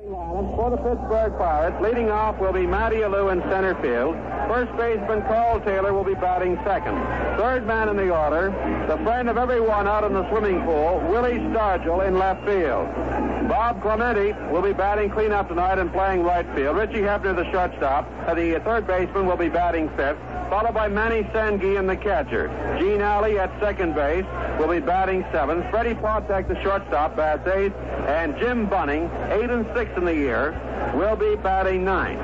For the Pittsburgh Pirates, leading off will be Matty Alou in center field. First baseman Carl Taylor will be batting second. Third man in the order, the friend of everyone out in the swimming pool, Willie Stargell in left field. Bob Clemente will be batting cleanup tonight and playing right field. Richie Hebner, the shortstop, the third baseman, will be batting fifth, followed by Manny Sanguillen the catcher. Gene Alley at second base will be batting seventh. Freddie Patek, the shortstop, bats eighth, and Jim Bunning, eight and six in the year, will be batting ninth.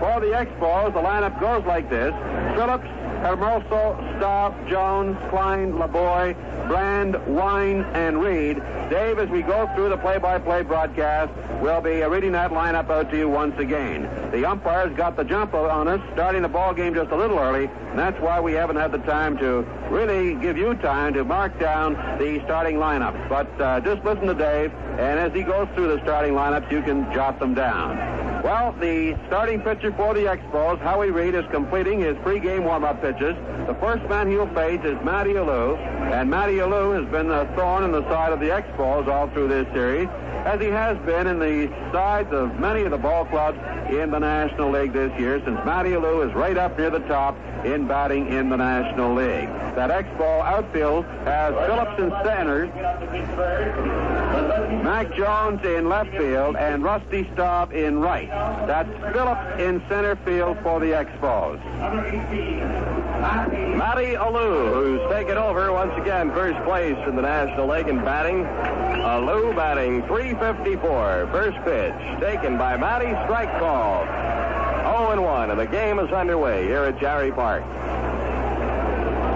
For the Expos, the lineup goes like this: Phillips, Hermoso, Staub, Jones, Cline, Laboy, Brand, Wine, and Reed. Dave, as we go through the play-by-play broadcast, we'll be reading that lineup out to you once again. The umpires got the jump on us, starting the ball game just a little early, and that's why we haven't had the time to really give you time to mark down the starting lineups. But uh, just listen to Dave, and as he goes through the starting lineups, you can jot them down. Well, the starting pitcher for the Expos, Howie Reed, is completing his pregame warm-up pitches. The first man he'll face is Matty Alou, and Matty Alou has been a thorn in the side of the Expos all through this series, as he has been in the sides of many of the ball clubs in the National League this year, since Matty Alou is right up near the top in batting in the National League. That Expo outfield has Phillips in center, Mac Jones in left field, and Rusty Staub in right. That's Phillips in center field for the Expos. Matty Alou, who's taken over once again first place in the National League in batting. Alou batting 354. First pitch taken by Matty. Strike call. 0 and 1, and the game is underway here at Jarry Park.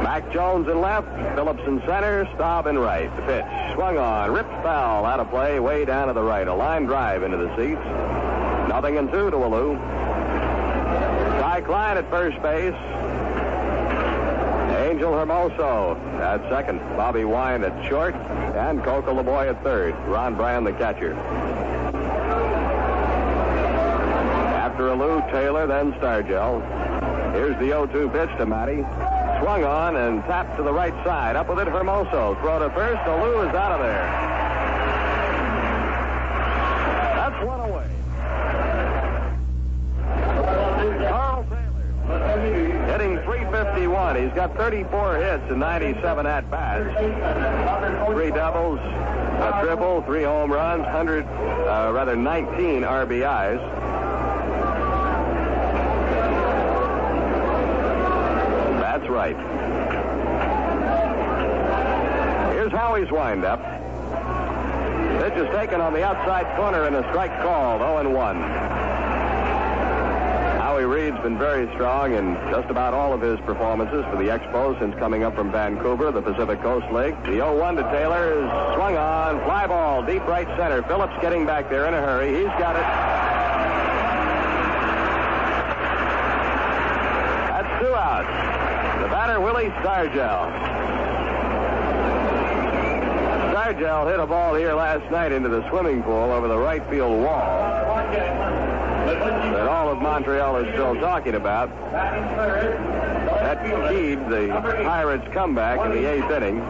Mac Jones in left, Phillips in center, Staub in right. The pitch swung on, ripped foul, out of play, way down to the right. A line drive into the seats. Nothing in two to Alou. Ty Cline at first base. Angel Hermoso at second. Bobby Wine at short. And Coco Laboy at third. Ron Brand, the catcher. After Alou, Taylor, then Stargell. Here's the 0-2 pitch to Matty. Swung on and tapped to the right side. Up with it, Hermoso. Throw to first. Alou is out of there. That's one away. Carl Taylor. Hitting 351. He's got 34 hits and 97 at bats. Three doubles, a triple, three home runs, 100, uh, rather 19 RBIs. That's right. Here's Howie's windup. Pitch is taken on the outside corner and a strike called 0 1. Howie Reed's been very strong in just about all of his performances for the Expos since coming up from Vancouver, the Pacific Coast League. The 0-1 to Taylor is swung on, fly ball, deep right center. Phillips getting back there in a hurry. He's got it. That's two outs. The batter, Willie Stargell. Stargell hit a ball here last night into the swimming pool over the right field wall that all of Montreal is still talking about. That keyed the Pirates' comeback in the eighth inning.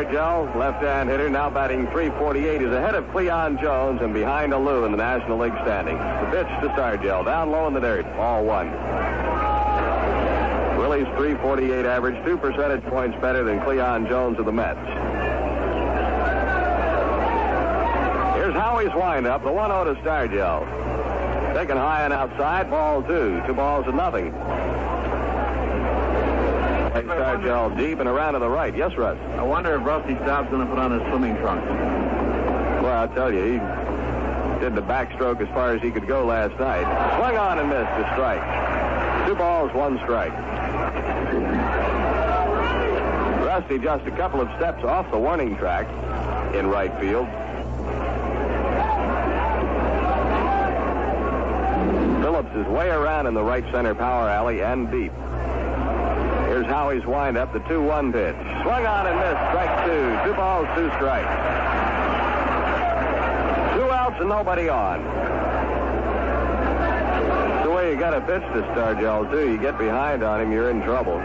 Stargell, left-hand hitter, now batting 348. He's ahead of Cleon Jones and behind Alou in the National League standings. The pitch to Stargell, down low in the dirt, ball one. Willie's 348 average, two percentage points better than Cleon Jones of the Mets. Here's Howie's windup, the 1-0 to Stargell. Taken high and outside, ball two. Two balls and nothing. Stargell deep and around to the right. Yes, Russ? I wonder if Rusty Staub's going to put on his swimming trunks. Well, I'll tell you, he did the backstroke as far as he could go last night. Swung on and missed a strike. Two balls, one strike. Rusty just a couple of steps off the warning track in right field. Phillips is way around in the right center power alley and deep. Howie's windup, the 2-1 pitch. Swung on and missed. Strike two. Two balls, two strikes. Two outs and nobody on. That's the way you got to pitch to Stargell, too. You get behind on him, you're in trouble.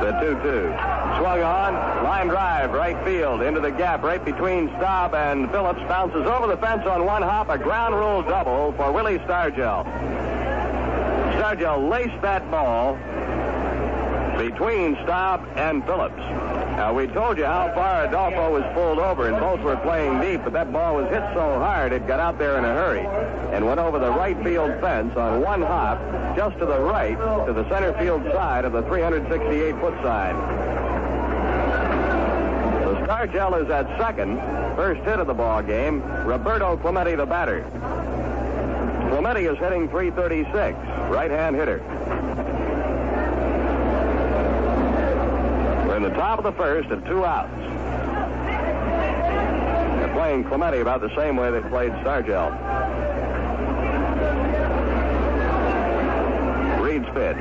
The 2-2. Swung on, line drive, right field, into the gap, right between Staub and Phillips. Bounces over the fence on one hop, a ground rule double for Willie Stargell. Stargell laced that ball between Staub and Phillips. Now, we told you how far Adolfo was pulled over, and both were playing deep, but that ball was hit so hard it got out there in a hurry and went over the right field fence on one hop, just to the right, to the center field side of the 368 foot side. So Stargell is at second, first hit of the ball game. Roberto Clemente, the batter. Clemente is hitting 336, right hand hitter. In the top of the first and two outs. They're playing Clemente about the same way they played Stargell. Reed's pitch.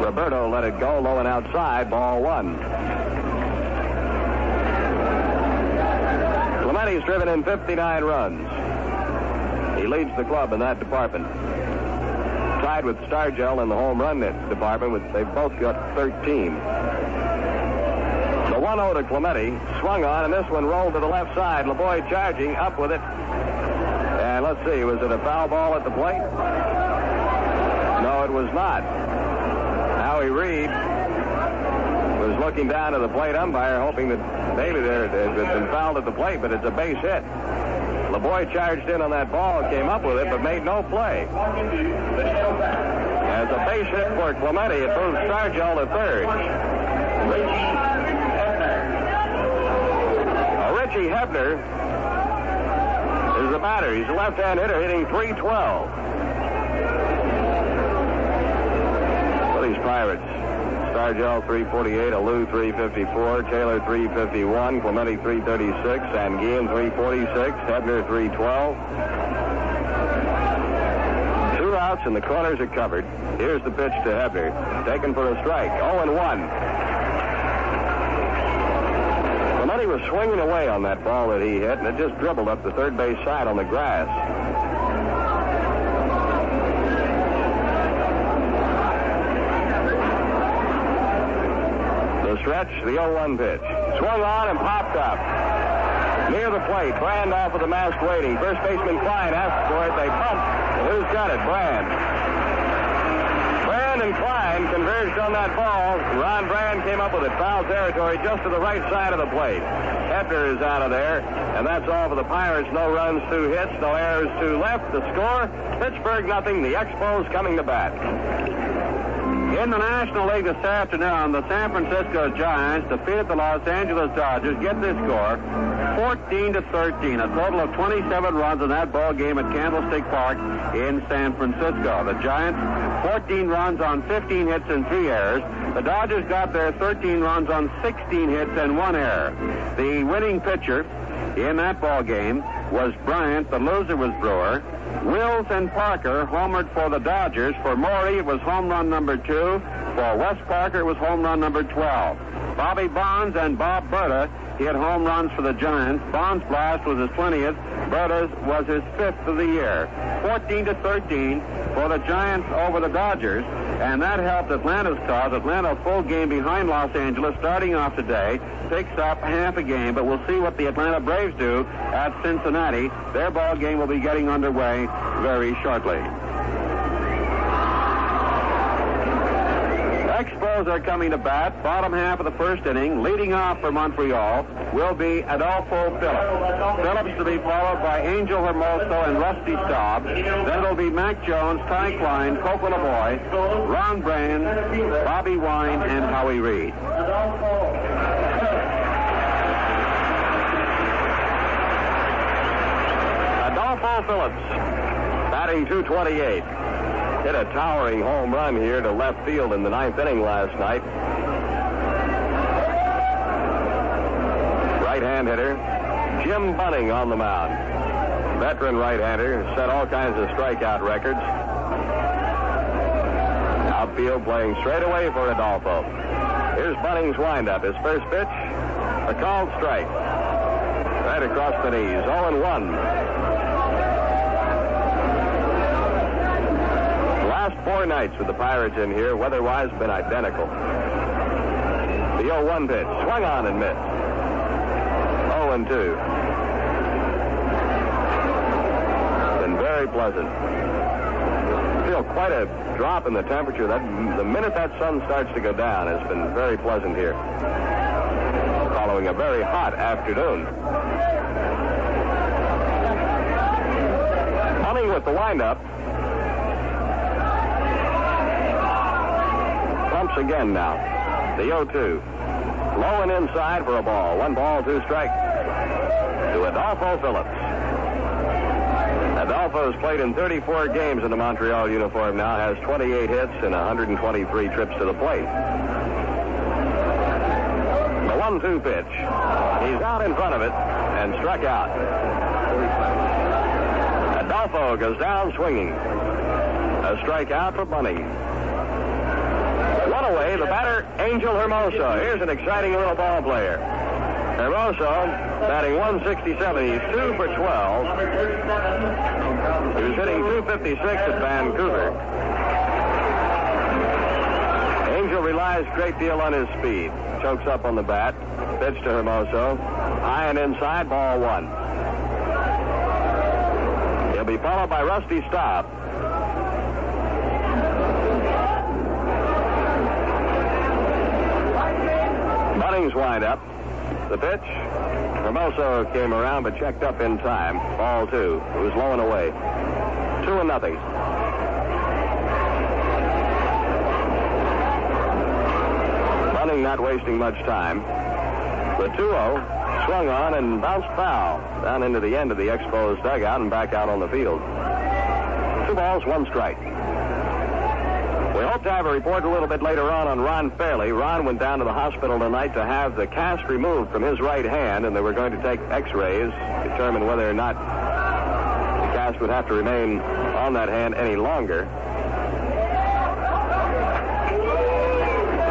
Roberto let it go low and outside, ball one. Clemente's driven in 59 runs. He leads the club in that department. Tied with Stargell in the home run department, with, they've both got 13. The 1 0 to Clemente. Swung on, and this one rolled to the left side. Laboy charging, up with it. And let's see, was it a foul ball at the plate? No, it was not. Howie Reed was looking down to the plate umpire, hoping that maybe there had been fouled at the plate, but it's a base hit. Laboy charged in on that ball, came up with it, but made no play. As a base hit for Clemente, it moves Stargell to third. Richie Hebner is the batter. He's a left-hand hitter hitting 312. For these Pirates, Stargell 348, Alou 354, Taylor 351, Clemente 336, and Guillen 346, Hebner 312. Two outs and the corners are covered. Here's the pitch to Hebner. Taken for a strike. 0 1. Clemente was swinging away on that ball that he hit, and it just dribbled up the third base side on the grass. The stretch, the 0-1 pitch. Swung on and popped up. Near the plate, Brand off of the mask waiting. First baseman Cline asks for it. They bump. Who's got it? Brand. Brand and Cline converged on that ball. Ron Brand came up with it. Foul territory just to the right side of the plate. Hebner is out of there. And that's all for the Pirates. No runs, two hits, no errors, two left. The score, Pittsburgh nothing. The Expos coming to bat. In the National League this afternoon, the San Francisco Giants defeated the Los Angeles Dodgers. Get this score, 14 to 13. A total of 27 runs in that ball game at Candlestick Park in San Francisco. The Giants, 14 runs on 15 hits and three errors. The Dodgers got their 13 runs on 16 hits and one error. The winning pitcher in that ball game was Bryant. The loser was Brewer. Wills and Parker homered for the Dodgers. For Maury, it was home run number two. For Wes Parker, it was home run number 12. Bobby Bonds and Bob Burda hit home runs for the Giants. Bonds' blast was his 20th. Burda's was his fifth of the year. 14 to 13 for the Giants over the Dodgers. And that helped Atlanta's cause. Atlanta full game behind Los Angeles starting off today. Picks up half a game, but we'll see what the Atlanta Braves do at Cincinnati. Their ball game will be getting underway very shortly. Expos are coming to bat. Bottom half of the first inning. Leading off for Montreal will be Adolfo Phillips. Phillips to be followed by Angel Hermoso and Rusty Staub. Then it'll be Mac Jones, Ty Cline, Coco Laboy, Ron Brand, Bobby Wine, and Howie Reed. Adolfo Phillips, batting 228 hit a towering home run here to left field in the ninth inning last night. Right-hand hitter, Jim Bunning on the mound. Veteran right-hander, set all kinds of strikeout records. Outfield playing straight away for Adolfo. Here's Bunning's windup. His first pitch, a called strike. Right across the knees, 0-1. Four nights with the Pirates in here, weather-wise, been identical. The 0-1 pitch. Swung on and missed. 0 and 2. Been very pleasant. Feel quite a drop in the temperature. That the minute that sun starts to go down, it's been very pleasant here. Following a very hot afternoon. Bunning with the windup. Again now. The 0-2. Low and inside for a ball. One ball, two strikes. To Adolfo Phillips. Adolfo has played in 34 games in the Montreal uniform now, has 28 hits and 123 trips to the plate. The 1-2 pitch. He's out in front of it and struck out. Adolfo goes down swinging. A strikeout for Bunning. One away, the batter, Angel Hermoso. Here's an exciting little ball player. Hermoso batting 167. He's 2 for 12. He was hitting 256 at Vancouver. Angel relies a great deal on his speed. Chokes up on the bat. Pitch to Hermoso. High and inside, ball one. He'll be followed by Rusty Staub. Wind up. The pitch. Hermoso came around but checked up in time. Ball two. It was low and away. Two and nothing. Bunning not wasting much time. The 2-0 swung on and bounced foul down into the end of the exposed dugout and back out on the field. Two balls, one strike. We hope to have a report a little bit later on on Ron Fairly. Ron went down to the hospital tonight to have the cast removed from his right hand, and they were going to take x-rays, determine whether or not the cast would have to remain on that hand any longer.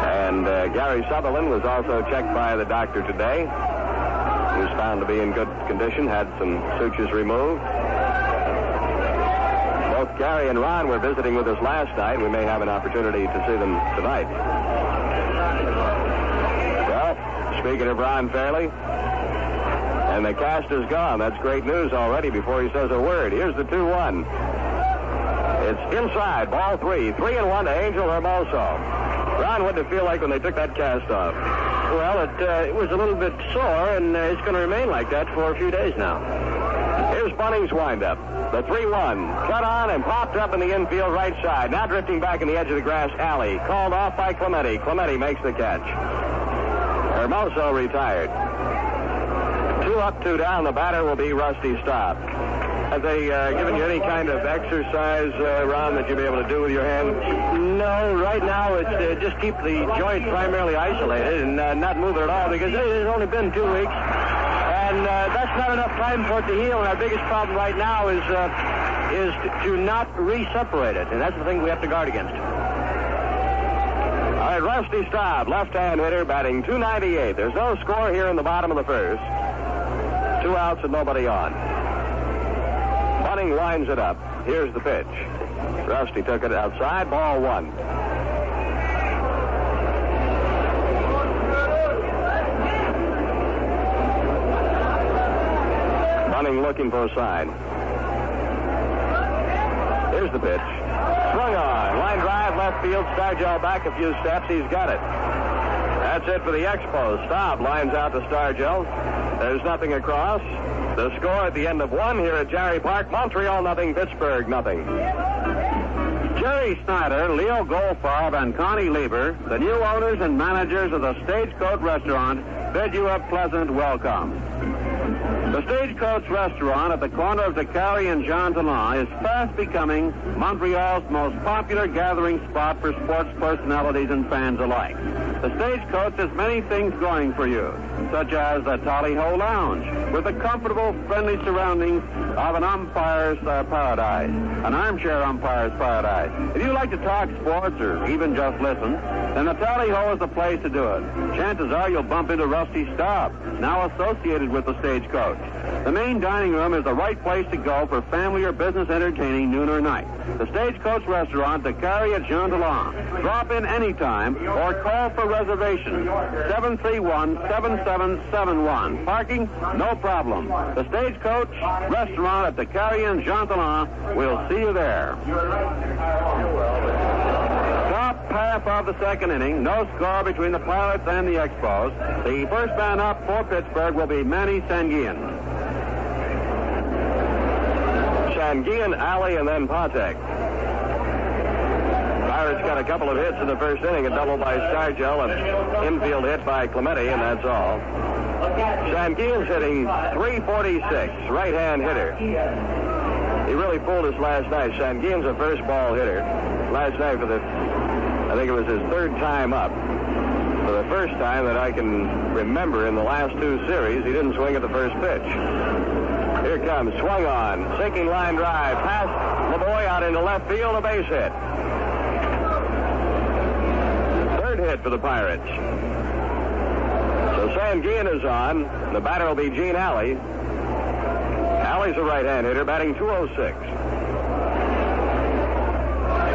And uh, Gary Sutherland was also checked by the doctor today. He was found to be in good condition, had some sutures removed. Gary and Ron were visiting with us last night. We may have an opportunity to see them tonight. Well, speaking of Ron Fairly, and the cast is gone. That's great news already before he says a word. Here's the 2 1. It's inside, ball three. Three and one to Angel Hermoso. Ron, what did it feel like when they took that cast off? Well, it, uh, it was a little bit sore, and uh, it's going to remain like that for a few days now. Here's Bunnings' windup. The 3 1. Cut on and popped up in the infield right side. Now drifting back in the edge of the grass alley. Called off by Clemente. Clemente makes the catch. Hermoso retired. Two up, two down. The batter will be Rusty Staub. Have they uh, given you any kind of exercise, uh, Ron, that you'll be able to do with your hand? No, right now it's uh, just keep the joint primarily isolated and uh, not move it at all because it's only been two weeks. Uh, not enough time for it to heal. And our biggest problem right now is uh, is to, to not re-separate it, and that's the thing we have to guard against. All right, Rusty Staub, left-hand hitter, batting 298. There's no score here in the bottom of the first. Two outs and nobody on. Bunning lines it up. Here's the pitch. Rusty took it outside, ball one. Looking for a sign. Here's the pitch. Swung on. Line drive, left field. Stargell back a few steps. He's got it. That's it for the Expos. Staub. Lines out to Stargell. There's nothing across. The score at the end of one here at Jarry Park. Montreal nothing, Pittsburgh nothing. Jerry Snyder, Leo Goldfarb, and Connie Lieber, the new owners and managers of the Stagecoach Restaurant, bid you a pleasant welcome. The Stagecoach Restaurant at the corner of Decarie and Talon is fast becoming Montreal's most popular gathering spot for sports personalities and fans alike. The Stagecoach has many things going for you, such as the Tally Ho Lounge, with the comfortable, friendly surroundings of an umpire's uh, paradise, an armchair umpire's paradise. If you like to talk sports or even just listen, then the Tally Ho is the place to do it. Chances are you'll bump into Rusty Staub, now associated with the Stagecoach. The main dining room is the right place to go for family or business entertaining noon or night. The Stagecoach Restaurant, Decarie at Jean Talon. Drop in anytime or call for reservation. 731-7771. Parking, no problem. The Stagecoach Restaurant at the Carrion Jean Talon. We'll see you there. Top half of the second inning. No score between the Pirates and the Expos. The first man up for Pittsburgh will be Manny Sanguillen. Sanguillen, Alley, and then Patek. Pirates got a couple of hits in the first inning, a double by Stargell, an infield hit by Clemente, and that's all. Sanguillen's hitting 346, right-hand hitter. He really fooled us last night. Sanguillen's a first ball hitter. Last night for the, I think it was his third time up. For the first time that I can remember in the last two series, he didn't swing at the first pitch. Here comes, swung on, sinking line drive, past LeBoy out into left field, a base hit. Third hit for the Pirates. So Sanguillen is on. The batter will be Gene Alley. Alley's a right-hand hitter, batting 206.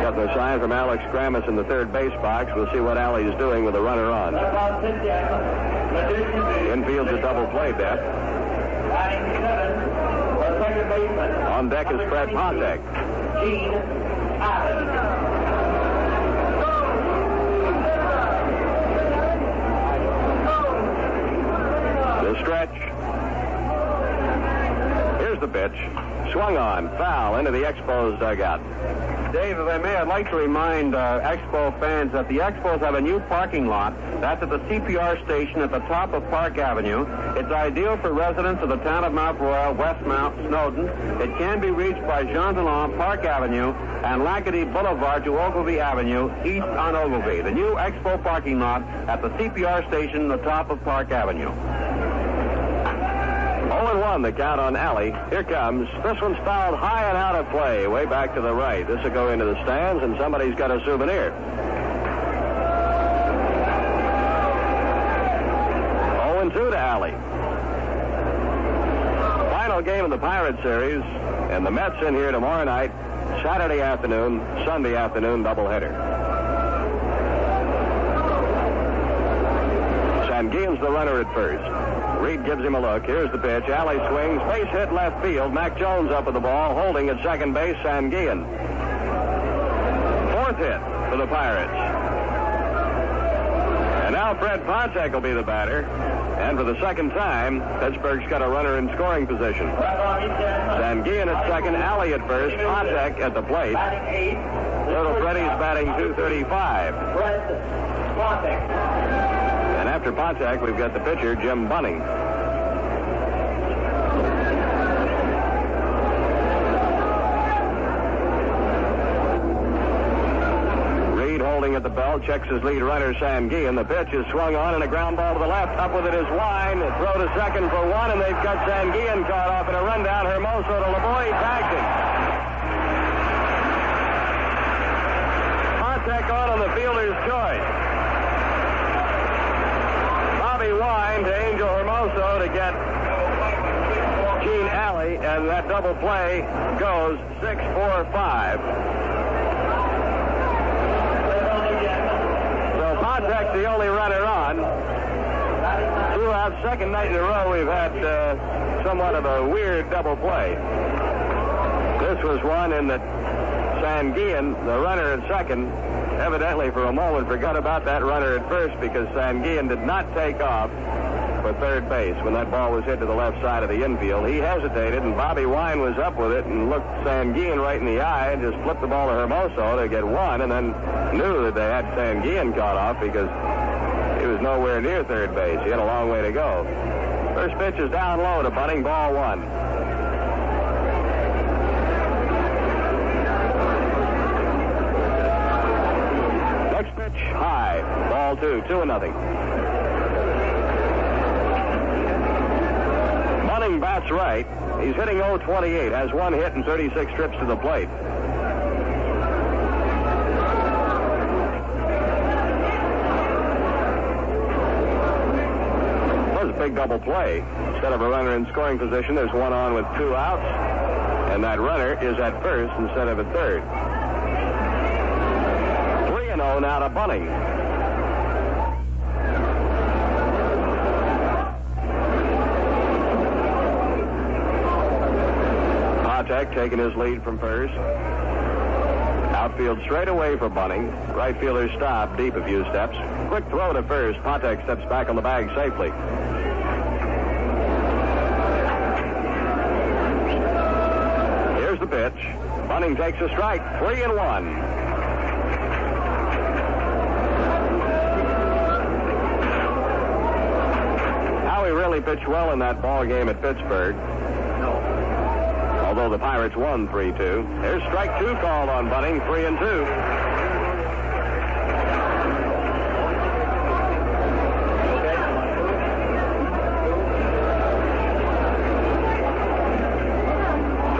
Got the sign from Alex Grammas in the third base box. We'll see what Alley's doing with a runner on. Infield's a double play, Death. On deck is Fred Patek. The stretch. Here's the pitch. Swung on. Foul into the Expos dugout. Dave, if I may, I'd like to remind uh, Expo fans that the Expos have a new parking lot. That's at the CPR station at the top of Park Avenue. It's ideal for residents of the town of Mount Royal, Westmount, Snowdon. It can be reached by Jean Talon, Park Avenue, and L'Acadie Boulevard to Ogilvy Avenue, east on Ogilvy. The new Expo parking lot at the CPR station, the top of Park Avenue. 0 1 the count on Alley. Here comes. This one's fouled high and out of play, way back to the right. This will go into the stands, and somebody's got a souvenir. 0 2 to Alley. Final game of the Pirate Series, and the Mets in here tomorrow night, Saturday afternoon, Sunday afternoon doubleheader. Sanguillen's the runner at first. Reed gives him a look. Here's the pitch. Alley swings. Base hit left field. Mac Jones up with the ball, holding at second base. Sanguillen. Fourth hit for the Pirates. And now Fred Patek will be the batter. And for the second time, Pittsburgh's got a runner in scoring position. Sanguillen at second, Alley at first, Patek at the plate. Little Freddie's batting 235. And after Patek, we've got the pitcher, Jim Bunning. Reed holding at the bell, checks his lead runner, Sanguillen. The pitch is swung on and a ground ball to the left. Up with it is Wine. Throw to second for one, and they've got Sanguillen caught off in a rundown. Hermoso to LeBoy, tags him. On on the fielder's choice. Wine to Angel Hermoso to get Gene Alley, and that double play goes 6-4-5. So Patek's the only runner on. Throughout second night in a row, we've had uh, somewhat of a weird double play. This was one in that Sanguillen, the runner at second, evidently for a moment forgot about that runner at first because Sanguillen did not take off for third base when that ball was hit to the left side of the infield. He hesitated, and Bobby Wine was up with it and looked Sanguillen right in the eye and just flipped the ball to Hermoso to get one, and then knew that they had Sanguillen caught off because he was nowhere near third base. He had a long way to go. First pitch is down low to Bunning, ball one. Ball two, two and nothing. Bunning bats right. He's hitting 028, has one hit and 36 trips to the plate. was a big double play. Instead of a runner in scoring position, there's one on with two outs, and that runner is at first instead of at third. 3 0 now to Bunning. Taking his lead from first. Outfield straight away for Bunning. Right fielder Staub deep a few steps. Quick throw to first. Patek steps back on the bag safely. Here's the pitch. Bunning takes a strike. Three and one. Howie really pitched well in that ball game at Pittsburgh. Although the Pirates won 3-2. There's strike two called on Bunning, three and two.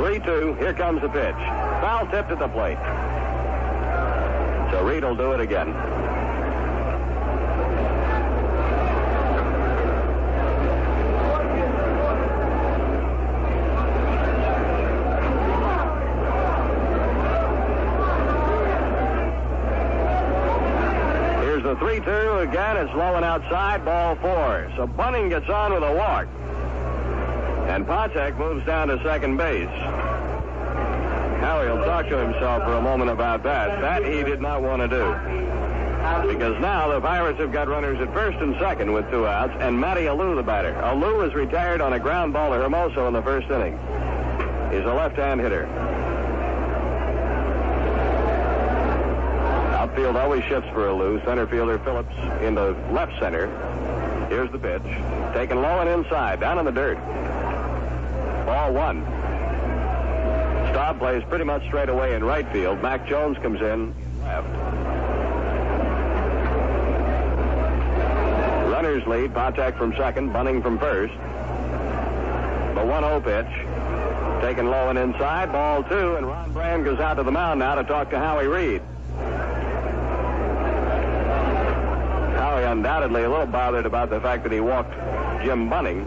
Three-two. Here comes the pitch. Foul tipped at the plate. So Reed will do it again. Here's the 3-2 again. It's low and outside. Ball four. So Bunning gets on with a walk. And Patek moves down to second base. Howie will talk to himself for a moment about that. That he did not want to do. Because now the Pirates have got runners at first and second with two outs, and Matty Alou the batter. Alou is retired on a ground ball to Hermoso in the first inning. He's a left-hand hitter. Outfield always shifts for Alou. Center fielder Phillips into left center. Here's the pitch. Taken low and inside, down in the dirt. Ball one. Staub plays pretty much straight away in right field. Mac Jones comes in left. Runners lead. Patek from second. Bunning from first. The 1-0 pitch. Taken low and inside. Ball two. And Ron Brand goes out to the mound now to talk to Howie Reed. Howie undoubtedly a little bothered about the fact that he walked Jim Bunning.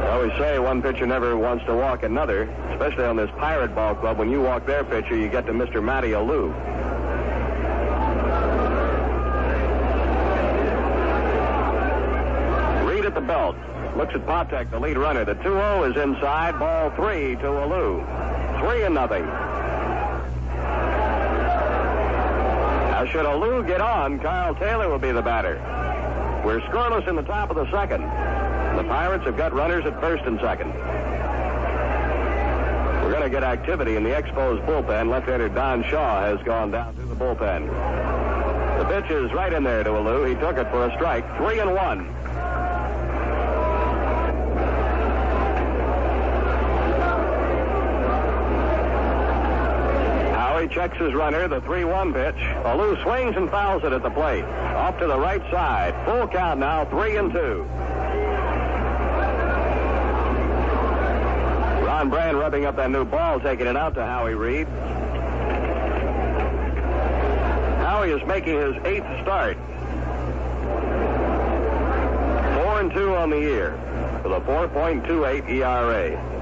I always say one pitcher never wants to walk another, especially on this Pirate Ball Club. When you walk their pitcher, you get to Mr. Matty Alou. Reed at the belt. Looks at Patek, the lead runner. The 2-0 is inside. Ball three to Alou. Three and nothing. Now, should Alou get on, Carl Taylor will be the batter. We're scoreless in the top of the second. The Pirates have got runners at first and second. We're going to get activity in the Expos bullpen. Left-hander Don Shaw has gone down to the bullpen. The pitch is right in there to Alou. He took it for a strike. Three and one. Checks his runner, the 3-1 pitch. Alou swings and fouls it at the plate. Off to the right side. Full count now, three and two. Ron Brand rubbing up that new ball, taking it out to Howie Reed. Howie is making his eighth start. Four and two on the year with a 4.28 ERA.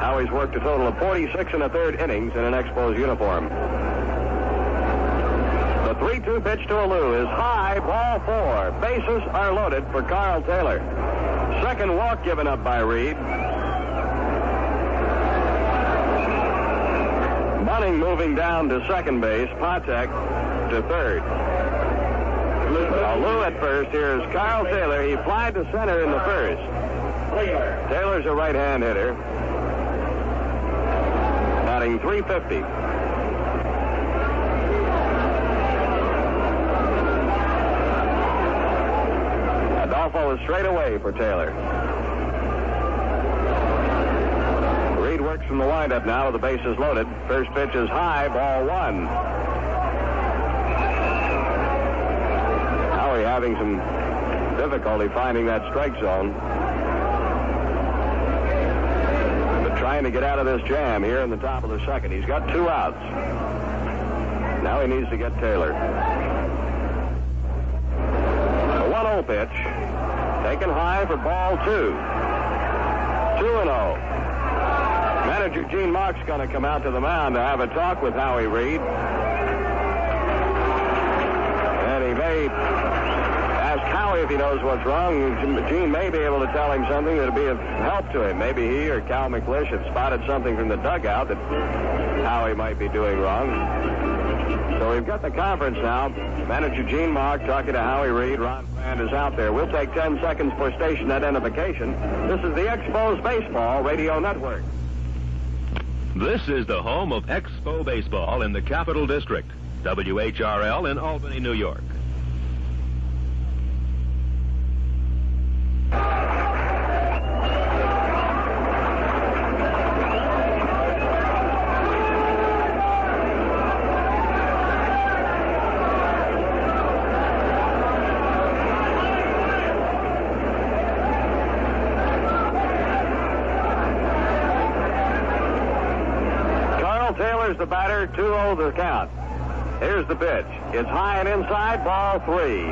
Howie's worked a total of 46 and a third innings in an Expos uniform. The 3-2 pitch to Alou is high, ball four. Bases are loaded for Carl Taylor. Second walk given up by Reed. Bunning moving down to second base. Patek to third. Alou at first. Here's Carl Taylor. He flied to center in the first. Taylor's a right-hand hitter. Batting 350. Adolfo is straight away for Taylor. Reed works from the windup now the bases loaded. First pitch is high, ball one. Howie having some difficulty finding that strike zone. But trying to get out of this jam here in the top of the second. He's got two outs. Now he needs to get Taylor. The 1-0 pitch. Taken high for ball two. 2 and 0. Manager Gene Mauch's going to come out to the mound to have a talk with Howie Reed. And he may if he knows what's wrong. Gene may be able to tell him something that'll be of help to him. Maybe he or Cal McLish have spotted something from the dugout that Howie might be doing wrong. So we've got the conference now. Manager Gene Mauch talking to Howie Reed. Ron Brand is out there. We'll take 10 seconds for station identification. This is the Expos Baseball Radio Network. This is the home of Expo Baseball in the Capital District. WHRL in Albany, New York. 0 the count. Here's the pitch. It's high and inside, ball three.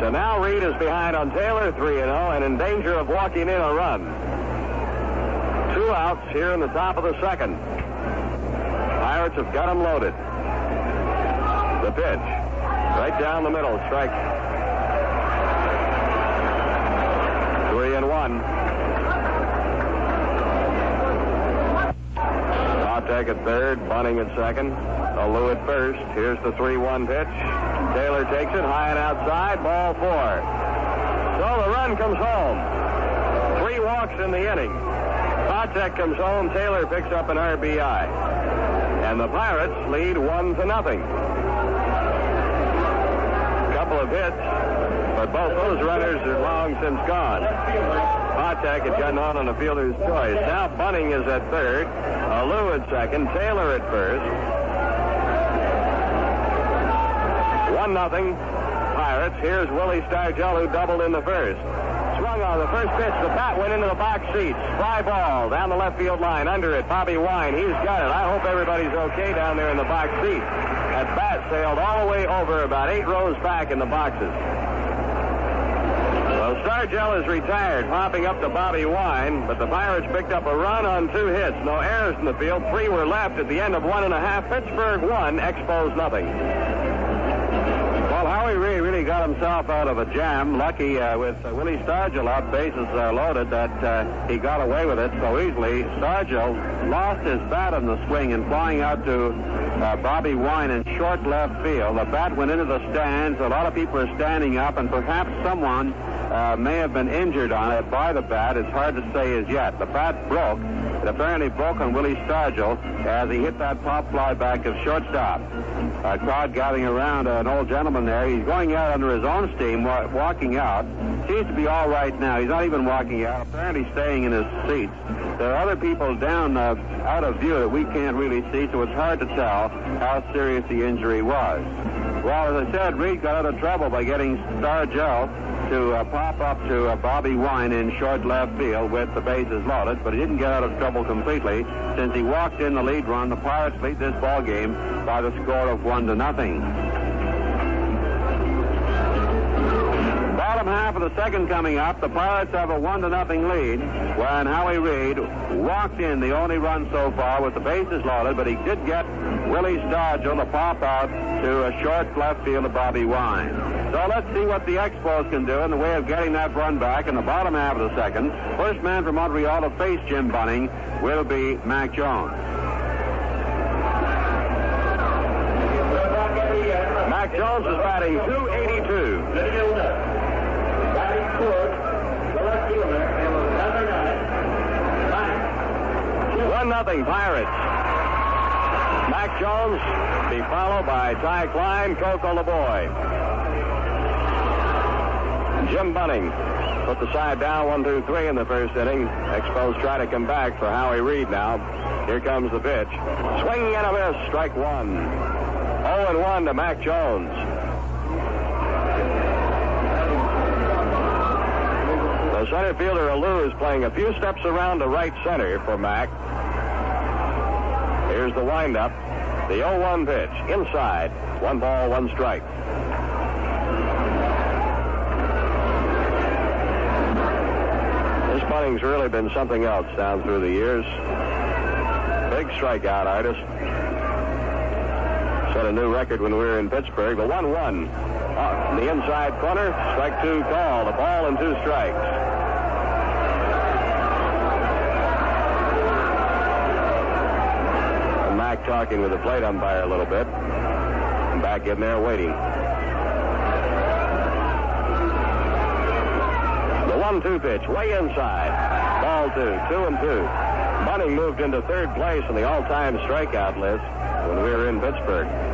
So now Reed is behind on Taylor 3 0 and in danger of walking in a run. Two outs here in the top of the second. Pirates have got him loaded. The pitch. Right down the middle. Strike Patek at third, Bunning at second. Lou at first. Here's the 3-1 pitch. Taylor takes it high and outside. Ball four. So the run comes home. Three walks in the inning. Patek comes home. Taylor picks up an RBI. And the Pirates lead one to nothing. Couple of hits, but both those runners are long since gone. Patek had gotten on on a fielder's choice. Now Bunning is at third. Lou at second. Taylor at first. One nothing. Pirates. Here's Willie Stargell who doubled in the first. Swung on the first pitch. The bat went into the box seats. Fly ball down the left field line. Under it, Bobby Wine. He's got it. I hope everybody's okay down there in the box seat. That bat sailed all the way over about eight rows back in the boxes. Well, Stargell is retired, popping up to Bobby Wine, but the Pirates picked up a run on two hits. No errors in the field. Three were left at the end of one and a half. Pittsburgh one. Expos nothing. Well, Howie Reed really got himself out of a jam. Lucky uh, with uh, Willie Stargell out, bases uh, loaded, that uh, he got away with it so easily. Stargell lost his bat in the swing and flying out to uh, Bobby Wine in short left field. The bat went into the stands. A lot of people are standing up, and perhaps someone uh, may have been injured on it by the bat. It's hard to say as yet. The bat broke. It apparently broke on Willie Stargell as he hit that pop fly back of shortstop. A crowd gathering around an old gentleman there. He's going out under his own steam, wa- walking out. Seems to be all right now. He's not even walking out. Apparently staying in his seats. There are other people down uh, out of view that we can't really see, so it's hard to tell how serious the injury was. Well, as I said, Reed got out of trouble by getting Stargell to uh, pop up to uh, Bobby Wine in short left field with the bases loaded, but he didn't get out of trouble completely since he walked in the lead run. The Pirates lead this ball game by the score of one to nothing. Bottom half of the second coming up, the Pirates have a one to nothing lead when Howie Reed walked in the only run so far with the bases loaded, but he did get Willie Stargell to pop out to a short left field of Bobby Wine. So let's see what the Expos can do in the way of getting that run back in the bottom half of the second. First man from Montreal to face Jim Bunning will be Mac Jones. Mac Jones is batting 282. One nothing Pirates. Mac Jones be followed by Ty Klein, Coco LeBoy. Jim Bunning put the side down one, two, three in the first inning. Expos try to come back for Howie Reed now. Here comes the pitch. Swing and a miss, strike one. 0 and 1 to Mac Jones. The center fielder Alou is playing a few steps around to right center for Mac. Here's the windup. The 0-1 pitch. Inside. One ball, one strike. This Bunning's really been something else down through the years. Big strikeout artist. Set a new record when we were in Pittsburgh. The 1 1. Uh, the inside corner. Strike two call. The ball and two strikes. Talking with the plate umpire a little bit. And back in there waiting. The 1 2 pitch, way inside. Ball two, two and two. Bunning moved into third place in the all time strikeout list when we were in Pittsburgh.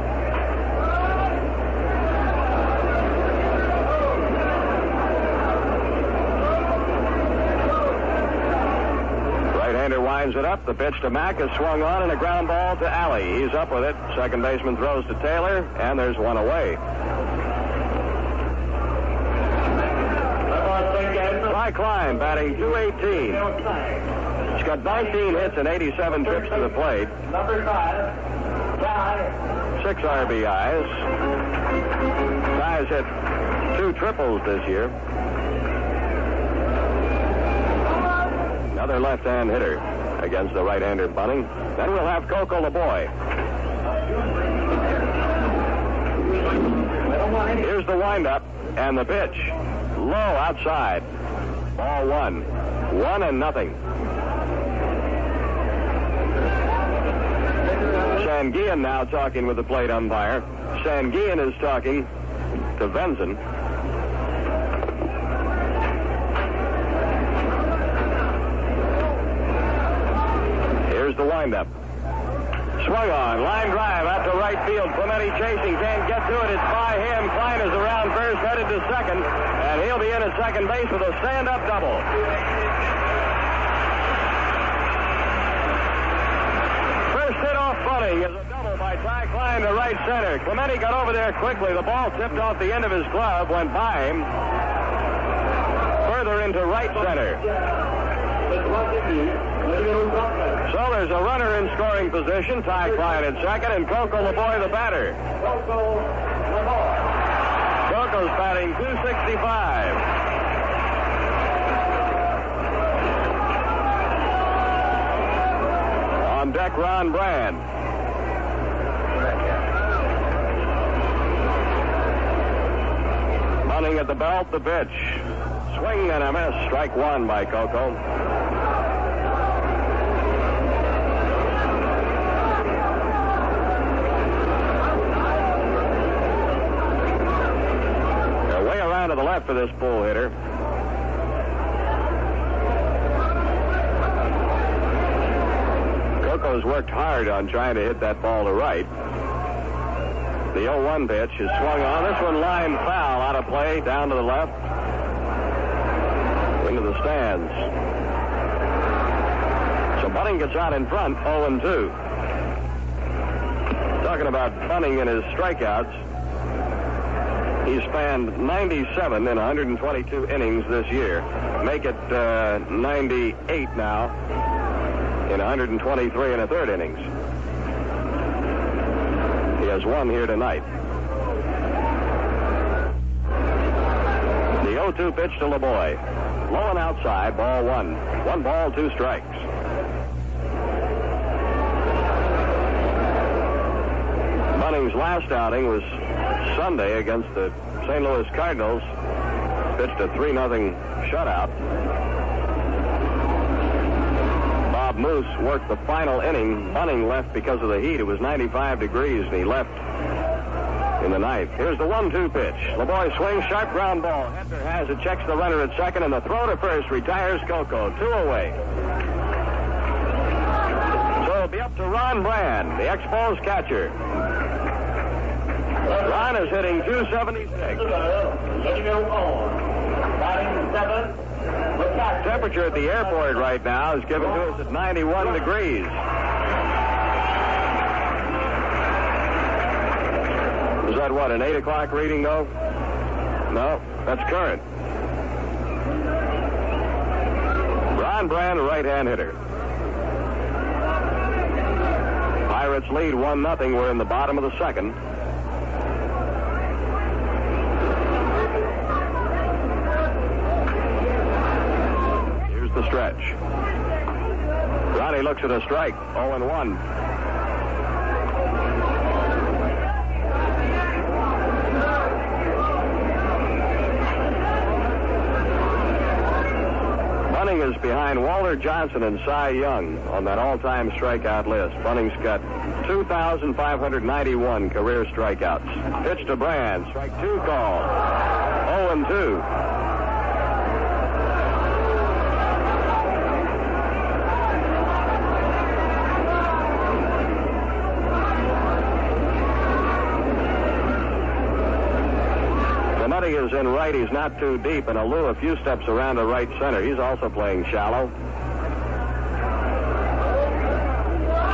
It up. The pitch to Mac is swung on and a ground ball to Alley. He's up with it. Second baseman throws to Taylor, and there's one away. Ty Cline batting 218. He's got 19 hits and 87 trips to the plate. Number five, Six RBIs. Ty's hit two triples this year. Another left-hand hitter against the right-hander Bunning. Then we'll have Coco Laboy. Here's the windup and the pitch. Low outside. Ball one. One and nothing. Sanguillen now talking with the plate umpire. Sanguillen is talking to Venzon. Here's the windup. Swung on, line drive out to right field. Clemente chasing, can't get to it. It's by him. Cline is around first, headed to second, and he'll be in at second base with a stand-up double. First hit off Bunning is a double by Ty Cline to right center. Clemente got over there quickly. The ball tipped off the end of his glove, went by him. Further into right center. So there's a runner in scoring position. Ty Cline in second, and Coco Laboy the batter. Coco Laboy. Coco's batting 265. On deck, Ron Brand. Running at the belt, the pitch. Swing and a miss. Strike one by Coco. For this pull hitter. Coco's worked hard on trying to hit that ball to right. The 0-1 pitch is swung on. This one line foul out of play down to the left. Into the stands. So Bunning gets out in front, 0-2. Talking about Bunning and his strikeouts. He spanned 97 in 122 innings this year. Make it uh, 98 now in 123 and a third innings. He has one here tonight. The 0-2 pitch to Laboy. Low and outside, ball one. One ball, two strikes. Bunning's last outing was Sunday against the St. Louis Cardinals. Pitched a 3 0 shutout. Bob Moose worked the final inning. Bunning left because of the heat. It was 95 degrees, and he left in the ninth. Here's the 1 2 pitch. Laboy swings, sharp ground ball. Hebner has it, checks the runner at second, and the throw to first retires Coco. Two away. So it'll be up to Ron Brand, the Expos catcher. Ron is hitting 276. Temperature at the airport right now is given to us at 91 degrees. Is that what, an 8 o'clock reading, though? No, that's current. Ron Brand, right-hand hitter. Pirates lead 1 nothing. We're in the bottom of the second. He looks at a strike. 0 and 1. Bunning is behind Walter Johnson and Cy Young on that all-time strikeout list. Bunning's got 2,591 career strikeouts. Pitch to Brand. Strike two call. 0 and 2. In right. He's not too deep. And Alou a few steps around the right center. He's also playing shallow.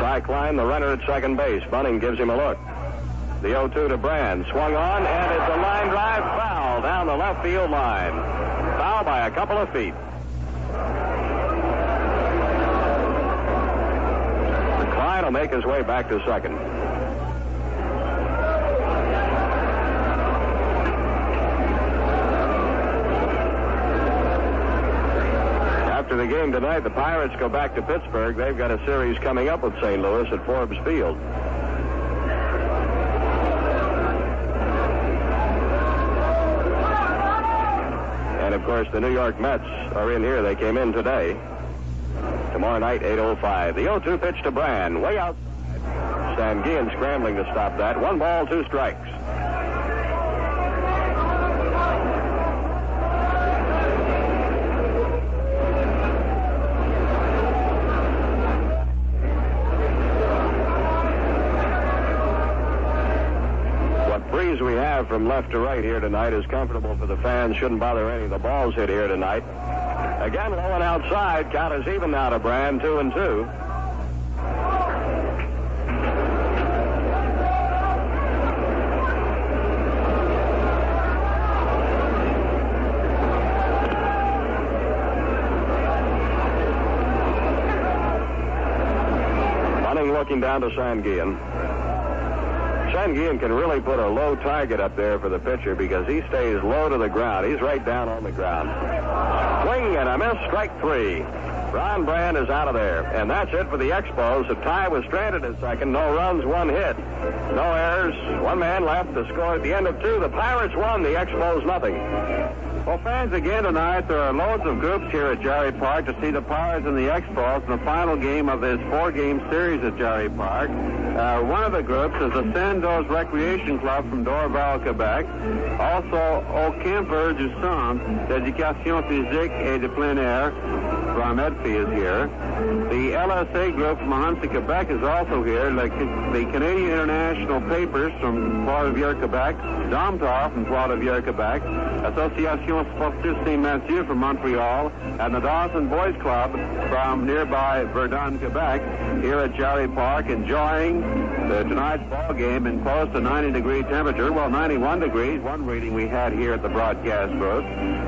Ty Cline, the runner at second base. Bunning gives him a look. The 0-2 to Brand. Swung on, and it's a line drive foul down the left field line. Foul by a couple of feet. Cline will make his way back to second. after the game tonight, the Pirates go back to Pittsburgh. They've got a series coming up with St. Louis at Forbes Field. And of course, the New York Mets are in here. They came in today. Tomorrow night, 8.05. The 0-2 pitch to Brand, way out. Sanguillen scrambling to stop that. One ball, two strikes. From left to right here tonight is comfortable for the fans. Shouldn't bother any of the balls hit here tonight. Again, low and outside. Count is even now to Brand, two and two. Bunning looking down to Sanguillen. Sanguillen can really put a low target up there for the pitcher because he stays low to the ground. He's right down on the ground. Swing and a miss, strike three. Ron Brand is out of there. And that's it for the Expos. The tie was stranded at second. No runs, one hit. No errors. One man left to score at the end of two. The Pirates won. The Expos nothing. Well, fans, again tonight, there are loads of groups here at Jarry Park to see the Pirates and the Expos in the final game of this four-game series at Jarry Park. Uh, one of the groups is the Sandos Recreation Club from Dorval, Quebec. Also, Au Camper du Centre d'Éducation Physique et de Plein Air from Edfi is here. The LSA group from Huntsy, Quebec is also here. The, Canadian International Papers from Trois-Rivières, Quebec. Domtar from Trois-Rivières, Quebec. Association Sportive St. Mathieu from Montreal. And the Dawson Boys Club from nearby Verdun, Quebec, here at Jarry Park, enjoying the tonight's ball game in close to 90 degree temperature. Well, 91 degrees, one reading we had here at the broadcast booth.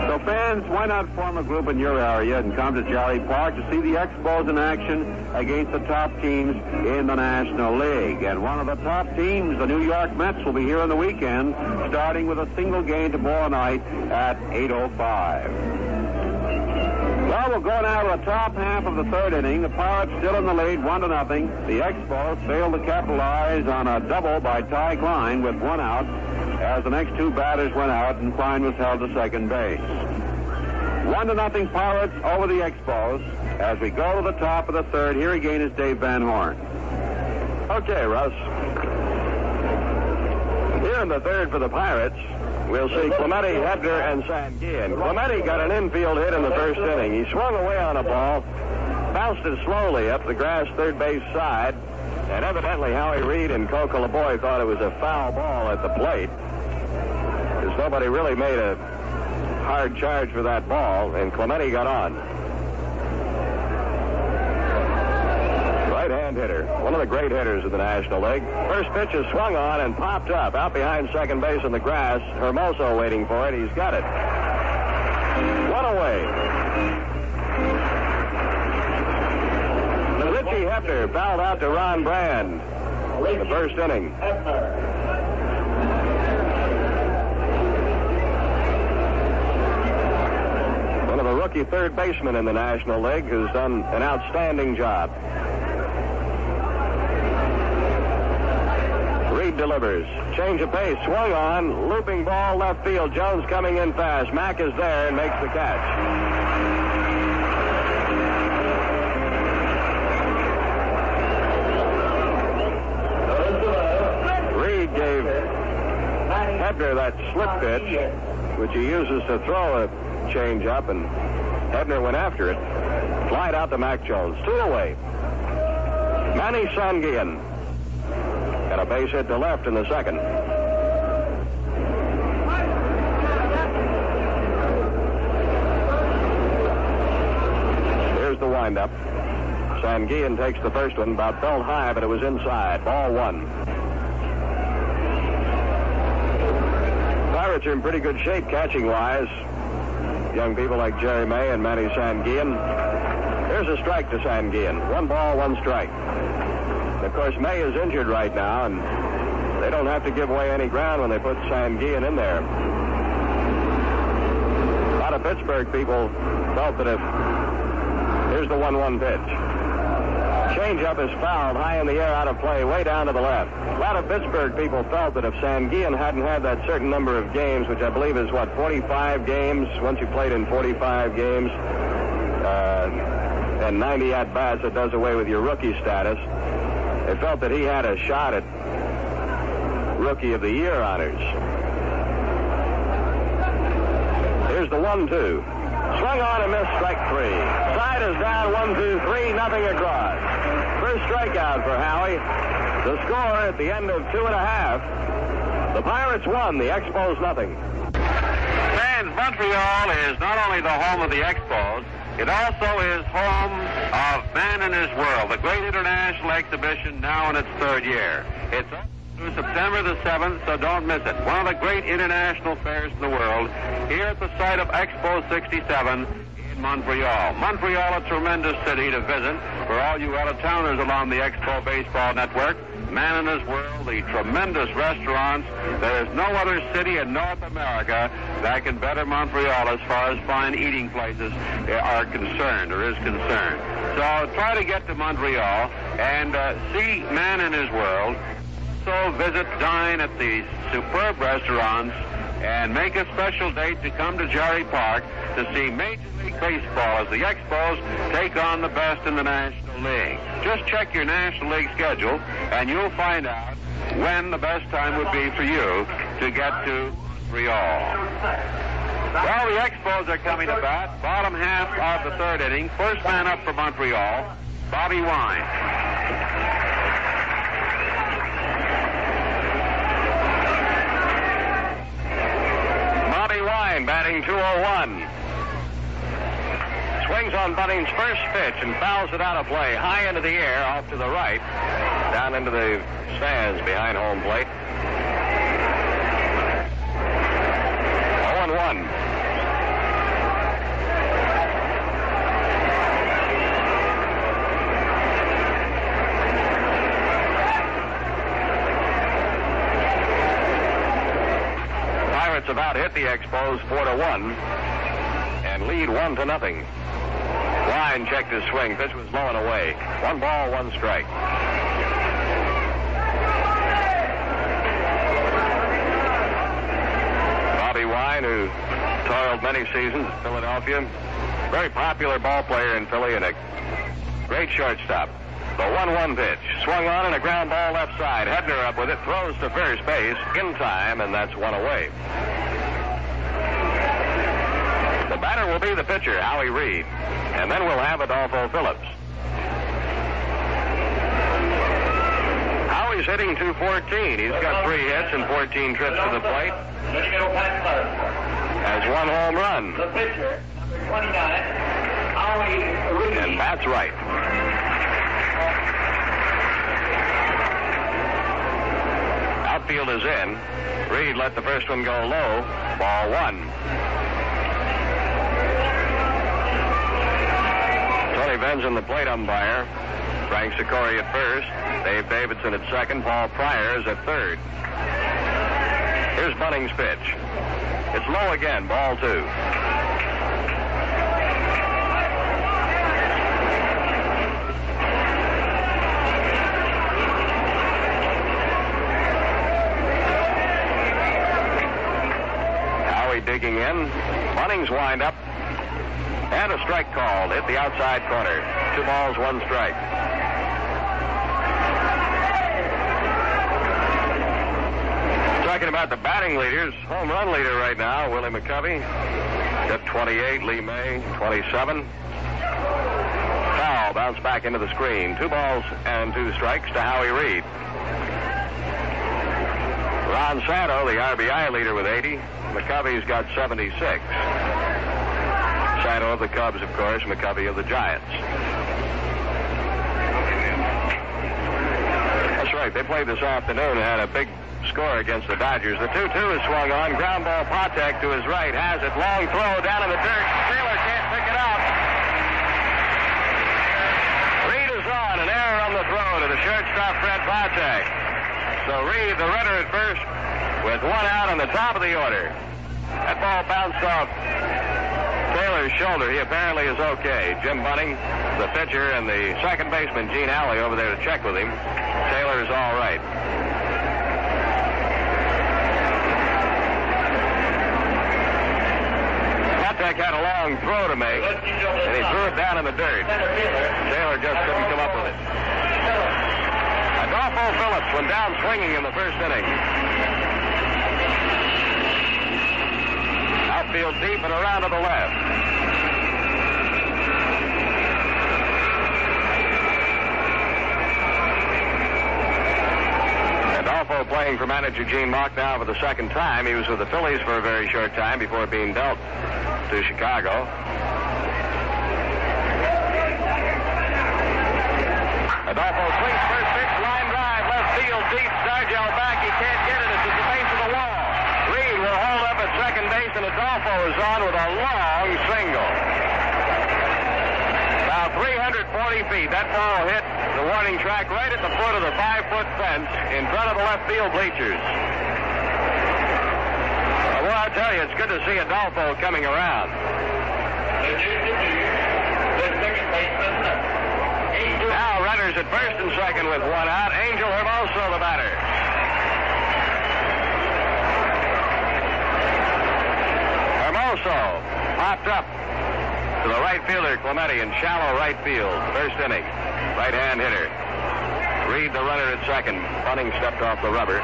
So fans, why not form a group in your area and come to Jarry Park to see the Expos in action against the top teams in the National League. And one of the top teams, the New York Mets, will be here on the weekend, starting with a single game tomorrow night at 8.05. Well, we'll go now to the top half of the third inning. The Pirates still in the lead, one to nothing. The Expos failed to capitalize on a double by Ty Cline with one out as the next two batters went out and Cline was held to second base. One to nothing Pirates over the Expos. As we go to the top of the third, here again is Dave Van Horne. Okay, Russ. Here in the third for the Pirates, we'll see Clemente, Hebner, and Sanguillen. Clemente got an infield hit in the first inning. He swung away on a ball, bounced it slowly up the grass third base side, and evidently Howie Reed and Coco Laboy thought it was a foul ball at the plate because nobody really made a hard charge for that ball, and Clemente got on. Right-hand hitter, one of the great hitters of the National League. First pitch is swung on and popped up out behind second base in the grass. Hermoso waiting for it. He's got it. One away. Richie Hebner fouled out to Ron Brand. The first inning. a rookie third baseman in the National League who's done an outstanding job. Delivers. Change of pace, swung on, looping ball left field. Jones coming in fast. Mack is there and makes the catch. Reed gave Hebner that slip pitch, which he uses to throw a change up, and Hebner went after it. Flied out to Mac Jones. Two away. Manny Sanguillen Got a base hit to left in the second. Here's the windup. Sanguillen takes the first one, about felt high, but it was inside. Ball one. Pirates are in pretty good shape catching wise. Young people like Jerry May and Manny Sanguillen. Here's a strike to Sanguillen. One ball, one strike. Of course, May is injured right now, and they don't have to give away any ground when they put Sanguillen in there. A lot of Pittsburgh people felt that if here's the 1-1 pitch. Changeup is fouled high in the air out of play, way down to the left. A lot of Pittsburgh people felt that if Sanguillen hadn't had that certain number of games, which I believe is what 45 games, once you played in 45 games, uh, and 90 at bats, it does away with your rookie status. They felt that he had a shot at Rookie of the Year honors. Here's the one-two. Swung on and missed strike three. Side is down one, two, three, nothing across. First strikeout for Howie. The score at the end of two and a half. The Pirates won, the Expos nothing. Fans, Montreal is not only the home of the Expos, it also is home of Man in His World, the great international exhibition now in its third year. It's up through September the 7th, so don't miss it. One of the great international fairs in the world here at the site of Expo 67 in Montreal. Montreal, a tremendous city to visit for all you out-of-towners along the Expo Baseball Network. Man in his world, the tremendous restaurants. There is no other city in North America that can better Montreal as far as fine eating places are concerned or is concerned. So try to get to Montreal and uh, see Man in his world. So visit, dine at the superb restaurants and make a special date to come to Jarry Park to see Major League Baseball as the Expos take on the best in the National League. Just check your National League schedule and you'll find out when the best time would be for you to get to Montreal. Well, the Expos are coming to bat. Bottom half of the third inning. First man up for Montreal, Bobby Wine. Bobby Wine batting 201. Swings on Bunning's first pitch and fouls it out of play. High into the air, off to the right, down into the stands behind home plate. 0 1. Pirates hit the Expos 4 to 1 and lead 1 to nothing. Wine checked his swing. Pitch was low and away. One ball, one strike. Bobby Wine, who toiled many seasons in Philadelphia, very popular ball player in Philly and a great shortstop. The 1-1 pitch. Swung on and a ground ball left side. Hebner up with it. Throws to first base in time, and that's one away. Will be the pitcher, Howie Reed. And then we'll have Adolfo Phillips. Howie's hitting 214. He's got three hits and 14 trips to the plate. Has one home run. The pitcher, number 29, Howie Reed. And that's right. Outfield is in. Reed let the first one go low. Ball one. Tony Venzon, the plate umpire. Frank Secory at first. Dave Davidson at second. Paul Pryors at third. Here's Bunning's pitch. It's low again. Ball two. Digging in. Bunning's wind up. And a strike called. Hit the outside corner. Two balls, one strike. talking about the batting leaders, home run leader right now, Willie McCovey. Got 28, Lee May, 27. Foul, bounce back into the screen. Two balls and two strikes to Howie Reed. Ron Santo, the RBI leader with 80. McCovey's got 76. Santo of the Cubs, of course, McCovey of the Giants. That's right. They played this afternoon and had a big score against the Dodgers. The 2-2 is swung on. Ground ball Patek to his right. Has it. Long throw down in the dirt. Taylor can't pick it up. Reed is on. An error on the throw to the shortstop, Fred Patek. So Reed, the runner at first, with one out on the top of the order. That ball bounced off Taylor's shoulder. He apparently is okay. Jim Bunning, the pitcher, and the second baseman, Gene Alley, over there to check with him. Taylor is all right. Patek had a long throw to make, and he threw it down in the dirt. Taylor just couldn't come up with it. Adolfo Phillips went down swinging in the first inning. Outfield deep and around to the left. Adolfo playing for manager Gene Mauch now for the second time. He was with the Phillies for a very short time before being dealt to Chicago. Adolfo swings first pitch, line drive, left field, deep, Stargell back. He can't get it. It's at the base of the wall. Reed will hold up at second base, and Adolfo is on with a long single. Now 340 feet. That ball hit the warning track right at the foot of the five-foot fence in front of the left field bleachers. Well, I tell you, it's good to see Adolfo coming around. Now runners at first and second with one out. Angel Hermoso the batter. Hermoso popped up to the right fielder Clemente in shallow right field. First inning. Right hand hitter. Reed the runner at second. Bunning stepped off the rubber.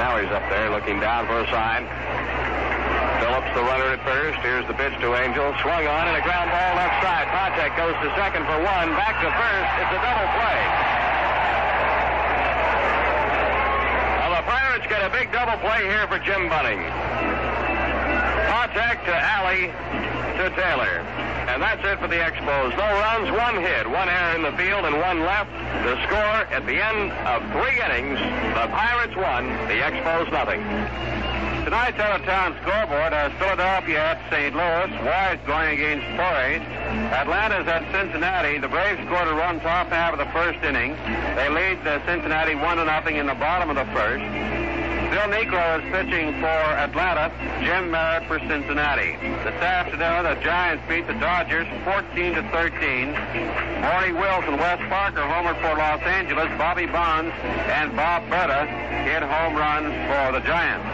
Now he's up there looking down for a sign. Phillips, the runner at first. Here's the pitch to Angel. Swung on and a ground ball left side. Patek goes to second for one. Back to first. It's a double play. Well, the Pirates get a big double play here for Jim Bunning. Patek to Alley to Taylor. And that's it for the Expos. No runs, one hit, one error in the field, and one left. The score at the end of three innings, the Pirates won, the Expos nothing. Tonight's out of town scoreboard has Philadelphia at St. Louis, Wise going against Torrez. Atlanta's at Cincinnati. The Braves scored a run top half of the first inning. They lead the Cincinnati one to nothing in the bottom of the first. Phil Niekro is pitching for Atlanta. Jim Merritt for Cincinnati. This afternoon, the Giants beat the Dodgers 14 to 13. Morty Wilson, Wes Parker homered for Los Angeles. Bobby Bonds and Bob Burda hit home runs for the Giants.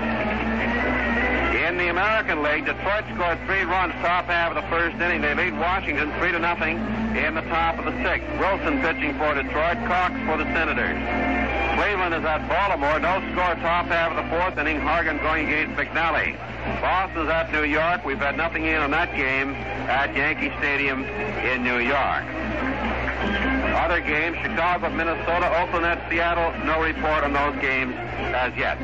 In the American League, Detroit scored three runs top half of the first inning. They lead Washington three to nothing in the top of the sixth. Wilson pitching for Detroit, Cox for the Senators. Cleveland is at Baltimore. No score top half of the fourth inning. Hargan going against McNally. Boston's at New York. We've had nothing in on that game at Yankee Stadium in New York. Other games, Chicago, Minnesota, Oakland at Seattle. No report on those games as yet.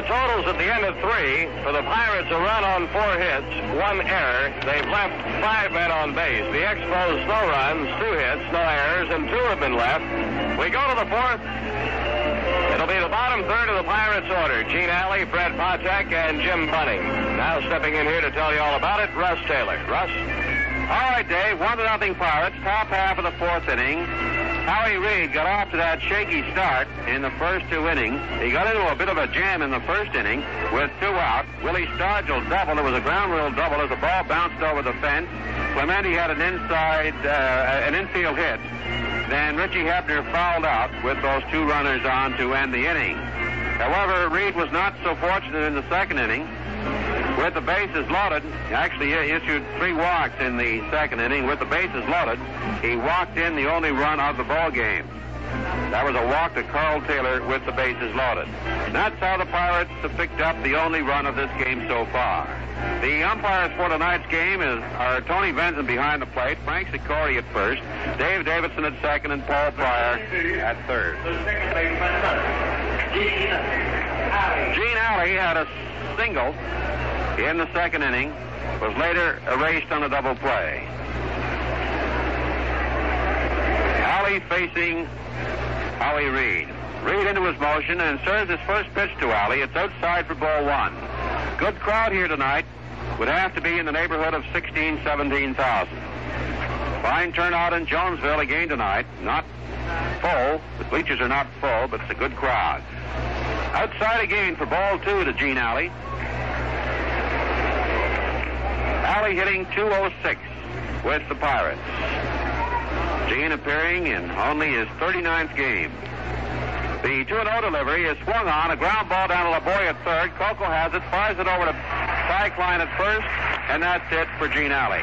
The totals at the end of three. For the Pirates, a run on four hits, one error. They've left five men on base. The Expos, no runs, two hits, no errors, and two have been left. We go to the fourth. It'll be the bottom third of the Pirates' order. Gene Alley, Fred Patek, and Jim Bunning. Now stepping in here to tell you all about it, Russ Taylor. Russ? All right, Dave. One to nothing Pirates. Top half of the fourth inning. Howie Reed got off to that shaky start in the first two innings. He got into a bit of a jam in the first inning with two out. Willie Stargell doubled. It was a ground rule double as the ball bounced over the fence. Clemente had an inside, uh, an infield hit. Then Richie Hebner fouled out with those two runners on to end the inning. However, Reed was not so fortunate in the second inning with the bases loaded. Actually, he issued three walks in the second inning. With the bases loaded, he walked in the only run of the ball game. That was a walk to Carl Taylor with the bases loaded. That's how the Pirates have picked up the only run of this game so far. The umpires for tonight's game is, are Tony Venzon behind the plate, Frank Secory at first, Dave Davidson at second, and Paul Pryor at third. Gene Alley had a single in the second inning, was later erased on a double play. Alley facing Howie Reed. Reed into his motion and serves his first pitch to Alley. It's outside for ball one. Good crowd here tonight. Would have to be in the neighborhood of 16, 17,000. Fine turnout in Jonesville again tonight. Not full. The bleachers are not full, but it's a good crowd. Outside again for ball two to Gene Alley. Alley hitting 206 with the Pirates. Gene appearing in only his 39th game. The 2-0 delivery is swung on. A ground ball down to Laboy at third. Coco has it, fires it over to Cline at first, and that's it for Gene Alley.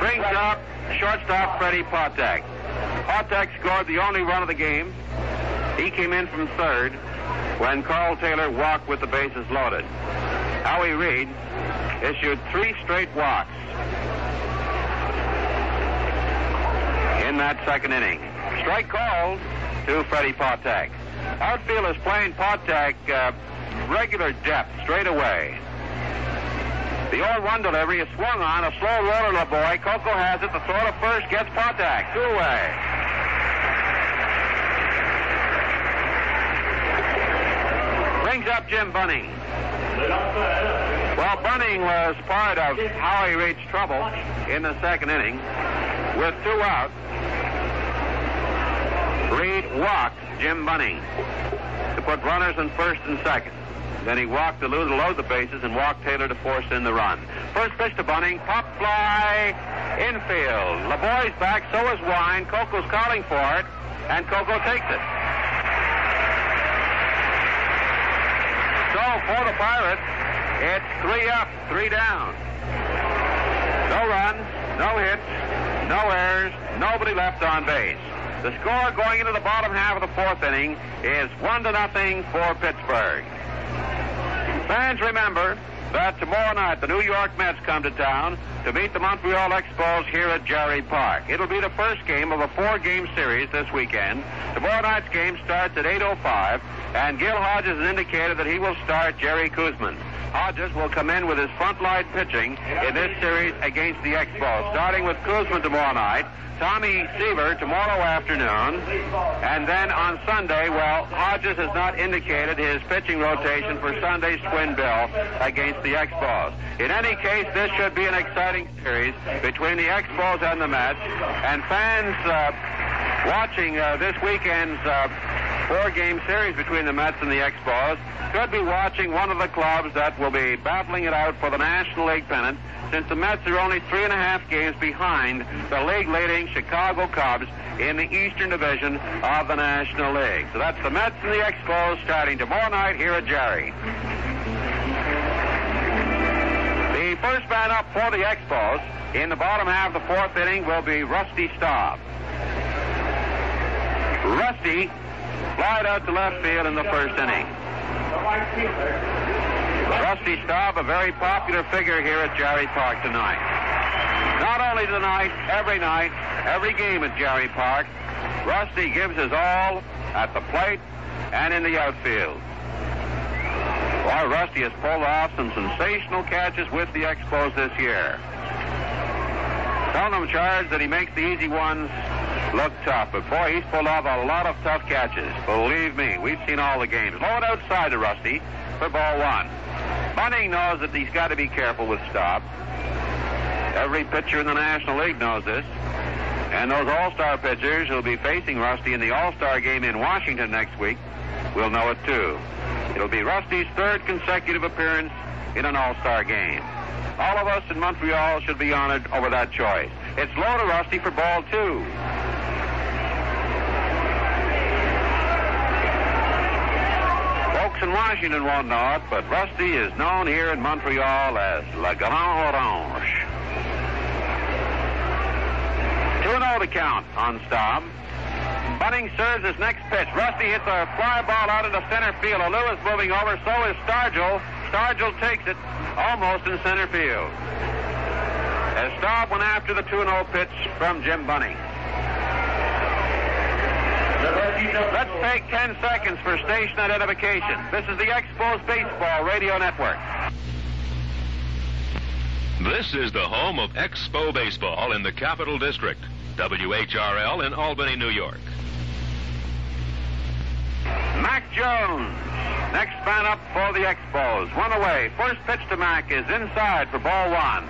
Brings up shortstop Freddie Patek. Patek scored the only run of the game. He came in from third when Carl Taylor walked with the bases loaded. Howie Reed issued three straight walks in that second inning. Strike called to Freddie Patek. Outfield is playing Patek uh, regular depth straight away. The 0-1 delivery is swung on. A slow roller, Laboy. Coco has it. The throw to first gets Patek. Two away. Brings up Jim Bunning. Well, Bunning was part of Howie Reed's trouble in the second inning. With two outs, Reed walked Jim Bunning to put runners in first and second. Then he walked to lose, load the bases and walked Taylor to force in the run. First pitch to Bunning, pop fly, infield. Laboy's back, so is Wine. Coco's calling for it, and Coco takes it. So for the Pirates, it's three up, three down. No runs, no hits, no errors, nobody left on base. The score going into the bottom half of the fourth inning is one to nothing for Pittsburgh. Fans remember that tomorrow night the New York Mets come to town to meet the Montreal Expos here at Jarry Park. It'll be the first game of a four-game series this weekend. Tomorrow night's game starts at 8.05, and Gil Hodges has indicated that he will start Jerry Koosman. Hodges will come in with his front line pitching in this series against the Expos, starting with Koosman tomorrow night, Tommy Seaver tomorrow afternoon, and then on Sunday, well, Hodges has not indicated his pitching rotation for Sunday's twin bill against the Expos. In any case, this should be an exciting series between the Expos and the Mets, and fans uh, watching uh, this weekend's uh, four-game series between the Mets and the Expos could be watching one of the clubs that will be battling it out for the National League pennant since the Mets are only three and a half games behind the league-leading Chicago Cubs in the Eastern Division of the National League. So that's the Mets and the Expos starting tomorrow night here at Jarry. The first man up for the Expos in the bottom half of the fourth inning will be Rusty Staub. Rusty flied out to left field in the first inning. Rusty Staub, a very popular figure here at Jarry Park tonight. Not only tonight, every night, every game at Jarry Park, Rusty gives his all at the plate and in the outfield. Boy, Rusty has pulled off some sensational catches with the Expos this year. Seldom charged that he makes the easy ones look tough, but boy, he's pulled off a lot of tough catches. Believe me, we've seen all the games. Low and outside to Rusty for ball one. Bunning knows that he's got to be careful with Staub. Every pitcher in the National League knows this. And those All-Star pitchers who'll be facing Rusty in the All-Star game in Washington next week will know it too. It'll be Rusty's third consecutive appearance in an All-Star game. All of us in Montreal should be honored over that choice. It's low to Rusty for ball two. Folks in Washington won't know it, but Rusty is known here in Montreal as Le Grand Orange. 2-0 to count on Staub. Bunning serves his next pitch. Rusty hits a fly ball out into center field. Alou is moving over. So is Stargell. Stargell takes it almost in center field. As Staub went after the 2-0 pitch from Jim Bunning. Let's take 10 seconds for station identification. This is the Expos Baseball Radio Network. This is the home of Expo Baseball in the Capital District. WHRL in Albany, New York. Mac Jones, next man up for the Expos. One away. First pitch to Mac is inside for ball one.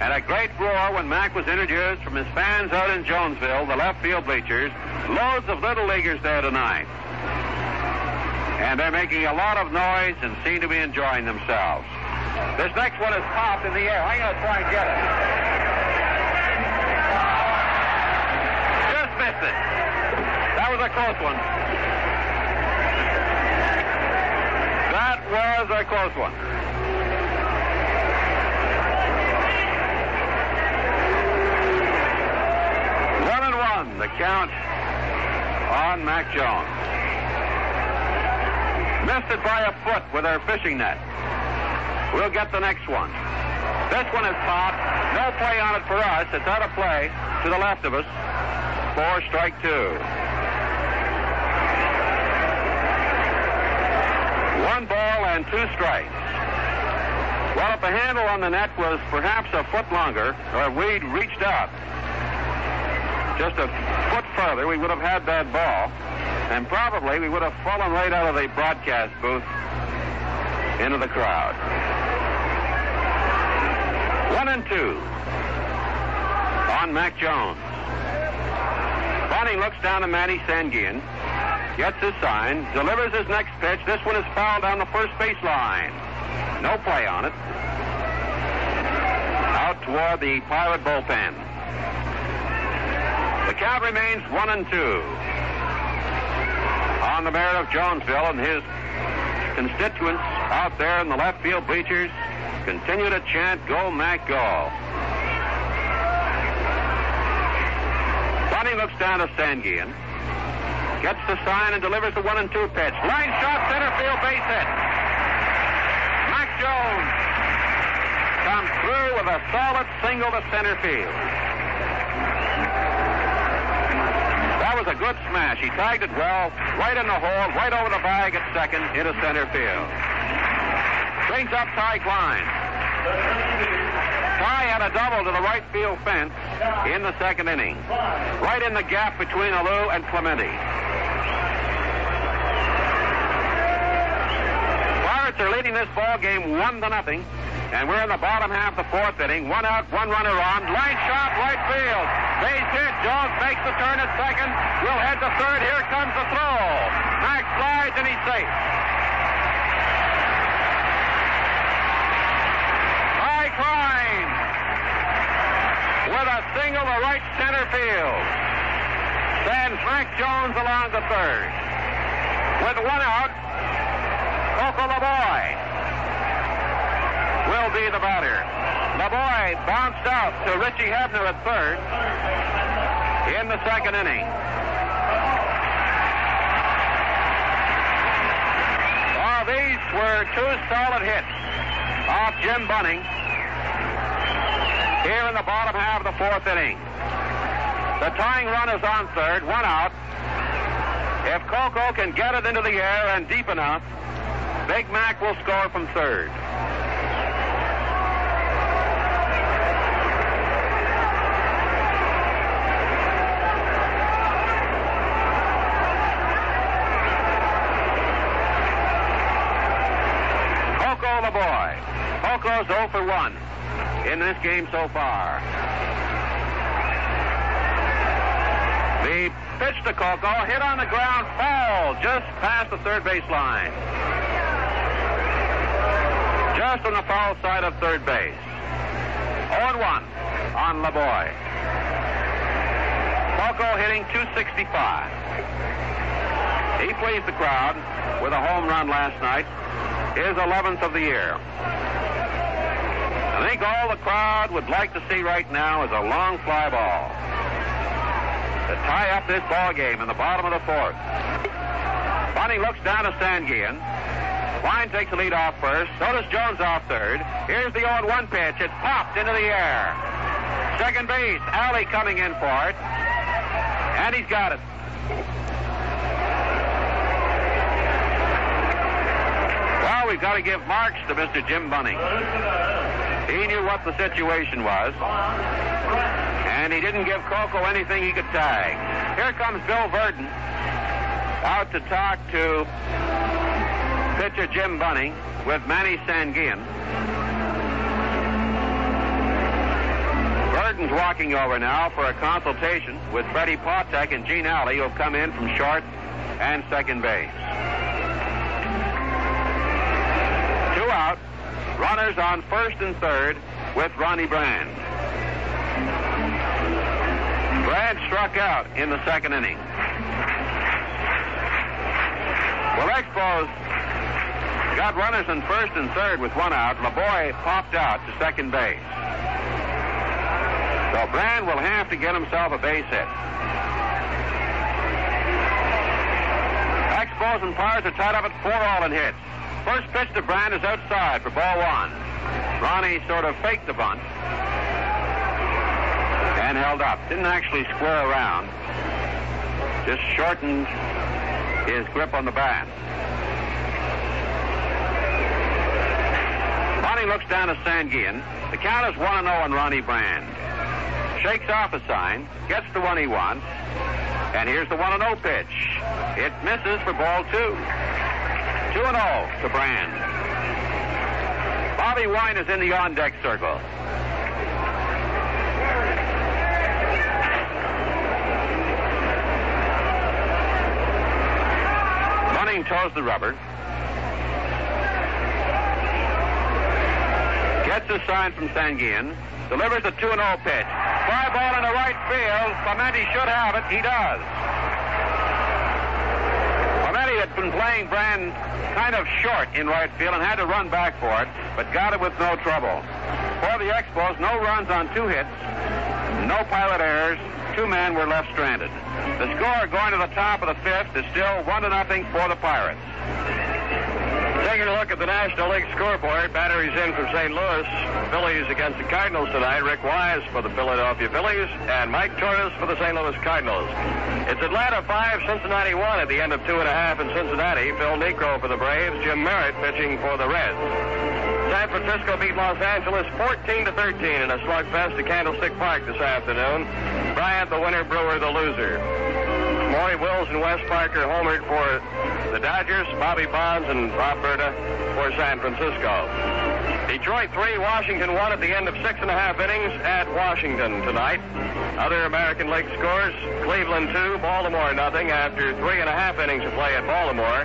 And a great roar when Mac was introduced from his fans out in Jonesville, the left field bleachers. Loads of little leaguers there tonight. And they're making a lot of noise and seem to be enjoying themselves. This next one is popped in the air. I'm going to try and get it. Just missed it. That was a close one. That was a close one. One and one, the count on Mac Jones. Missed it by a foot with her fishing net. We'll get the next one. This one is popped. No play on it for us. It's out of play to the left of us. Four strike two. One ball and two strikes. Well, if the handle on the net was perhaps a foot longer, or we'd reached out just a foot further, we would have had that ball. And probably we would have fallen right out of the broadcast booth into the crowd. One and two on Mac Jones. Bunning looks down to Matty Sanguillen, gets his sign, delivers his next pitch. This one is fouled down the first base line. No play on it. Out toward the Pirate bullpen. The count remains one and two on the mayor of Jonesville and his constituents out there in the left field bleachers continue to chant, Go, Mac, go. Bunny looks down to Sanguillen, gets the sign and delivers the one and two pitch. Line shot, center field base hit. Mac Jones comes through with a solid single to center field. That was a good smash. He tagged it well, right in the hole, right over the bag at second, into center field. Brings up Ty Klein. Ty had a double to the right field fence in the second inning, right in the gap between Alou and Clemente. Pirates are leading this ball game one to nothing, and we're in the bottom half of the fourth inning. One out, one runner on. Line shot, right field. Base hit. Jones makes the turn at second. We'll head to third. Here comes the throw. Max slides and he's safe. High Cline with a single to right center field. Sends Mac Jones along the third. With one out, Coco Laboy will be the batter. Laboy bounced out to Richie Hebner at third in the second inning. Oh, these were two solid hits off Jim Bunning here in the bottom half of the fourth inning. The tying run is on third, one out. If Coco can get it into the air and deep enough, Big Mac will score from third. Coco Laboy. Coco's 0 for 1 in this game so far. Pitch to Coco, hit on the ground, fall just past the third base line. Just on the foul side of third base. 0 1 on Laboy. Coco hitting 265. He pleased the crowd with a home run last night, his 11th of the year. I think all the crowd would like to see right now is a long fly ball to tie up this ball game in the bottom of the fourth. Bunning looks down to Sanguillen. Cline takes the lead off first. So does Jones off third. Here's the 0-1 pitch. It's popped into the air. Second base, Alley coming in for it. And he's got it. Well, we've got to give marks to Mr. Jim Bunning. He knew what the situation was. And he didn't give Coco anything he could tag. Here comes Bill Virdon out to talk to pitcher Jim Bunning with Manny Sanguillen. Virdon's walking over now for a consultation with Freddie Patek and Gene Alley, who have come in from short and second base. Runners on first and third with Ronnie Brand. Brand struck out in the second inning. Well, Expos got runners in first and third with one out. Laboy popped out to second base. So Brand will have to get himself a base hit. Expos and Pirates are tied up at four all in hits. First pitch to Brand is outside for ball one. Ronnie sort of faked the bunt and held up. Didn't actually square around. Just shortened his grip on the bat. Ronnie looks down at Sanguillen. The count is 1 0 on Ronnie Brand. Shakes off a sign, gets the one he wants, and here's the 1 0 pitch. It misses for ball two. 2 0 to Brand. Bobby Wine is in the on deck circle. Bunning toes the rubber. Gets a sign from Sanguillen. Delivers a 2 0 pitch. Fly ball in the right field. Clemente should have it. He does. Clemente had been playing Brand kind of short in right field and had to run back for it, but got it with no trouble. For the Expos, no runs on two hits, no pilot errors, two men were left stranded. The score going to the top of the fifth is still one to nothing for the Pirates. Taking a look at the National League scoreboard, batteries in from St. Louis. Phillies against the Cardinals tonight. Rick Wise for the Philadelphia Phillies and Mike Torrez for the St. Louis Cardinals. It's Atlanta 5, Cincinnati 1 at the end of two and a half in Cincinnati. Phil Niekro for the Braves, Jim Merritt pitching for the Reds. San Francisco beat Los Angeles 14 to 13 in a slugfest at Candlestick Park this afternoon. Bryant the winner, Brewer the loser. Maury Wills and Wes Parker homered for the Dodgers, Bobby Bonds and Bob Burda for San Francisco. Detroit 3, Washington 1 at the end of six and a half innings at Washington tonight. Other American League scores, Cleveland 2, Baltimore nothing after three and a half innings of play at Baltimore.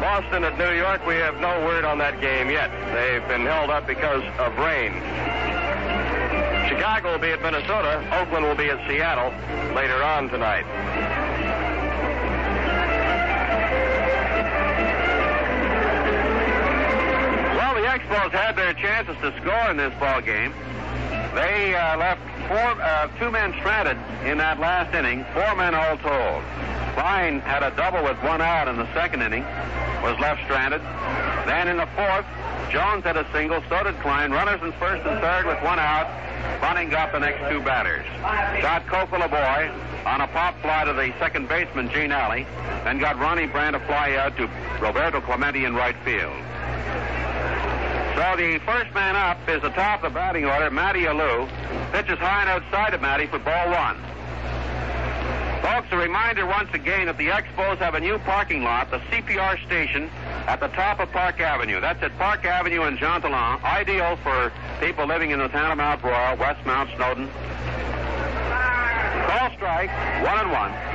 Boston at New York, we have no word on that game yet. They've been held up because of rain. Chicago will be at Minnesota. Oakland will be at Seattle later on tonight. Expos had their chances to score in this ball game. They uh, left four, uh, two men stranded in that last inning, four men all told. Cline had a double with one out in the second inning, was left stranded. Then in the fourth, Jones had a single, so did Cline. Runners in first and third with one out. Bunning got the next two batters. Got Coco boy on a pop fly to the second baseman, Gene Alley, then got Ronnie Brand a fly out to Roberto Clemente in right field. So the first man up is the top of the batting order, Matty Alou. Pitches high and outside of Matty for ball one. Folks, a reminder once again that the Expos have a new parking lot, the CPR station, at the top of Park Avenue. That's at Park Avenue in Jean Talon, ideal for people living in the town of Mount Royal, West Mount Snowdon. Call strike, one and one.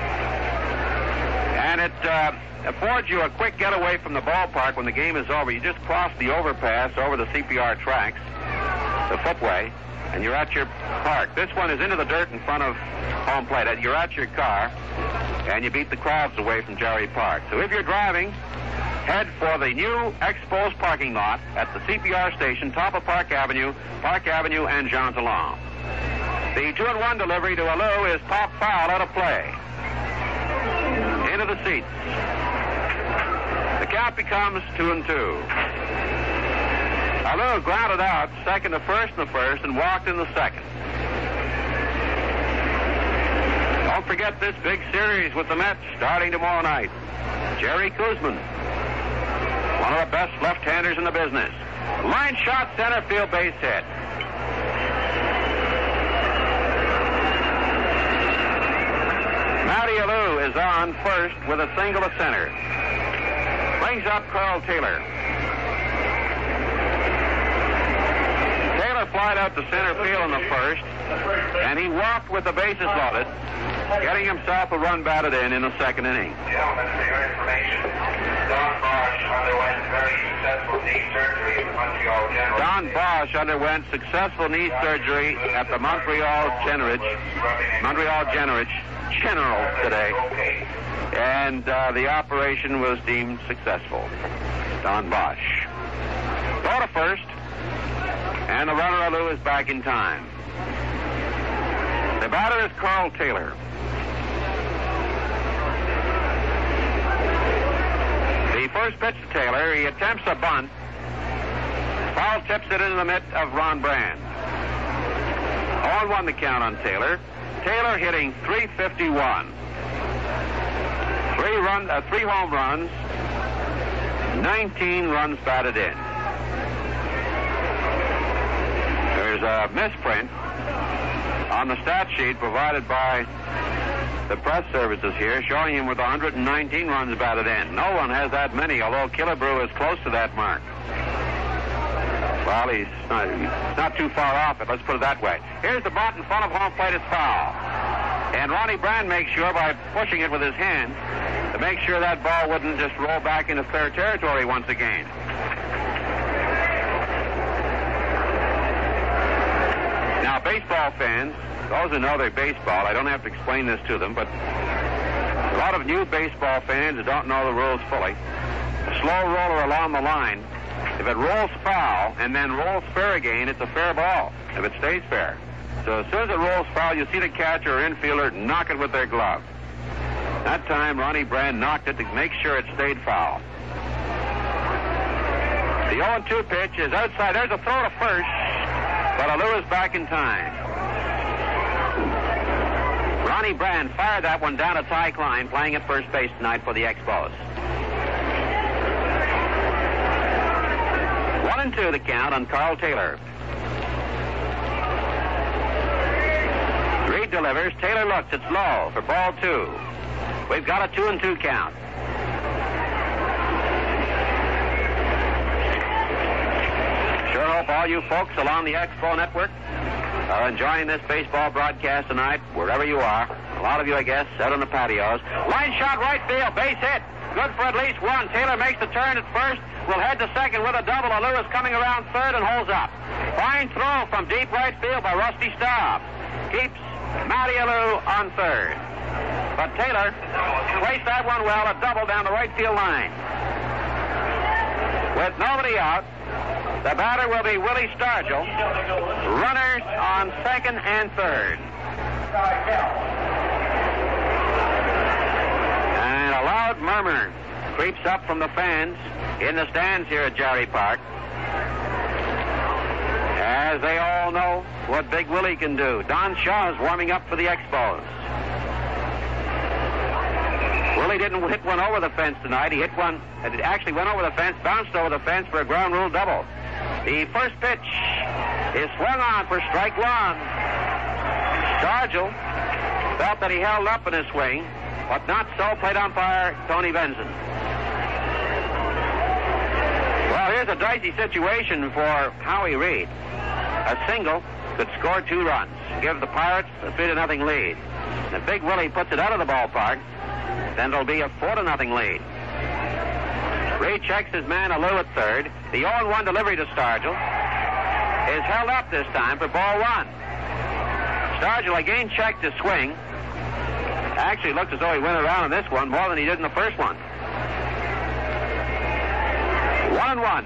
And it uh, affords you a quick getaway from the ballpark when the game is over. You just cross the overpass over the CPR tracks, the footway, and you're at your park. This one is into the dirt in front of home plate. You're at your car. and you beat the crowds away from Jarry Park. So if you're driving, head for the new Expos parking lot at the CPR station, top of Park Avenue, Park Avenue, and Jean Talon. The two and one delivery to Alou is pop foul out of play. Into the seats. The count becomes two and two. Alou grounded out second to first in the first and walked in the second. Don't forget this big series with the Mets starting tomorrow night. Jerry Koosman, one of the best left-handers in the business. Line shot center field base hit. Matty Alou is on first with a single to center. Brings up Carl Taylor. Taylor flied out to center field in the first, and he walked with the bases loaded, getting himself a run batted in in the second inning. Gentlemen, for your information, Don Bosch underwent very successful knee surgery at the Montreal General. Don Bosch underwent successful knee surgery at the Montreal General, Montreal General, General today, and uh, the operation was deemed successful. Don Bosch. Go to first, and the runner Alou is back in time. The batter is Carl Taylor. The first pitch to Taylor, he attempts a bunt. Foul tips it into the mitt of Ron Brand. All one the count on Taylor. Taylor hitting 351. Three run, uh, three home runs, 19 runs batted in. There's a misprint on the stat sheet provided by the press services here, showing him with 119 runs batted in. No one has that many, although Killebrew is close to that mark. Well, he's not, he's not too far off it. Let's put it that way. Here's the bunt in front of home plate. It's foul. And Ronnie Brand makes sure by pushing it with his hand to make sure that ball wouldn't just roll back into fair territory once again. Now, baseball fans, those who know their baseball, I don't have to explain this to them, but a lot of new baseball fans who don't know the rules fully. A slow roller along the line, if it rolls foul and then rolls fair again, it's a fair ball if it stays fair. So as soon as it rolls foul, you see the catcher or infielder knock it with their glove. That time, Ronnie Brand knocked it to make sure it stayed foul. The 0-2 pitch is outside. There's a throw to first, but Alou is back in time. Ronnie Brand fired that one down to Ty Cline, playing at first base tonight for the Expos. One and two the count on Carl Taylor. Reed delivers. Taylor looks. It's low for ball two. We've got a two and two count. Sure hope all you folks along the Expo Network are enjoying this baseball broadcast tonight, wherever you are. A lot of you, I guess, out on the patios. Line shot right field, base hit. Good for at least one. Taylor makes the turn at first. Will head to second with a double. Alou is coming around third and holds up. Fine throw from deep right field by Rusty Staub. Keeps Matty Alou on third. But Taylor placed that one well, a double down the right field line. With nobody out, the batter will be Willie Stargell. Runners on second and third. And a loud murmur creeps up from the fans in the stands here at Jarry Park. As they all know what Big Willie can do. Don Shaw is warming up for the Expos. Willie didn't hit one over the fence tonight. He hit one that actually went over the fence, bounced over the fence for a ground rule double. The first pitch is swung on for strike one. Stargell felt that he held up in his swing, but not so plate umpire Tony Venzon. Well, here's a dicey situation for Howie Reed. A single could score two runs, give the Pirates a three to nothing lead. If Big Willie puts it out of the ballpark, then it'll be a four to nothing lead. Reed checks his man a Alou at third. The 0-1 delivery to Stargell is held up this time for ball one. Stargell again checked his swing. Actually, looked as though he went around in this one more than he did in the first one. One and one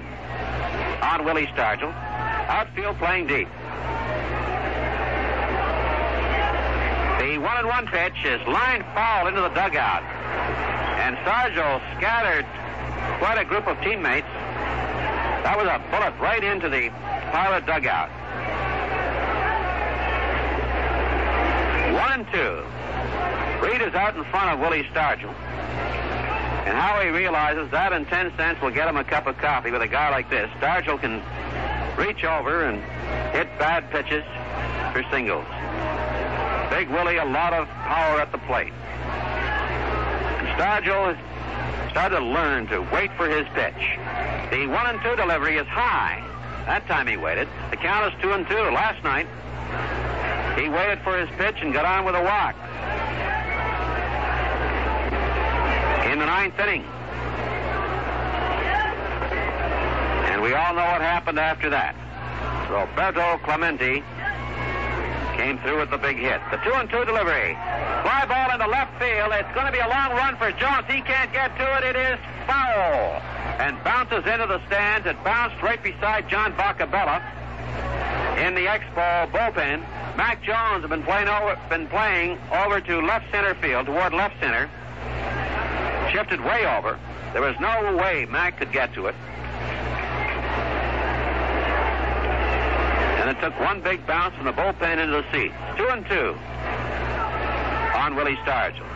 on Willie Stargell. Outfield playing deep. The one and one pitch is lined foul into the dugout. And Stargell scattered quite a group of teammates. That was a bullet right into the pilot dugout. One and two. Reed is out in front of Willie Stargell. And Howie realizes that and 10 cents will get him a cup of coffee with a guy like this. Stargell can reach over and hit bad pitches for singles. Big Willie, a lot of power at the plate. Stargell has started to learn to wait for his pitch. The one and two delivery is high. That time he waited. The count is two and two. Last night, he waited for his pitch and got on with a walk. In the ninth inning. And we all know what happened after that. Roberto Clemente came through with the big hit. The two and two delivery. Fly ball into left field. It's going to be a long run for Jones. He can't get to it. It is foul. And bounces into the stands. It bounced right beside John Boccabella in the Expo bullpen. Mac Jones has been playing over, been playing over to left center field, toward left center. Shifted way over. There was no way Mac could get to it. And it took one big bounce from the bullpen into the seats. Two and two on Willie Stargell.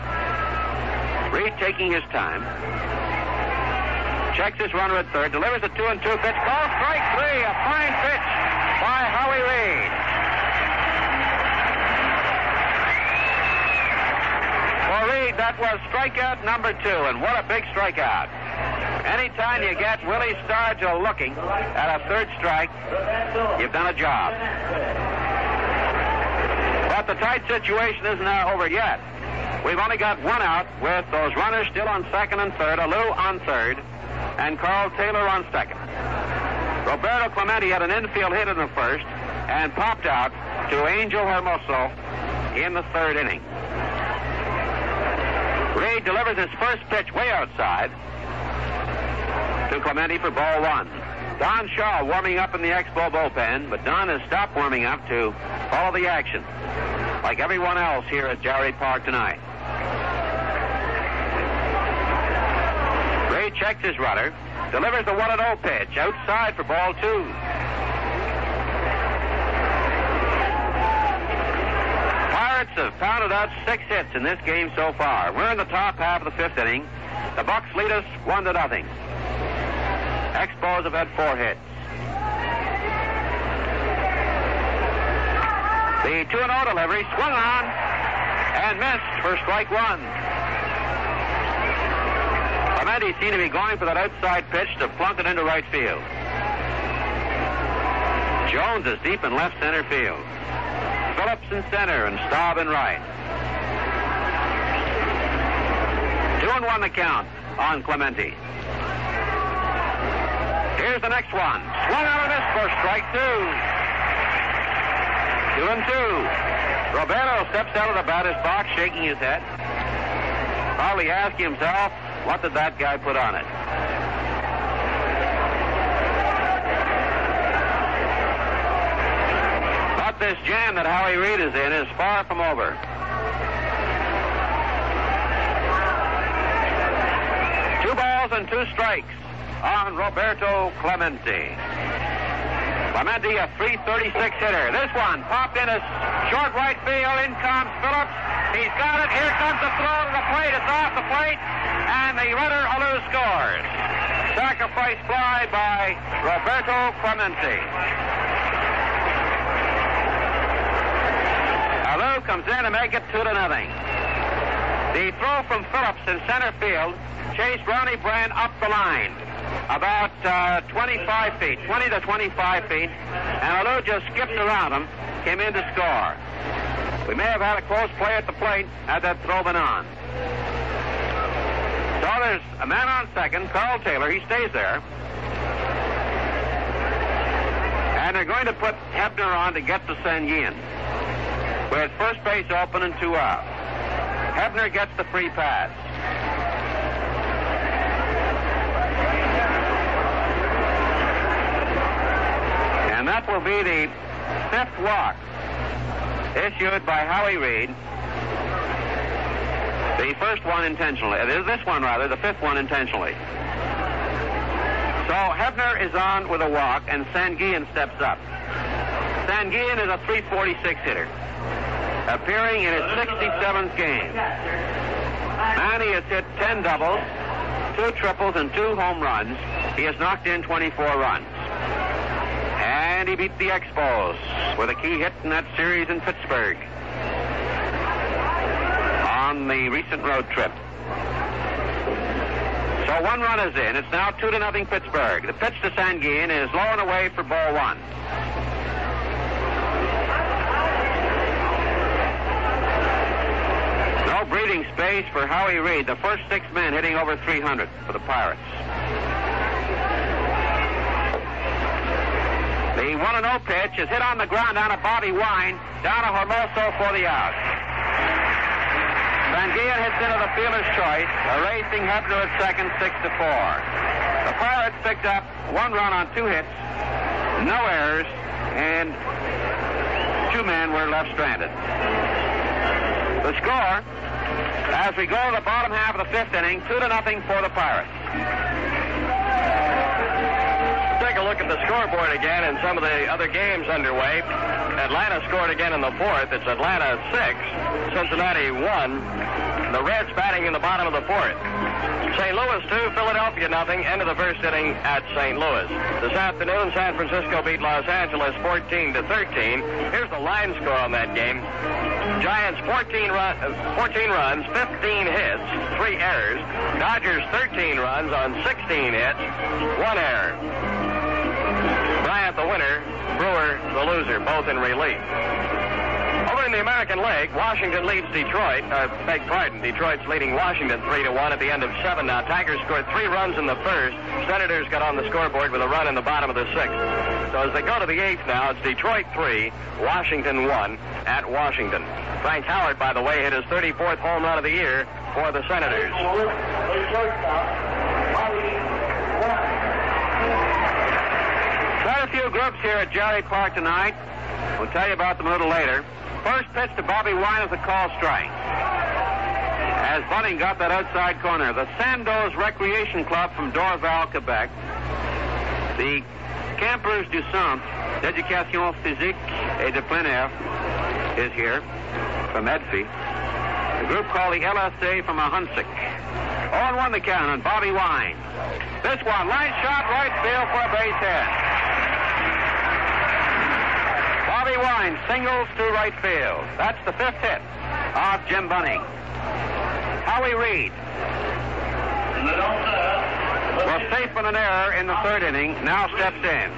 Reed taking his time. Checks his runner at third. Delivers a two and two pitch. Call strike three. A fine pitch by Howie Reed. For Reed, that was strikeout number two, and what a big strikeout. Anytime you get Willie Stargell looking at a third strike, you've done a job. But the tight situation isn't uh, over yet. We've only got one out with those runners still on second and third, Alou on third, and Carl Taylor on second. Roberto Clemente had an infield hit in the first and popped out to Angel Hermoso in the third inning. Reed delivers his first pitch way outside to Clemente for ball one. Don Shaw warming up in the Expo bullpen, but Don has stopped warming up to follow the action, like everyone else here at Jarry Park tonight. Ray checks his runner, delivers the 1 0 pitch outside for ball two. Pirates have pounded out six hits in this game so far. We're in the top half of the fifth inning. The Bucs lead us one to nothing. Expos have had four hits. The 2 0 delivery swung on and missed for strike one. Clemente seemed to be going for that outside pitch to plunk it into right field. Jones is deep in left center field. Phillips in center and Staub in right. Two and one the count on Clemente. Here's the next one. Swung out of this for strike two. Two and two. Roberto steps out of the batter's box, shaking his head. Probably asking himself, what did that guy put on it? But this jam that Howie Reed is in is far from over. Two balls and two strikes on Roberto Clemente. Clemente, a 336 hitter. This one popped in a short right field. In comes Phillips. He's got it. Here comes the throw to the plate. It's off the plate. And the runner, Alou, scores. Sacrifice fly by Roberto Clemente. Alou comes in to make it two to nothing. The throw from Phillips in center field chased Ronnie Brand up the line about uh, 25 feet, 20 to 25 feet, and Alou just skipped around him, came in to score. We may have had a close play at the plate had that throw been on. So there's a man on second, Carl Taylor. He stays there. And they're going to put Hebner on to get to Sanguillen. With first base open and two out. Hebner gets the free pass. And that will be the fifth walk issued by Howie Reed. The first one intentionally. This one, rather, the fifth one intentionally. So Hebner is on with a walk, and Sanguillen steps up. Sanguillen is a 346 hitter, appearing in his 67th game. Manny has hit 10 doubles, two triples, and two home runs. He has knocked in 24 runs. And he beat the Expos with a key hit in that series in Pittsburgh on the recent road trip. So one run is in. It's now two to nothing Pittsburgh. The pitch to Sanguillen is low and away for ball one. No breathing space for Howie Reed, the first six men hitting over 300 for the Pirates. The 1 0 pitch is hit on the ground down to Bobby Wine, down to Hermoso for the out. Sanguillen hits into the fielder's choice, erasing Hebner at second, 6 to 4. The Pirates picked up one run on two hits, no errors, and two men were left stranded. The score, as we go to the bottom half of the fifth inning, two to nothing for the Pirates take a look at the scoreboard again and some of the other games underway. Atlanta scored again in the fourth. It's Atlanta 6, Cincinnati 1. The Reds batting in the bottom of the fourth. St. Louis 2, Philadelphia nothing. End of the first inning at St. Louis. This afternoon, San Francisco beat Los Angeles 14 to 13. Here's the line score on that game. Giants 14, run, uh, 14 runs, 15 hits, 3 errors. Dodgers 13 runs on 16 hits, 1 error. Bryant the winner, Brewer the loser, both in relief. Over in the American League, Washington leads Detroit. Uh, beg pardon, Detroit's leading Washington 3 to 1 at the end of 7 now. Tigers scored three runs in the first. Senators got on the scoreboard with a run in the bottom of the sixth. So as they go to the eighth now, it's Detroit 3, Washington 1 at Washington. Frank Howard, by the way, hit his 34th home run of the year for the Senators. A few groups here at Jarry Park tonight. We'll tell you about them a little later. First pitch to Bobby Wine is a call strike. As Bunning got that outside corner, the Sandoz Recreation Club from Dorval, Quebec, the Campers du Centre d'Éducation Physique et de Plein Air is here from Edfi. The group called the LSA from Ahuntsic. 0-1 the count on Bobby Wine. This one, line shot, right field for a base hit. Bobby Wine singles to right field. That's the fifth hit of Jim Bunning. Howie Reed was safe with an error in the third inning, now steps in.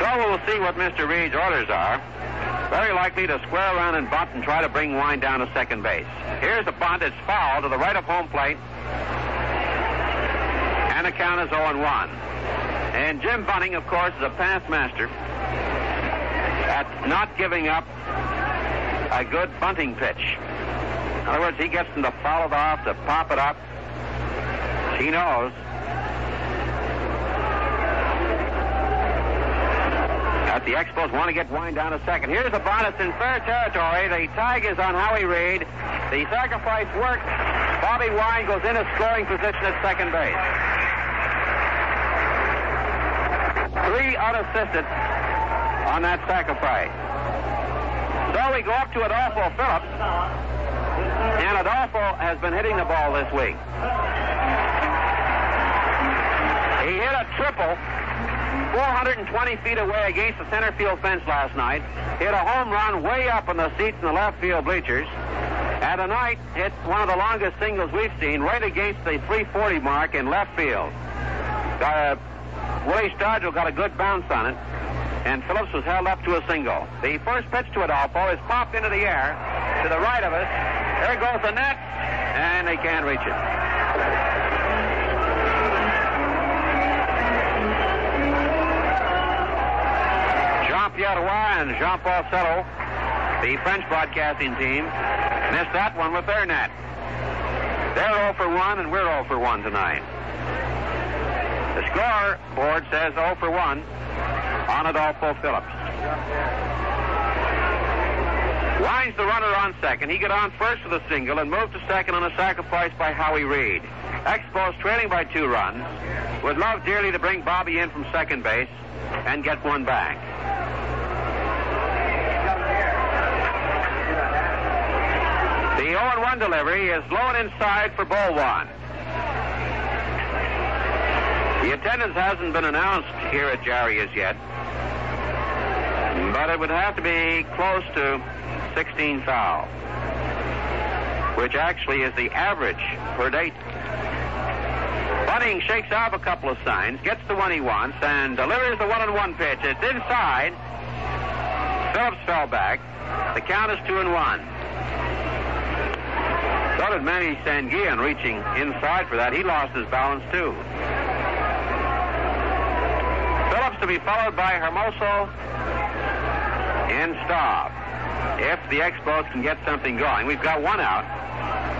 So we'll see what Mr. Reed's orders are. Very likely to square around and bunt and try to bring Wine down to second base. Here's the bunt. It's foul to the right of home plate. And the count is 0 1. And Jim Bunning, of course, is a past master at not giving up a good bunting pitch. In other words, he gets them to foul it off, to pop it up. He knows. That the Expos want to get Wine down a second. Here's a bonus in fair territory. The tag is on Howie Reed. The sacrifice works. Bobby Wine goes in a scoring position at second base. Three unassisted on that sacrifice. So we go up to Adolfo Phillips. And Adolfo has been hitting the ball this week. He hit a triple 420 feet away against the center field fence last night. Hit a home run way up in the seats in the left field bleachers. And tonight, hit one of the longest singles we've seen right against the 340 mark in left field. Got a Willie Stargell got a good bounce on it, and Phillips was held up to a single. The first pitch to Adolfo is popped into the air to the right of us. There goes the net, and they can't reach it. Pierre and Jean Paul Settle the French broadcasting team, missed that one with their net. They're 0 for 1, and we're 0 for 1 tonight. The scoreboard says 0 for 1 on Adolfo Phillips. Wine's the runner on second. He got on first with a single and moved to second on a sacrifice by Howie Reed. Expos trailing by two runs. Would love dearly to bring Bobby in from second base and get one back. The 0-1 delivery is low and inside for ball one. The attendance hasn't been announced here at Jarry as yet, but it would have to be close to 16 foul, which actually is the average per date. Bunning shakes off a couple of signs, gets the one he wants, and delivers the one-on-one pitch. It's inside. Phillips fell back. The count is two and one. So did Manny Sanguillen reaching inside for that. He lost his balance too. Phillips to be followed by Hermoso and Staub. If the Expos can get something going, we've got one out.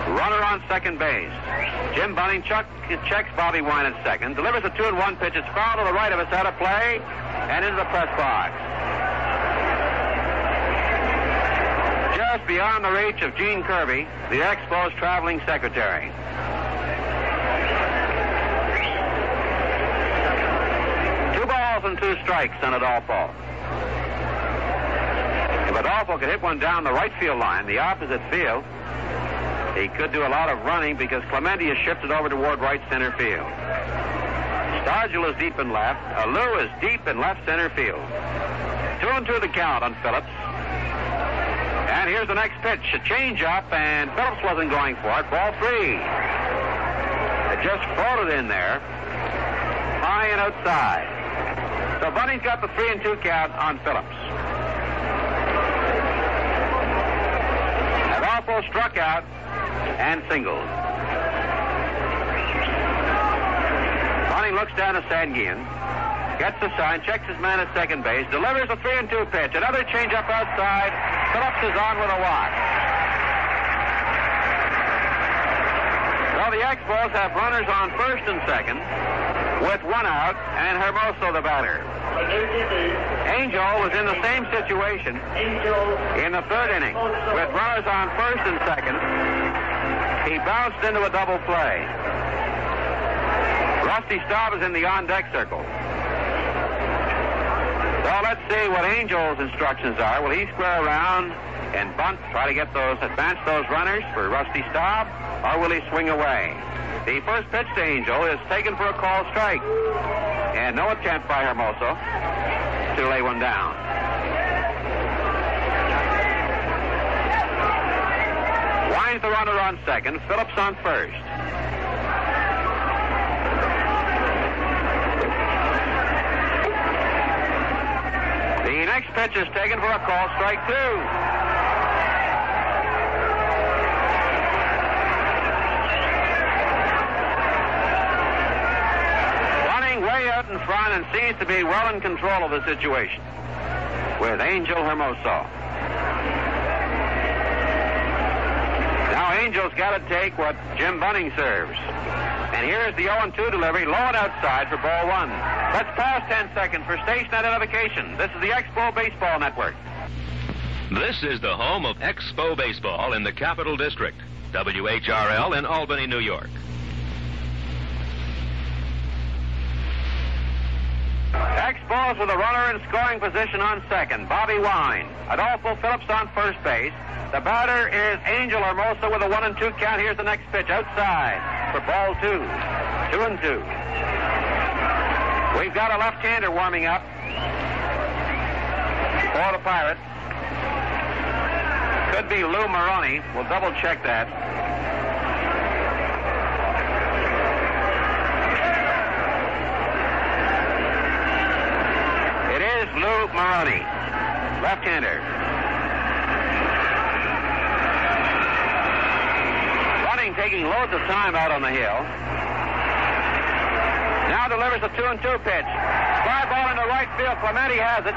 Runner on second base. Jim Bunning chuck, checks Bobby Wine at second, delivers a two and one pitch. It's foul to the right of us out of play and into the press box. Just beyond the reach of Gene Kirby, the Expos traveling secretary. Two balls and two strikes on Adolfo. If Adolfo could hit one down the right field line, the opposite field, he could do a lot of running because Clemente is shifted over toward right center field. Stargell is deep in left. Alou is deep in left center field. Two and two the count on Phillips. And here's the next pitch, a changeup, and Phillips wasn't going for it. Ball three. It just floated in there, high and outside. So Bunning's got the three and two count on Phillips. Adolfo struck out and singled. Bunning looks down at Sanguillen, gets the sign, checks his man at second base, delivers a three and two pitch. Another changeup outside. Phillips is on with a walk. So the Expos have runners on first and second with one out and Hermoso the batter. Angel was in the same situation in the third inning with runners on first and second. He bounced into a double play. Rusty Staub is in the on-deck circle. So let's see what Angel's instructions are. Will he square around and bunt, try to get those, advance those runners for Rusty Staub, or will he swing away? The first pitch to Angel is taken for a call strike. And no attempt by Hermoso to lay one down. Wine's the runner on second, Phillips on first. The next pitch is taken for a call strike two. In front and seems to be well in control of the situation with Angel Hermoso. Now Angel's got to take what Jim Bunning serves. And here's the 0-2 delivery, low and outside for ball one. Let's pause 10 seconds for station identification. This is the Expo Baseball Network. This is the home of Expo Baseball in the Capital District. WHRL in Albany, New York. Expos with a runner in scoring position on second, Bobby Wine. Adolfo Phillips on first base. The batter is Angel Hermoso with a one and two count. Here's the next pitch outside for ball two. Two and two. We've got a left-hander warming up for the Pirates. Could be Lou Marone. We'll double check that. Lou Marone, left-hander. Bunning, taking loads of time out on the hill. Now delivers a two and two pitch. Fly ball into right field. Clemente has it.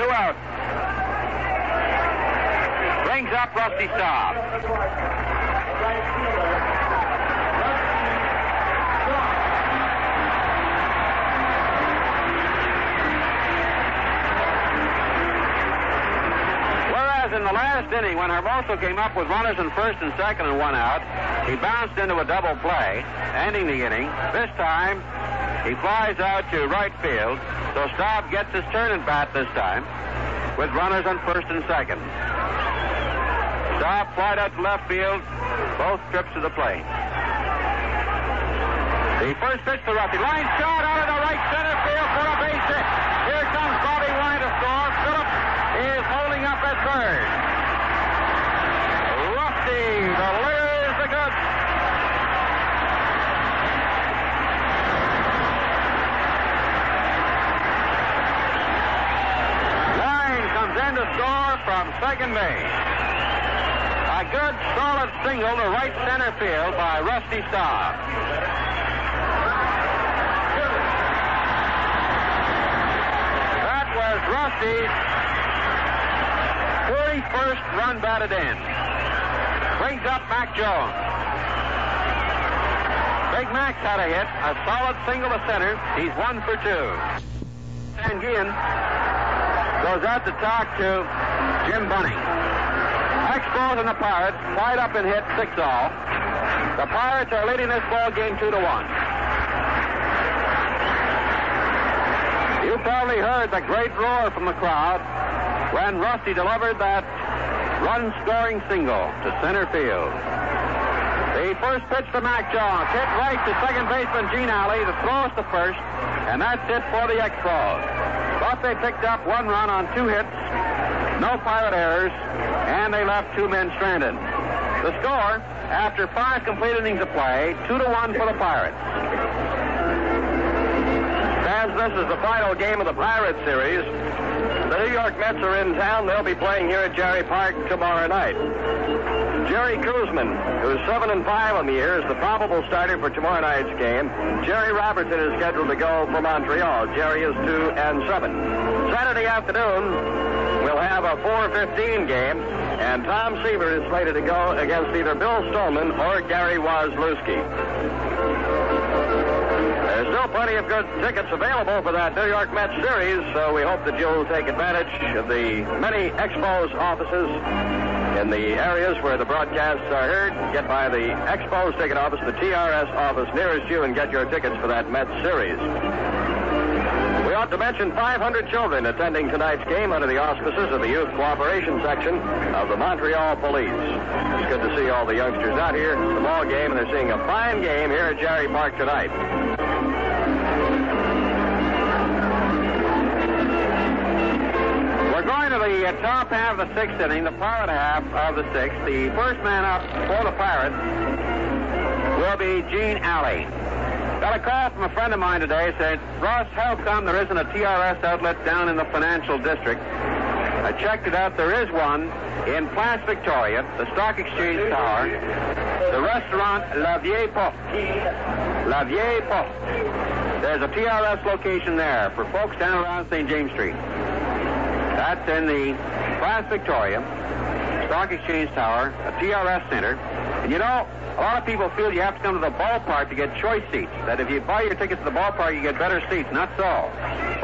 Two out. Brings up Rusty Staub. In the last inning, when Hermoso came up with runners in first and second and one out, he bounced into a double play, ending the inning. This time, he flies out to right field, so Staub gets his turn at bat this time, with runners on first and second. Staub flied out to left field, both trips to the plate. The first pitch to Ruffy. Line shot out of the right center field for a base hit. Here comes Bobby Wine to score. Phillips is third. Rusty delivers the goods. Wine comes in to score from second base. A good solid single to right center field by Rusty Staub. That was Rusty's 41st run batted in. Brings up Mac Jones. Big Mac's had a hit, a solid single to center. He's one for two. Sanguillen goes out to talk to Jim Bunning. Expos and the Pirates tied up and hit six all. The Pirates are leading this ball game two to one. You probably heard the great roar from the crowd when Rusty delivered that run-scoring single to center field. The first pitch to Mac Jones. Hit right to second baseman Gene Alley. The throw is to first. And that's it for the Expos. But they picked up one run on two hits, no pilot errors, and they left two men stranded. The score, after five complete innings of play, two to one for the Pirates. As this is the final game of the Pirates series, the New York Mets are in town. They'll be playing here at Jarry Park tomorrow night. Jerry Koosman, who's 7 and 5 on the year, is the probable starter for tomorrow night's game. Jerry Robertson is scheduled to go for Montreal. Jerry is 2 and 7. Saturday afternoon, we'll have a 4-15 game, and Tom Seaver is slated to go against either Bill Stoneman or Gary Waslewski. There's still plenty of good tickets available for that New York Mets series, so we hope that you'll take advantage of the many Expos offices in the areas where the broadcasts are heard. Get by the Expos ticket office, the TRS office nearest you, and get your tickets for that Mets series. We ought to mention 500 children attending tonight's game under the auspices of the Youth Cooperation Section of the Montreal Police. It's good to see all the youngsters out here at the ball game, and they're seeing a fine game here at Jarry Park tonight. The uh, top half of the sixth inning, the pirate half of the sixth. The first man up for the Pirates will be Gene Alley. Got a call from a friend of mine today saying, Russ, how come there isn't a TRS outlet down in the financial district? I checked it out. There is one in Place Victoria, the Stock Exchange Tower, the restaurant La Vieille Poste. La Vieille Poste. There's a TRS location there for folks down around St. James Street. That's in the Place Victoria, Stock Exchange Tower, a TRS center. And you know, a lot of people feel you have to come to the ballpark to get choice seats. That if you buy your tickets to the ballpark, you get better seats. Not so.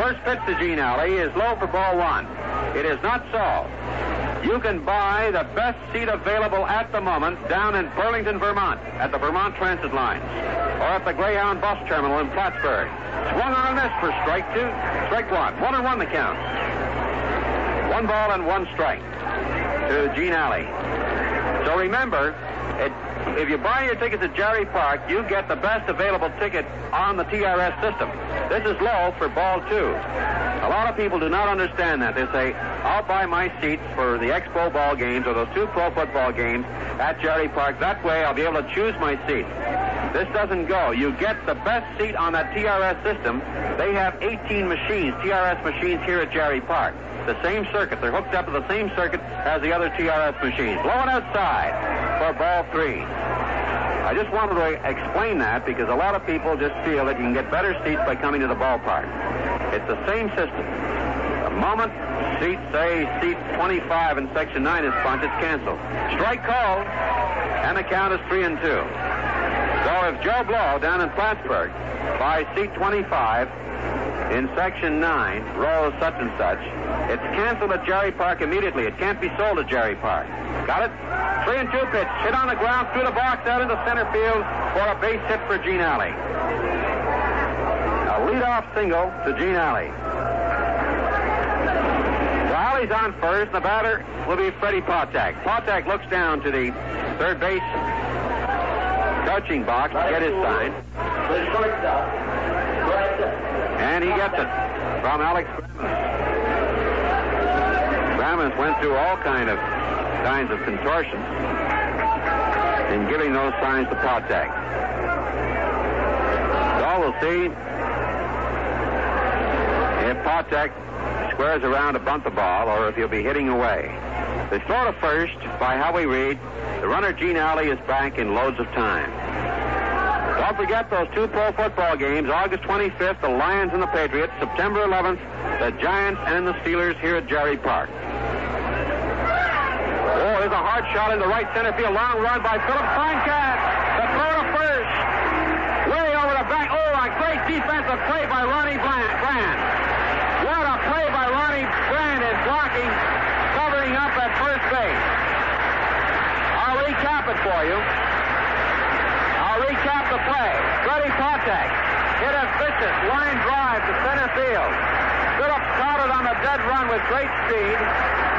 First pitch to Gene Alley is low for ball one. It is not so. You can buy the best seat available at the moment down in Burlington, Vermont, at the Vermont Transit Lines, or at the Greyhound Bus Terminal in Plattsburgh. Swung on a miss for strike two, strike one. One and one the count. One ball and one strike to Gene Alley. So remember, it, if you buy your tickets at Jarry Park, you get the best available ticket on the TRS system. This is low for ball two. A lot of people do not understand that. They say, I'll buy my seats for the Expo ball games or those two pro football games at Jarry Park. That way I'll be able to choose my seat. This doesn't go. You get the best seat on that TRS system. They have 18 machines, TRS machines here at Jarry Park. The same circuit. They're hooked up to the same circuit as the other TRS machines. Blowing outside for ball three. I just wanted to explain that because a lot of people just feel that you can get better seats by coming to the ballpark. It's the same system. The moment seat, say, seat 25 in section 9 is punched, it's canceled. Strike called, and the count is 3 and 2. So if Joe Blow down in Plattsburgh by seat 25 in section 9 rolls such and such, it's canceled at Jarry Park immediately. It can't be sold at Jarry Park. Got it? 3 and 2 pitch. Hit on the ground through the box out into center field for a base hit for Gene Alley. A leadoff single to Gene Alley. Alley's on first. The batter will be Freddie Patek. Patek looks down to the third base coaching box to get his sign. And he gets it from Alex Grammas. went through all kind of kinds of contortions in giving those signs to Patek. So we'll see if Patek squares around to bunt the ball or if he'll be hitting away. They throw to first by Howie Reed. The runner Gene Alley is back in loads of time. Don't forget those two pro football games, August 25th, the Lions and the Patriots, September 11th, the Giants and the Steelers here at Jarry Park. Oh, there's a hard shot in the right center field. Long run by Phillips. Fine catch. The throw to first. Way over the back. Oh, a great defensive play by Ronnie Brand. What a play by Ronnie Brand in blocking, covering up at first base. I'll recap it for you. Play. Freddie Patek hit a vicious line drive to center field. Phillips started on the dead run with great speed.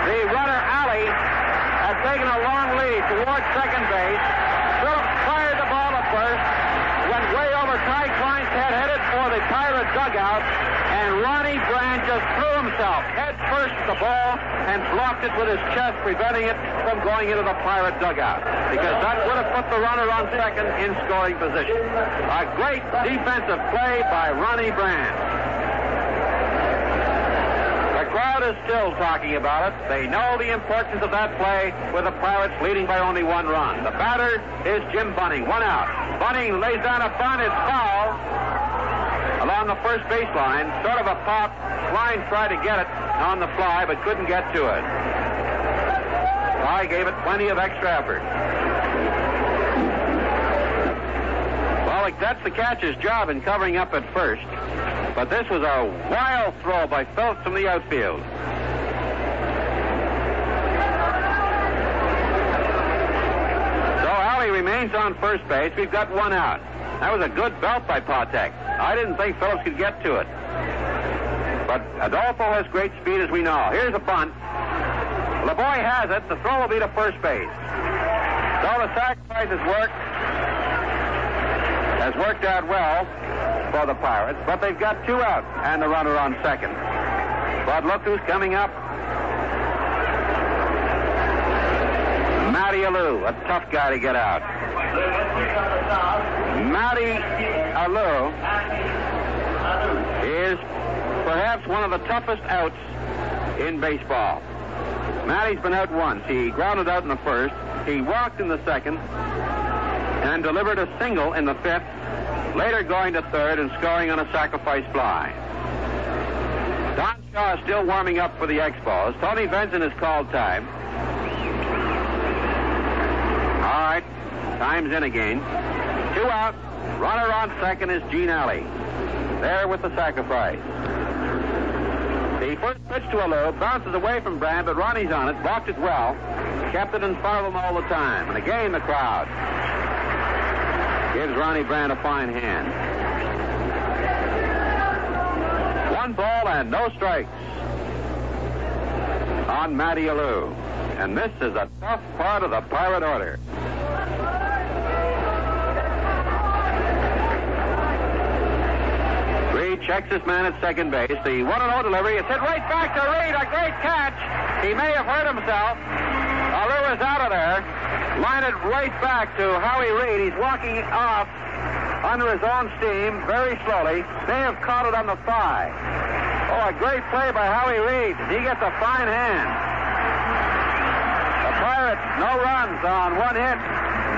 The runner, Alley, had taken a long lead towards second base. Phillips fired the ball at first, went way over Ty Cline's head, headed for the Pirate dugout, and Ronnie Brand just threw himself head first at the ball and blocked it with his chest, preventing it from going into the Pirate dugout. Because that would have put the runner on second in scoring position. A great defensive play by Ronnie Brand. The crowd is still talking about it. They know the importance of that play with the Pirates leading by only one run. The batter is Jim Bunning. One out. Bunning lays down a bunt. It's foul along the first baseline. Sort of a pop. Cline tried to get it on the fly, but couldn't get to it. I gave it plenty of extra effort. Well, that's the catcher's job in covering up at first. But this was a wild throw by Phillips from the outfield. So Alley remains on first base. We've got one out. That was a good belt by Patek. I didn't think Phillips could get to it. But Adolfo has great speed, as we know. Here's a bunt. Laboy has it. The throw will be to first base. So the sacrifice has worked. Has worked out well for the Pirates, but they've got two out and the runner on second. But look who's coming up. Matty Alou, a tough guy to get out. Matty Alou is perhaps one of the toughest outs in baseball. Matty's been out once. He grounded out in the first. He walked in the second and delivered a single in the fifth, later going to third and scoring on a sacrifice fly. Don Shaw is still warming up for the Expos. Tony Venzon has called time. All right, time's in again. Two out. Runner on second is Gene Alley. There with the sacrifice. The first pitch to a Alou bounces away from Brand, but Ronnie's on it, blocked it well, kept it in front of him all the time. And again, the crowd gives Ronnie Brand a fine hand. One ball and no strikes on Matty Alou. And this is a tough part of the Pirate order. Checks his man at second base. The 1 0 delivery is hit right back to Reed. A great catch. He may have hurt himself. Alou is out of there. Line it right back to Howie Reed. He's walking off under his own steam very slowly. May have caught it on the thigh. Oh, a great play by Howie Reed. He gets a fine hand. The Pirates, no runs on one hit,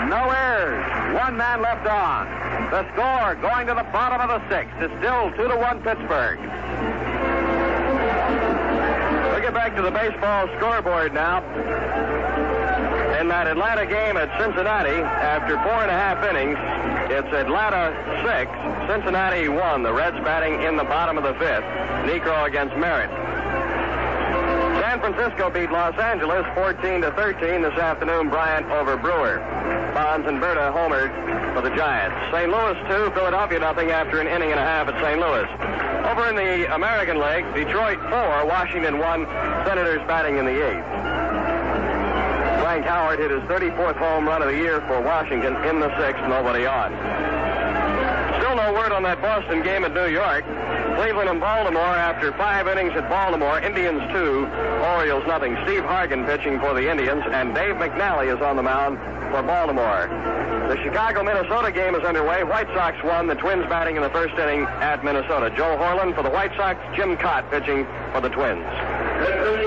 no errors, one man left on. The score going to the bottom of the sixth is still two to one Pittsburgh. We get back to the baseball scoreboard now. In that Atlanta game at Cincinnati, after four and a half innings, it's Atlanta six, Cincinnati one. The Reds batting in the bottom of the fifth. Niekro against Merritt. Francisco beat Los Angeles 14 to 13 this afternoon. Bryant over Brewer. Bonds and Burda homered for the Giants. St. Louis two, Philadelphia nothing after an inning and a half at St. Louis. Over in the American League, Detroit four, Washington one. Senators batting in the eighth. Frank Howard hit his 34th home run of the year for Washington in the sixth. Nobody on. Still no word on that Boston game at New York. Cleveland and Baltimore after five innings at Baltimore. Indians two, Orioles nothing. Steve Hargan pitching for the Indians, and Dave McNally is on the mound for Baltimore. The Chicago Minnesota game is underway. White Sox won. The Twins batting in the first inning at Minnesota. Joe Horlen for the White Sox. Jim Kaat pitching for the Twins. The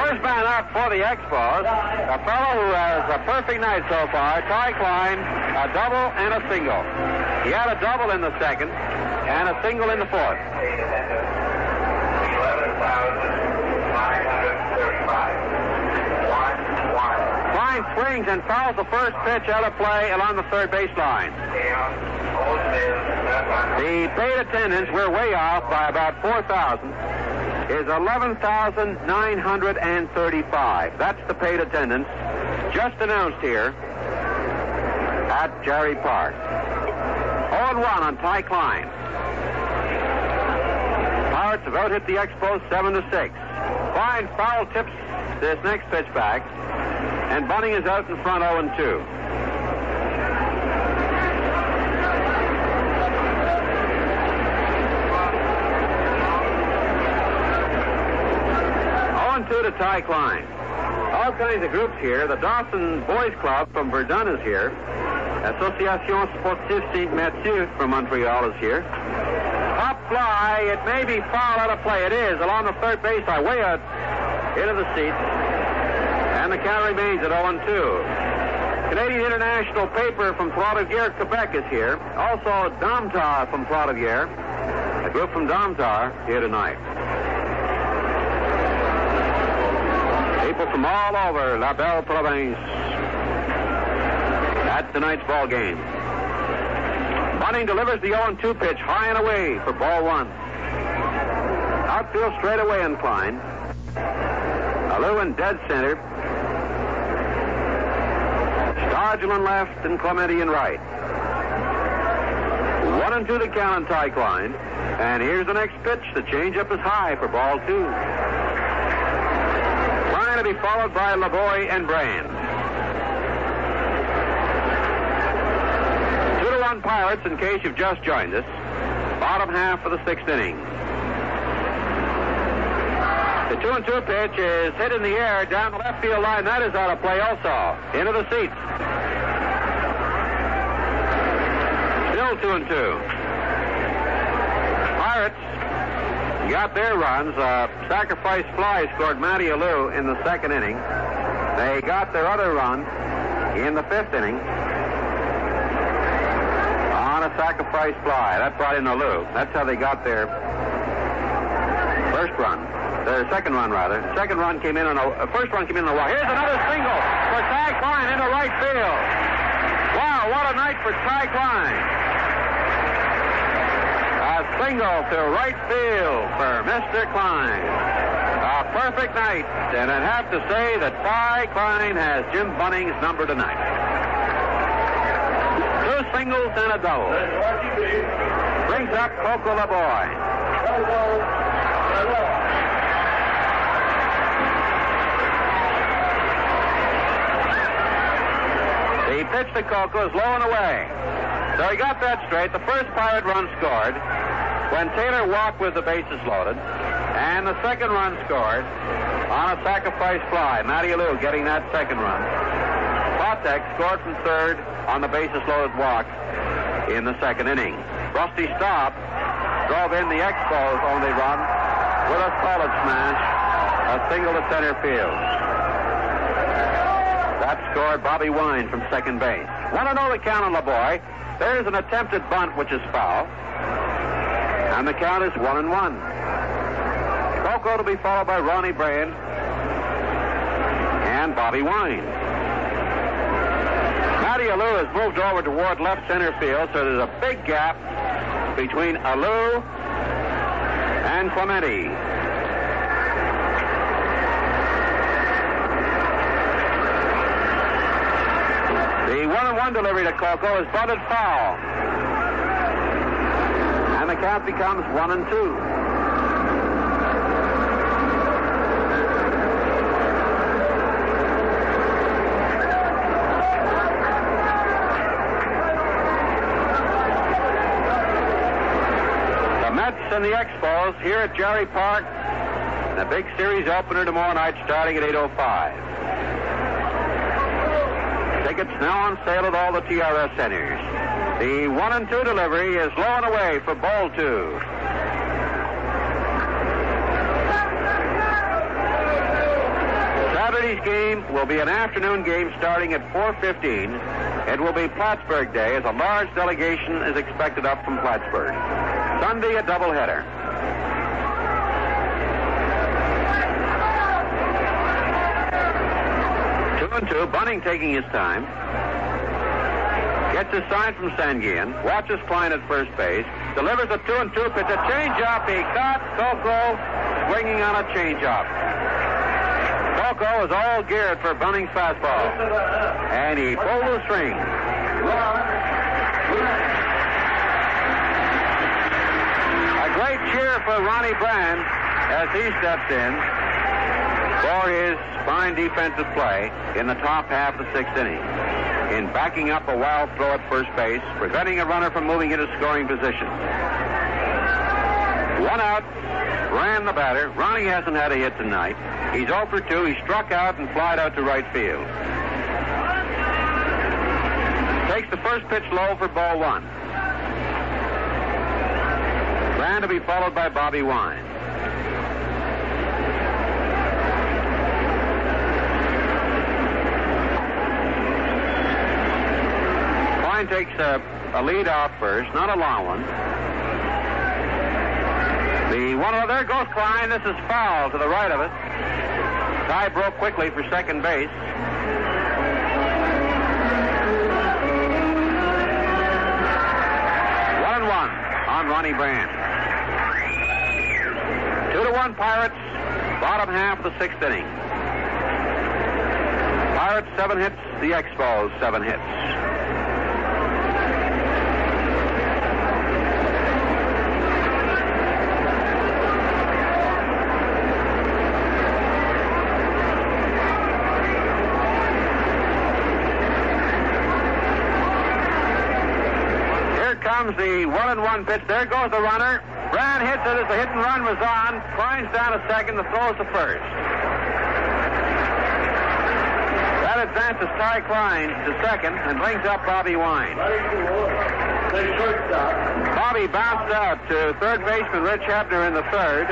First man up for the Expos, a fellow who has a perfect night so far, Ty Cline, a double and a single. He had a double in the second and a single in the fourth. Cline swings and fouls the first pitch out of play along the third baseline. The paid attendance, we're way off by about 4,000 is 11,935. That's the paid attendance just announced here at Jarry Park. 0 1 on Ty Cline. Pirates have out hit the Expos 7 to 6. Cline foul tips this next pitch back, and Bunning is out in front 0 2. two to Ty Cline. All kinds of groups here. The Dawson Boys Club from Verdun is here. Association Sportive St. Mathieu from Montreal is here. Top fly. It may be foul out of play. It is along the third base line, way out into the seats. And the count remains at 0 2. Canadian International Paper from Trois-Rivières, Quebec is here. Also, Domtar from Trois-Rivières. A group from Domtar here tonight. People from all over La Belle Province at tonight's ball game. Bunning delivers the 0-2 pitch high and away for ball one. Outfield straight away inclined. Alou in dead center. Stargell left and Clemente in right. One and two to count on Ty Cline. And here's the next pitch. The changeup is high for ball two to be followed by Laboy and Brand. Two Pirates in case you've just joined us. Bottom half of the sixth inning. The two and two pitch is hit in the air down the left field line. That is out of play also. Into the seats. Still two and two. Pirates got their runs. Uh, sacrifice fly scored Matty Alou in the second inning. They got their other run in the fifth inning sacrifice fly. That brought in Alou. That's how they got their first run. Their second run, rather. Second run came in on a uh, first run came in on a walk. Here's another single for Ty Cline into right field. Wow, what a night for Ty Cline A single to right field for Mr. Cline. A perfect night, and I'd have to say that Ty Cline has Jim Bunning's number tonight. Singles and a double. Brings up Coco Laboy. The pitch to Coco is low and away. So he got that straight. The first Pirate run scored when Taylor walked with the bases loaded, and the second run scored on a sacrifice fly. Matty Alou getting that second run. Patek scored from third on the bases loaded walk in the second inning. Rusty Staub drove in the Expos only run with a solid smash, a single to center field. That scored Bobby Wine from second base. One and the count on Laboy? There's an attempted bunt, which is foul. And the count is one and one. Coco to be followed by Ronnie Brand and Bobby Wine. Matty Alou has moved over toward left center field, so there's a big gap between Alou and Clemente. The one and one delivery to Coco is bunted foul. And the count becomes one and two. The Mets and the Expos here at Jarry Park. The big series opener tomorrow night starting at 8.05. Tickets now on sale at all the TRS centers. The one and two delivery is low and away for ball two. Saturday's game will be an afternoon game starting at 4.15. It will be Plattsburgh Day as a large delegation is expected up from Plattsburgh. Sunday, a doubleheader. Two and two. Bunning taking his time. Gets a sign from Sanguillen. Watches Cline at first base. Delivers a two and two pitch. A changeup. He caught Coco swinging on a changeup. Coco is all geared for Bunning's fastball. And he pulled the string. Cheer for Ronnie Brand as he steps in for his fine defensive play in the top half of the sixth inning. In backing up a wild throw at first base, preventing a runner from moving into scoring position. One out, ran the batter. Ronnie hasn't had a hit tonight. He's 0 for 2. He struck out and flied out to right field. Takes the first pitch low for ball one. Brand to be followed by Bobby Wine. Wine takes a, a lead off first, not a long one. The one oh, there goes Cline. This is foul to the right of it. Ty broke quickly for second base. On Ronnie Brand. Two to one Pirates. Bottom half of the sixth inning. Pirates seven hits. The Expos seven hits. Here comes the one and one pitch. There goes the runner. Brand hits it as the hit and run was on. Cline's down a second. The throws to first. That advances Ty Cline to second and brings up Bobby Wine. Bobby bounced out to third baseman Rich Hebner in the third.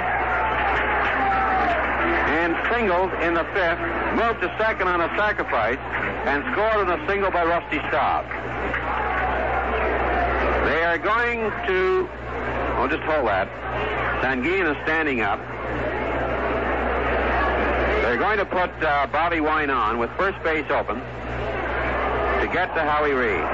And singled in the fifth. Moved to second on a sacrifice. And scored on a single by Rusty Staub. Are going to. Oh, just hold that. Sanguillen is standing up. They're going to put uh, Bobby Wine on with first base open to get to Howie Reed.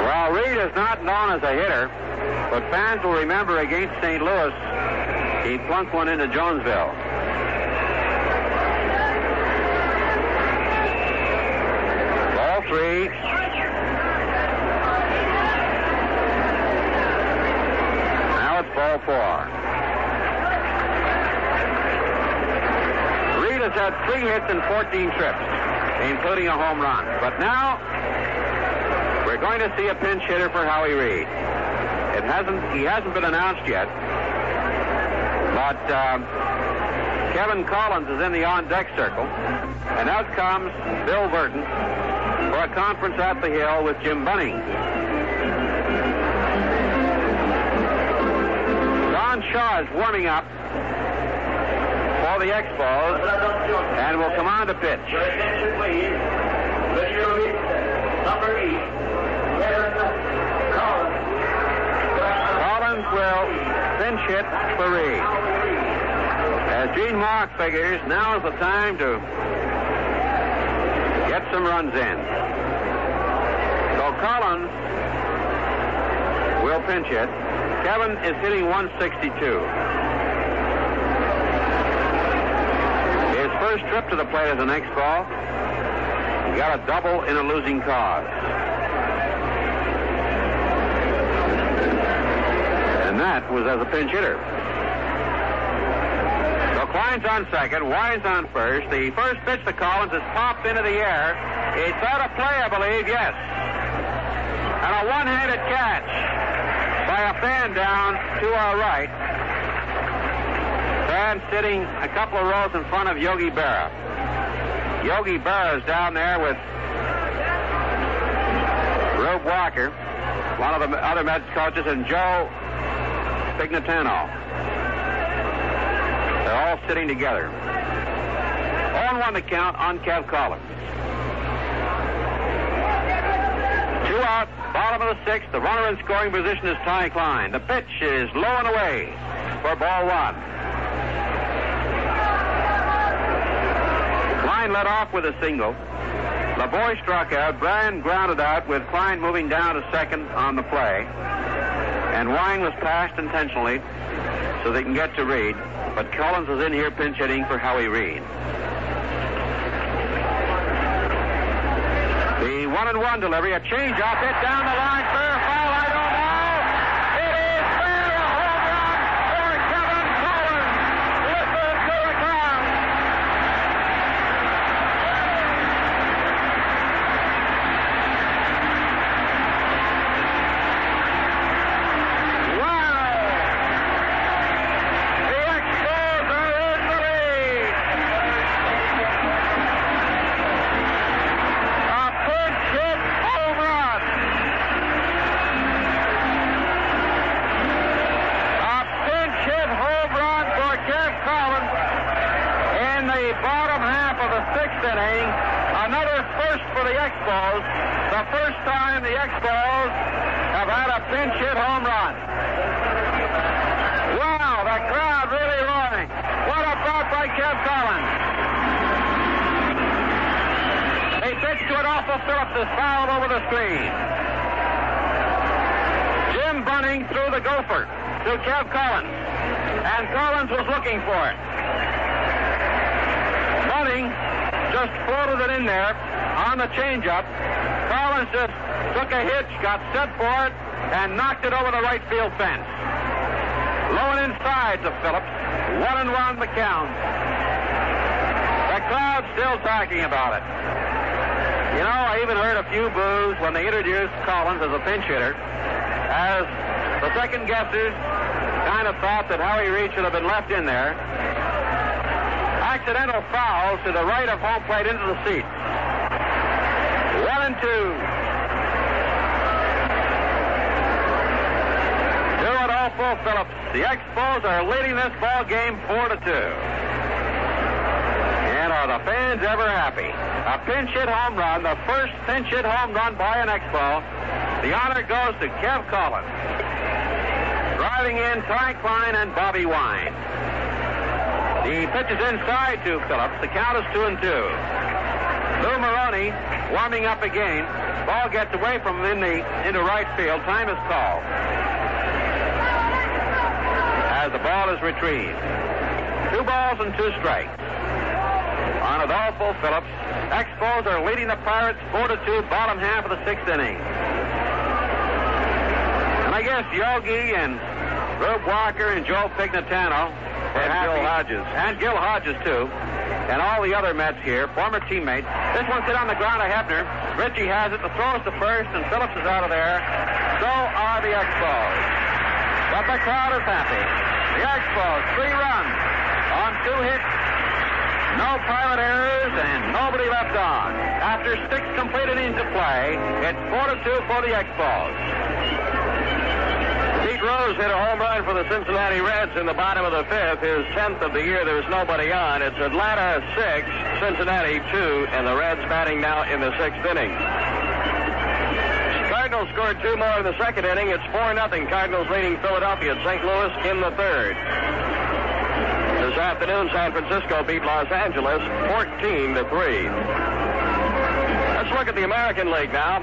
Well, Reed is not known as a hitter, but fans will remember against St. Louis, he plunked one into Jonesville. Three. Now it's ball four. Reed has had three hits and 14 trips, including a home run. But now we're going to see a pinch hitter for Howie Reed. It hasn't he hasn't been announced yet. But um, Kevin Collins is in the on-deck circle. And out comes Bill Burton for a conference at the Hill with Jim Bunning. Don Shaw is warming up for the Expos and will come on to pitch. Attention, please. Pitcher Number eight, Kevin Collins. Collins will pinch hit for Reed. As Gene Mauch figures, now is the time to some runs in. So Collins will pinch hit. Kevin is hitting 162. His first trip to the plate is the next ball. He got a double in a losing cause. And that was as a pinch hitter. Cline's on second, Wine's on first. The first pitch to Collins is popped into the air. It's out of play, I believe, yes. And a one-handed catch by a fan down to our right. Fan sitting a couple of rows in front of Yogi Berra. Yogi Berra is down there with Rube Walker, one of the other Mets coaches, and Joe Pignatano. They're all sitting together. On one to count on Kev Collins. Two out, bottom of the sixth. The runner in scoring position is Ty Cline. The pitch is low and away for ball one. Cline led off with a single. Laboy struck out. Brian grounded out with Cline moving down to second on the play. And Wine was passed intentionally so they can get to Reed. But Collins is in here pinch hitting for Howie Reed. The one and one delivery, a change off hit down the line, fair by Kev Collins. He pitched to off of Phillips is fouled over the screen. Jim Bunning threw the gopher to Kev Collins. And Collins was looking for it. Bunning just floated it in there on the changeup. Collins just took a hitch, got set for it, and knocked it over the right field fence. Low and inside to Phillips. One and one the count. The crowd still talking about it. You know, I even heard a few boos when they introduced Collins as a pinch hitter, as the second guessers kind of thought that Howie Reed should have been left in there. Accidental foul to the right of home plate into the seat. One and two. Two at Adolfo oh, Phillips. The Expos are leading this ball game four to two. Are the fans ever happy? A pinch hit home run, the first pinch hit home run by an Expo. The honor goes to Kev Collins. Driving in Ty Cline and Bobby Wine. The pitch is inside to Phillips. The count is two and two. Lou Marone warming up again. Ball gets away from him in the into right field. Time is called. As the ball is retrieved. Two balls and two strikes. On Adolfo Phillips. Expos are leading the Pirates 4 to 2, bottom half of the sixth inning. And I guess Yogi and Rube Walker and Joe Pignatano And Gil Hodges. And Gil Hodges, too. And all the other Mets here, former teammates. This one's hit on the ground to Hebner. Richie has it. The throw is to first, and Phillips is out of there. So are the Expos. But the crowd is happy. The Expos, three runs on two hits. No pilot errors and nobody left on. After six complete innings of play, it's 4 to 2 for the Expos. Pete Rose hit a home run for the Cincinnati Reds in the bottom of the fifth, his 10th of the year. There's nobody on. It's Atlanta 6, Cincinnati 2, and the Reds batting now in the sixth inning. Cardinals scored two more in the second inning. It's 4 nothing. Cardinals leading Philadelphia at St. Louis in the third. This afternoon, San Francisco beat Los Angeles 14 to 3. Let's look at the American League now.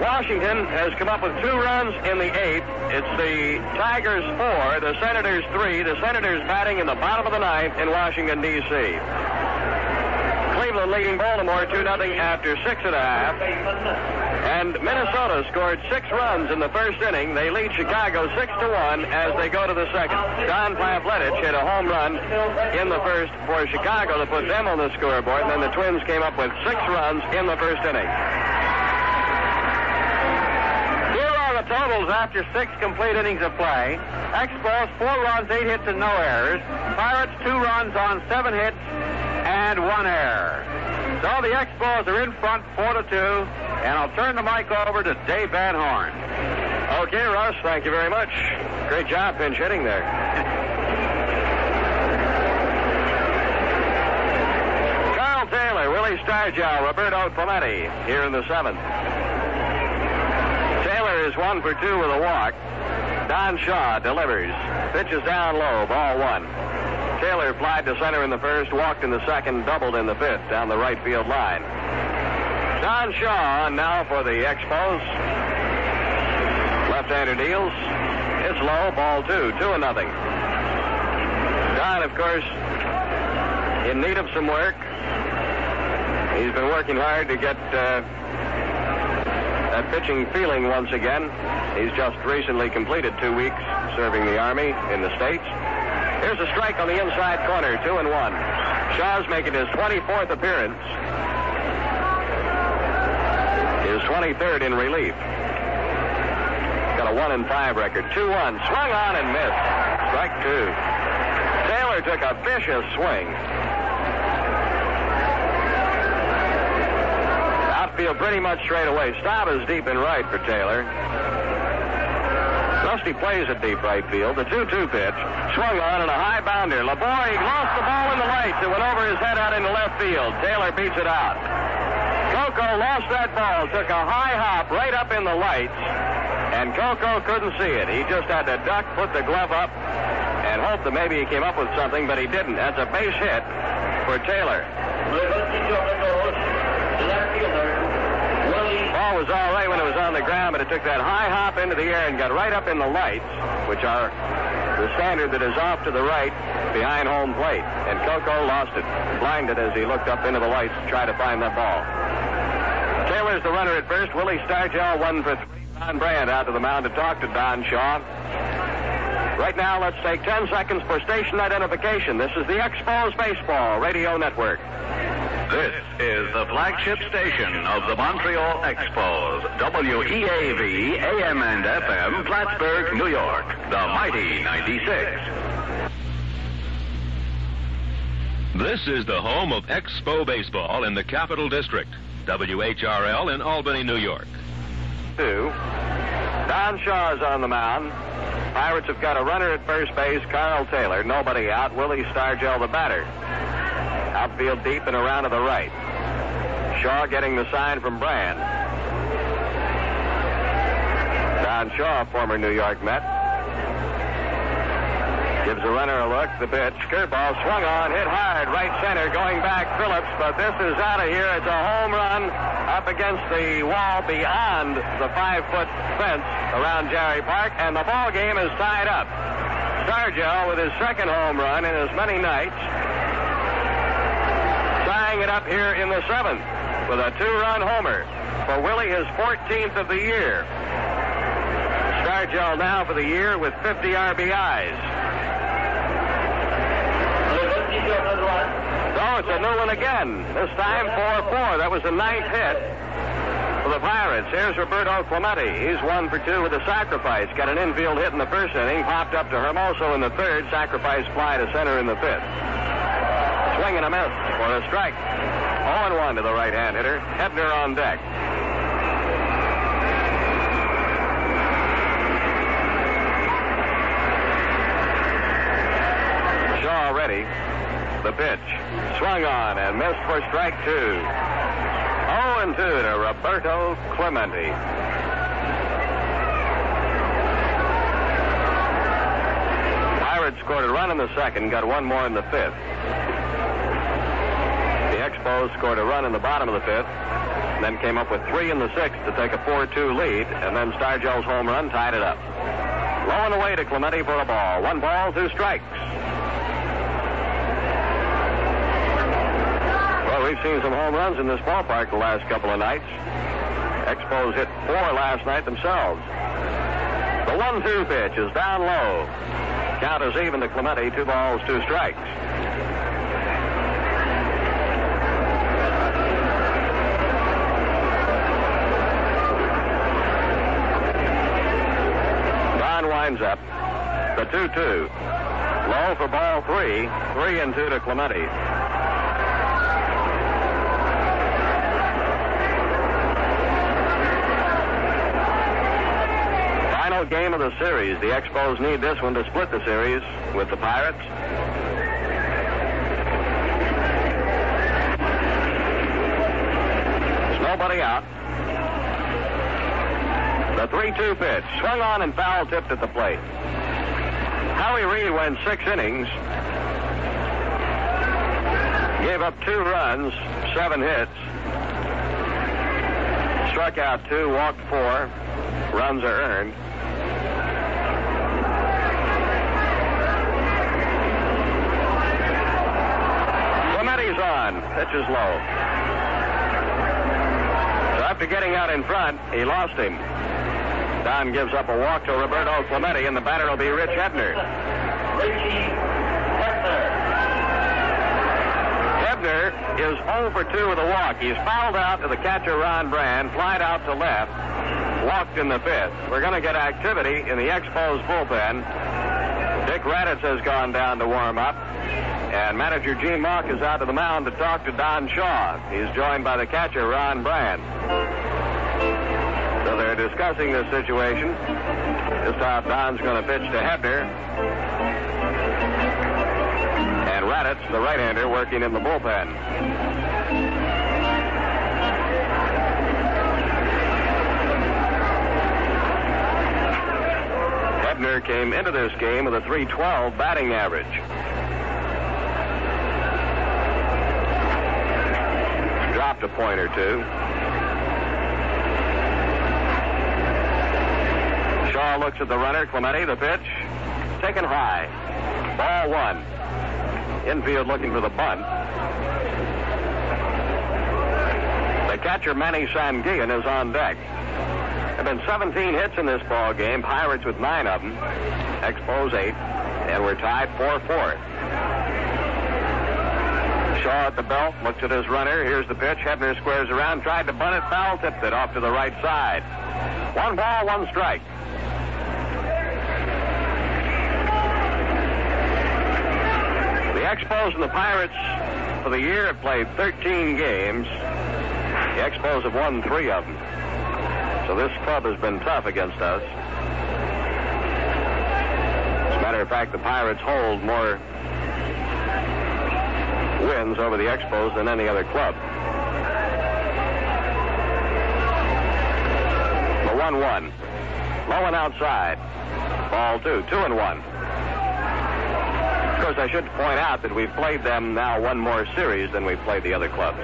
Washington has come up with two runs in the eighth. It's the Tigers four, the Senators three. The Senators batting in the bottom of the ninth in Washington, D.C. Leading Baltimore 2 0 after six and a half. And Minnesota scored six runs in the first inning. They lead Chicago 6 to 1 as they go to the second. Don Pavletich hit a home run in the first for Chicago to put them on the scoreboard, and then the Twins came up with six runs in the first inning. Totals after six complete innings of play. Expos, four runs, eight hits, and no errors. Pirates, two runs on seven hits and one error. So the Expos are in front, four to two, and I'll turn the mic over to Dave Van Horne. Okay, Russ, thank you very much. Great job pinch hitting there. Carl Taylor, Willie Stargell, Roberto Clemente here in the seventh. Is one for two with a walk. Don Shaw delivers. Pitches down low, ball one. Taylor flied to center in the first, walked in the second, doubled in the fifth down the right field line. Don Shaw now for the Expos. Left-hander deals. It's low, ball two, two and nothing. Don, of course, in need of some work. He's been working hard to get uh, that pitching feeling once again. He's just recently completed two weeks serving the Army in the States. Here's a strike on the inside corner, two and one. Shaw's making his 24th appearance. His 23rd in relief. Got a one and five record. Two one. Swung on and missed. Strike two. Taylor took a vicious swing. Outfield pretty much straight away. Staub is deep in right for Taylor. Rusty plays at deep right field. The 2-2 pitch. Swung on and a high bounder. Laboy lost the ball in the lights. It went over his head out into left field. Taylor beats it out. Coco lost that ball. Took a high hop right up in the lights. And Coco couldn't see it. He just had to duck, put the glove up, and hope that maybe he came up with something, but he didn't. That's a base hit for Taylor. Was all right when it was on the ground, but it took that high hop into the air and got right up in the lights, which are the standard that is off to the right behind home plate. And Coco lost it, blinded as he looked up into the lights to try to find that ball. Taylor's the runner at first. Willie Stargell one for three. Don Brand out to the mound to talk to Don Shaw. Right now, let's take 10 seconds for station identification. This is the Expos Baseball Radio Network. This is the flagship station of the Montreal Expos, WEAV, AM and FM, Plattsburgh, New York, the mighty 96. This is the home of Expo Baseball in the Capital District, WHRL in Albany, New York. Two. Don Shaw's on the mound. Pirates have got a runner at first base, Carl Taylor. Nobody out. Willie Stargell, the batter. Outfield deep and around to the right. Shaw getting the sign from Brand. Don Shaw, former New York Met. Gives the runner a look. The pitch. Curveball swung on, hit hard, right center, going back Phillips, but this is out of here. It's a home run up against the wall beyond the five-foot fence around Jarry Park, and the ball game is tied up. Stargell with his second home run in as many nights, it up here in the seventh with a two-run homer for Willie, his 14th of the year. Stargell now for the year with 50 RBIs. So it's a new one again. This time 4-4. That was the ninth hit for the Pirates. Here's Roberto Clemente. He's one for two with a sacrifice. Got an infield hit in the first inning. Popped up to Hermoso in the third. Sacrifice fly to center in the fifth swing and a miss for a strike. 0 1 to the right hand hitter. Hebner on deck. Shaw ready. The pitch. Swung on and missed for strike two. 0 2 to Roberto Clemente. Scored a run in the second, got one more in the fifth. The Expos scored a run in the bottom of the fifth, then came up with three in the sixth to take a 4-2 lead, and then Stargell's home run tied it up. Low and away to Clemente for a ball. One ball, two strikes. Well, we've seen some home runs in this ballpark the last couple of nights. Expos hit four last night themselves. The one-two pitch is down low. Count is even to Clemente, two balls, two strikes. Don winds up. The 2-2. Low for ball three. Three and two to Clemente. Final game of the series. The Expos need this one to split the series with the Pirates. There's nobody out. The 3-2 pitch. Swung on and foul tipped at the plate. Howie Reed went six innings. Gave up two runs, seven hits. Struck out two, walked four. Runs are earned. Clemente's on. Is low. So after getting out in front, he lost him. Don gives up a walk to Roberto Clemente, and the batter will be Rich Hebner. Richie. Hebner is 0 for 2 with a walk. He's fouled out to the catcher Ron Brand, flied out to left, walked in the fifth. We're going to get activity in the Expos bullpen. Dick Radatz has gone down to warm up, and manager Gene Mauch is out to the mound to talk to Don Shaw. He's joined by the catcher Ron Brand. So they're discussing this situation. This time Don's going to pitch to Hebner. And Radatz, the right-hander, working in the bullpen. Hebner came into this game with a 312 batting average. Dropped a point or two. Shaw looks at the runner, Clemente, the pitch. Taken high. Ball one. Infield looking for the bunt. The catcher, Manny Sanguillen, is on deck. There have been 17 hits in this ball game. Pirates with nine of them. Expos eight. And we're tied 4-4. Shaw at the belt, looks at his runner. Here's the pitch. Hebner squares around, tried to bunt it, foul tipped it off to the right side. One ball, one strike. The Expos and the Pirates for the year have played 13 games. The Expos have won three of them. This club has been tough against us. As a matter of fact, the Pirates hold more wins over the Expos than any other club. The 1 1. Low and outside. Ball two. Two and one. Of course, I should point out that we've played them now one more series than we've played the other clubs.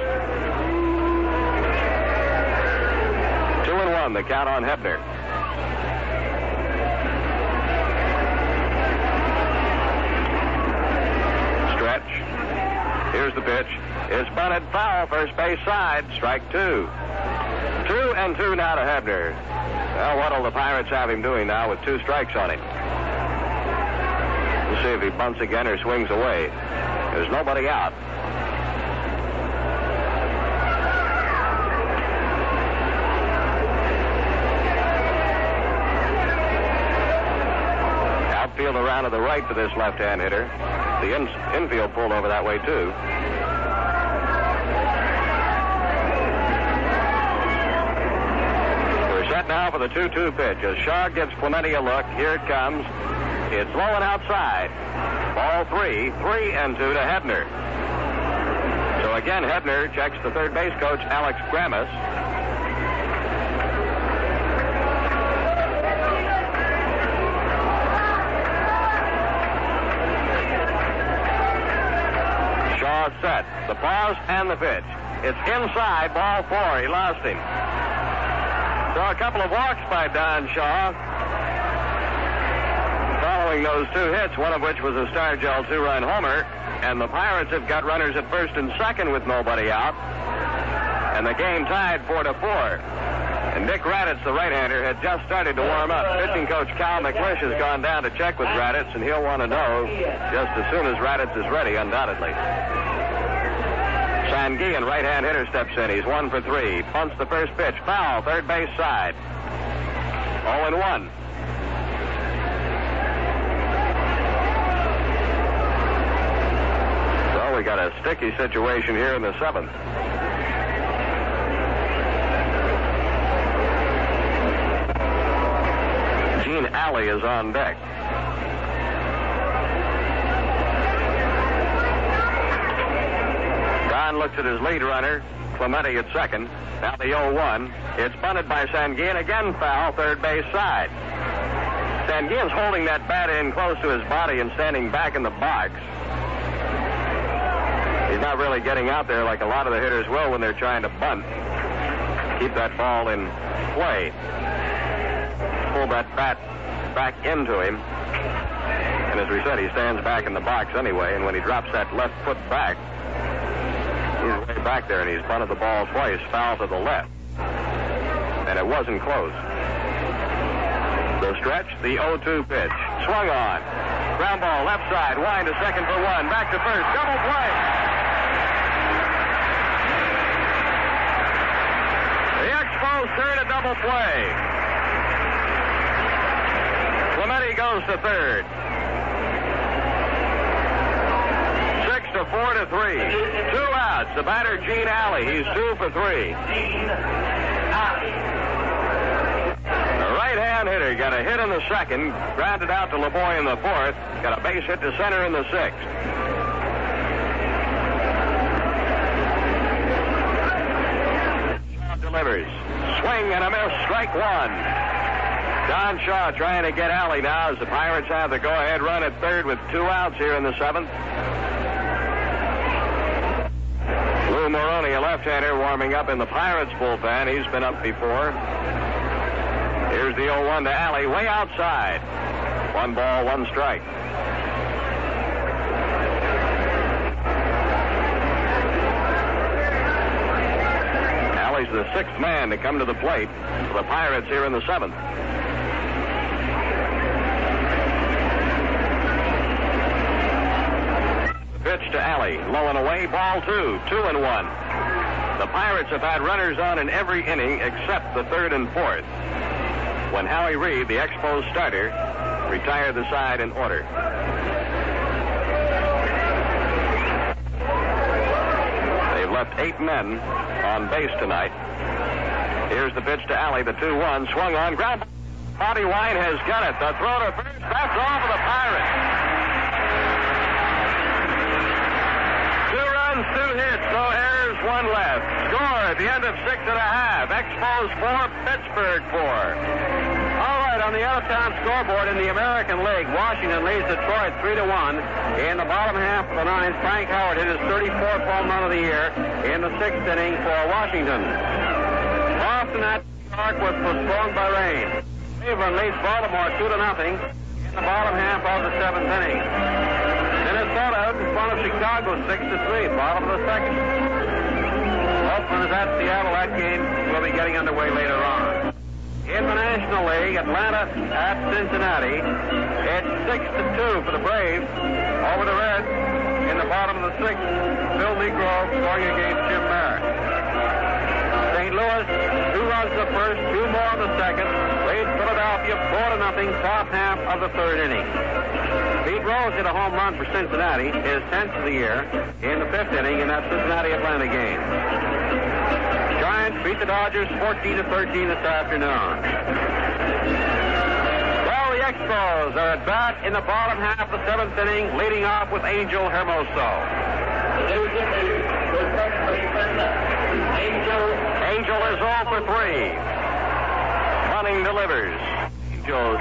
One, the count on Hebner. Stretch. Here's the pitch. It's bunted foul, first base side, strike two. Two and two now to Hebner. Well, what'll the Pirates have him doing now with two strikes on him? We'll see if he bunts again or swings away. There's nobody out. Outfield around to the right for this left-hand hitter. The in- infield pulled over that way too. We're set now for the 2-2 pitch. As Shaw gives Clemente a look, here it comes. It's low and outside. Ball three, three and two to Hebner. So again, Hebner checks the third base coach, Alex Grammas. Pause and the pitch. It's inside, ball four. He lost him. So a couple of walks by Don Shaw. Following those two hits, one of which was a Stargell two-run homer, and the Pirates have got runners at first and second with nobody out, and the game tied four to four. And Dick Radatz, the right-hander, had just started to warm up. Pitching coach Cal McLish has gone down to check with Radatz, and he'll want to know just as soon as Radatz is ready, undoubtedly. Sanguillen, right-hand hitter, steps in. He's one for three. Punts the first pitch. Foul, third base side. 0 and 1. So we got a sticky situation here in the seventh. Gene Alley is on deck. Don looks at his lead runner, Clemente at second. Now the 0-1. It's bunted by Sanguillen. Again foul, third base side. Sanguillen's holding that bat in close to his body and standing back in the box. He's not really getting out there like a lot of the hitters will when they're trying to bunt. Keep that ball in play. Pull that bat back into him. And as we said, he stands back in the box anyway, and when he drops that left foot back, he's way back there, and he's bunted the ball twice, foul to the left. And it wasn't close. The stretch, the 0-2 pitch. Swung on. Ground ball, left side, Wine to second for one. Back to first, double play. The Expos turn a double play. Clemente goes to third. Four to three. Two outs. The batter, Gene Alley. He's two for three. The right-hand hitter got a hit in the second, grounded out to Laboy in the fourth, got a base hit to center in the sixth. Delivers. Swing and a miss, strike one. Don Shaw trying to get Alley now as the Pirates have the go-ahead run at third with two outs here in the seventh. Marone, a left-hander, warming up in the Pirates bullpen. He's been up before. Here's the 0-1 to Alley, way outside. One ball, one strike. Alley's the sixth man to come to the plate for the Pirates here in the seventh. Pitch to Alley, low and away, ball two, two and one. The Pirates have had runners on in every inning except the third and fourth. When Howie Reed, the Expos starter, retired the side in order. They've left eight men on base tonight. Here's the pitch to Alley, the 2-1, swung on, ground. Bobby Wine has got it. The throw to first, that's all for the Pirates. Hits, no errors, one left. Score at the end of six and a half. Expos four, Pittsburgh four. All right, on the out-of-town scoreboard in the American League, Washington leads Detroit three to one. In the bottom half of the ninth, Frank Howard hit his 34th home run of the year in the sixth inning for Washington. Boston at New York was postponed by rain. Cleveland leads Baltimore two to nothing in the bottom half of the seventh inning. Of Chicago six to three, bottom of the second. Oakland is at Seattle. That game will be getting underway later on. In the National League, Atlanta at Cincinnati. It's six to two for the Braves over the Reds in the bottom of the sixth. Phil Niekro scoring against Jim Merritt. St. Louis, two runs the first, two more in the second. Leads Philadelphia four to nothing, top half of the third inning. Pete Rose hit a home run for Cincinnati, his 10th of the year, in the fifth inning in that Cincinnati-Atlanta game. Giants beat the Dodgers 14 to 13 this afternoon. Well, the Expos are at bat in the bottom half of the seventh inning, leading off with Angel Hermoso. Angel is all for three. Bunning delivers. Angel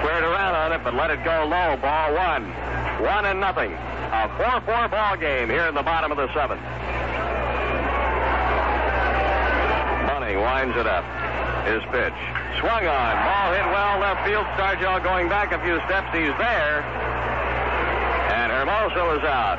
squared around on it, but let it go low. Ball one. One and nothing. A 4-4 ball game here in the bottom of the seventh. Bunning winds it up. His pitch. Swung on. Ball hit well left field. Stargell going back a few steps. He's there. And Hermoso is out.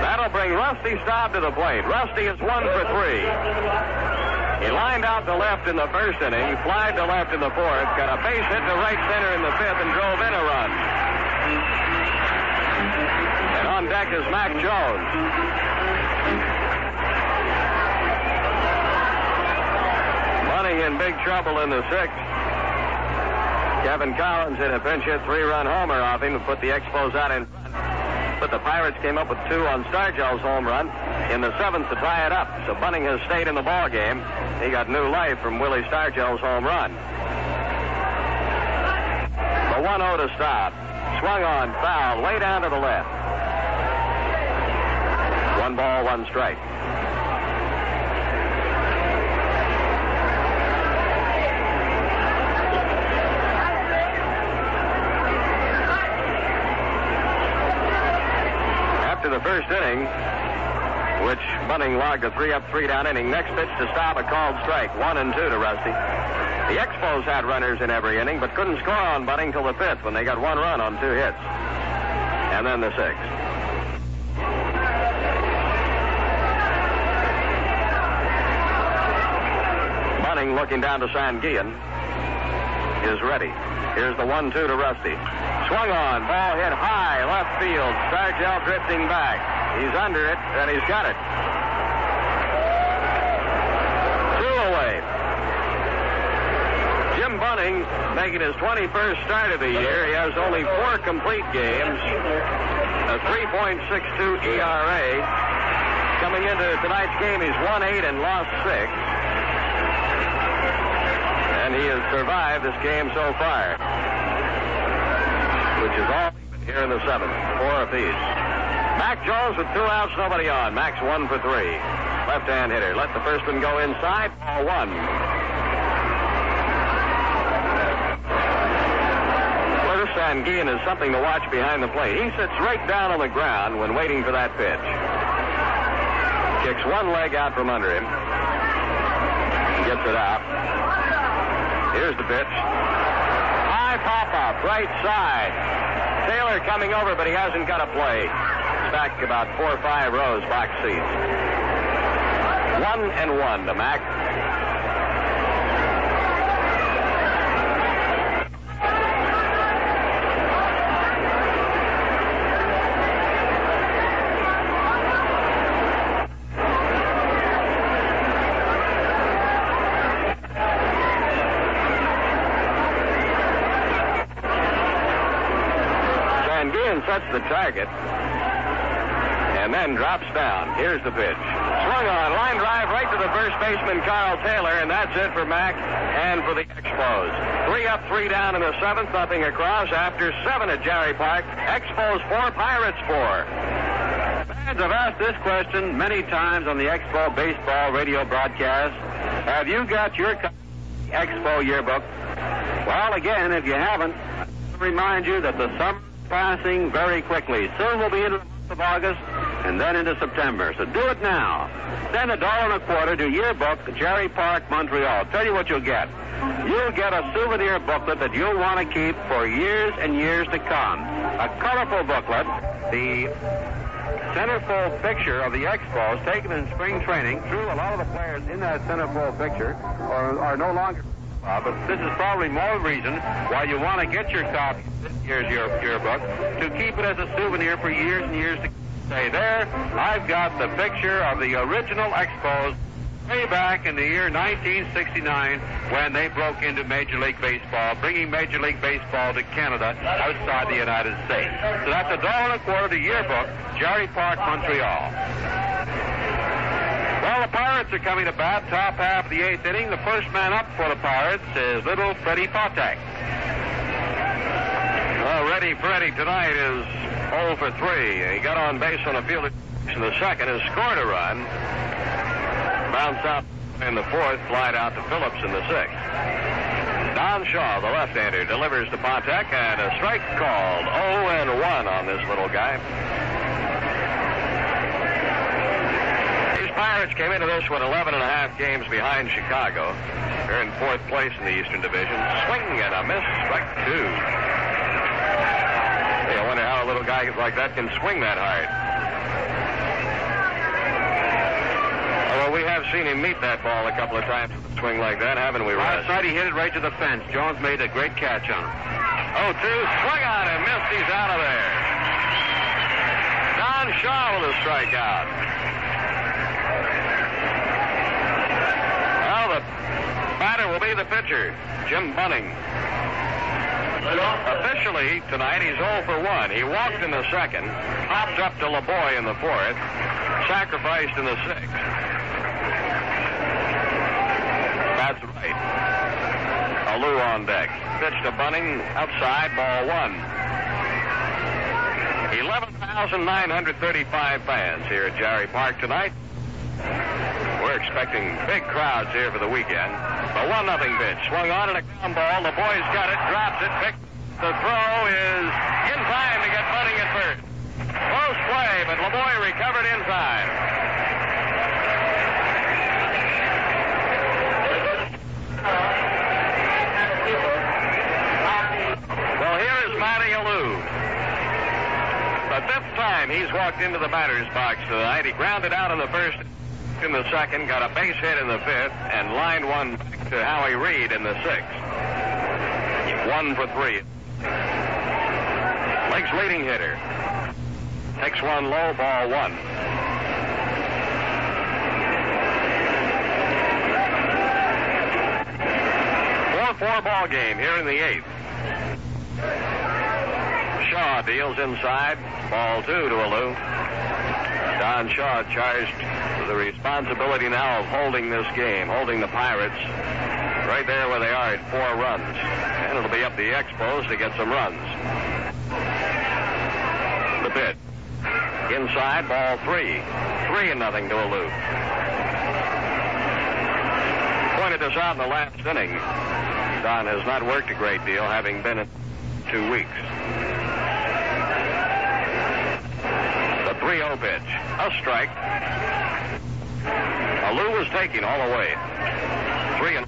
That'll bring Rusty Staub to the plate. Rusty is one for three. He lined out to left in the first inning, flied to left in the fourth, got a base hit to right center in the fifth, and drove in a run. And on deck is Mac Jones. Money in big trouble in the sixth. Kevin Collins hit a pinch hit three-run homer off him to put the Expos out in front. But the Pirates came up with two on Stargell's home run in the seventh to tie it up. So Bunning has stayed in the ball game. He got new life from Willie Stargell's home run. The 1-0 to Staub. Swung on, foul, way down to the left. One ball, one strike. After the first inning, which Bunning logged a three up, three down inning. Next pitch to Staub a called strike. One and two to Rusty. The Expos had runners in every inning, but couldn't score on Bunning till the fifth when they got one run on two hits. And then the sixth. Bunning looking down to Sanguillen is ready. Here's the one-two to Rusty. Swung on, ball hit high, left field. Stargell drifting back. He's under it, and he's got it. Two away. Jim Bunning making his 21st start of the year. He has only four complete games, a 3.62 ERA. Coming into tonight's game, he's won eight and lost six. And he has survived this game so far, which is all here in the seventh, four apiece. Mac Jones with two outs, nobody on. Mac's one for three. Left-hand hitter. Let the first one go inside. Ball one. Curtis Sanguillen is something to watch behind the plate. He sits right down on the ground when waiting for that pitch. Kicks one leg out from under him. Gets it out. Here's the pitch. High pop-up, right side. Taylor coming over, but he hasn't got a play. Back about four or five rows, box seats. One and one to Mac. Target and then drops down. Here's the pitch. Swung on, line drive right to the first baseman, Carl Taylor, and that's it for Mac and for the Expos. Three up, three down in the seventh, nothing across. After seven at Jarry Park, Expos four, Pirates four. Fans have asked this question many times on the Expo baseball radio broadcast. Have you got your Expo yearbook? Well, again, if you haven't, I remind you that the summer passing very quickly. Soon we'll be into the month of August and then into September. So do it now. Send a dollar and a quarter to Yearbook, Jarry Park, Montreal. Tell you what you'll get. You'll get a souvenir booklet that you'll want to keep for years and years to come. A colorful booklet. The centerfold picture of the Expos taken in spring training. True, a lot of the players in that centerfold picture are, are no longer. Uh, but this is probably more reason why you want to get your copy year's year, yearbook to keep it as a souvenir for years and years to come. say there I've got the picture of the original Expos way back in the year 1969 when they broke into Major League Baseball, bringing Major League Baseball to Canada outside the United States. So that's a dollar and a quarter to yearbook, Jarry Park, Montreal. Well, the Pirates are coming to bat, top half of the eighth inning. The first man up for the Pirates is little Freddie Patek. Well, Ready Freddy tonight is 0 for 3. He got on base on a field in the second and scored a run. Bounced out in the fourth, flied out to Phillips in the sixth. Don Shaw, the left-hander, delivers to Patek, and a strike called 0 and 1 on this little guy. Pirates came into this one 11 and a half games behind Chicago. They're in fourth place in the Eastern Division. Swing and a miss, strike two. Hey, I wonder how a little guy like that can swing that hard. Although oh, we have seen him meet that ball a couple of times with a swing like that, haven't we, Russ? Last night he hit it right to the fence. Jones made a great catch on him. Oh, two, swung on him, missed, he's out of there. Don Shaw with a strikeout. Batter will be the pitcher, Jim Bunning. Officially, tonight, he's 0 for 1. He walked in the second, hopped up to Laboy in the fourth, sacrificed in the sixth. That's right. Alou on deck. Pitch to Bunning, outside, ball one. 11,935 fans here at Jarry Park tonight. We're expecting big crowds here for the weekend. The one nothing pitch swung on and a ground ball. The boys got it, drops it, picked. The throw is in time to get Bunning at first. Close play, but Laboy recovered in time. Well, here is Matty Alou. The fifth time he's walked into the batter's box tonight. He grounded out in the first, in the second, got a base hit in the fifth, and lined one to Howie Reed in the sixth. One for three. Lake's leading hitter. Takes one low, ball one. Four-four ball game here in the eighth. Shaw deals inside. Ball two to Alou. Don Shaw charged with the responsibility now of holding this game, holding the Pirates right there where they are at four runs. And it'll be up the Expos to get some runs. The pitch. Inside, ball three. Three and nothing to Alou. Pointed this out in the last inning. Don has not worked a great deal, having been in two weeks. 3-0 pitch. A strike. Alou was taking all the way. Three and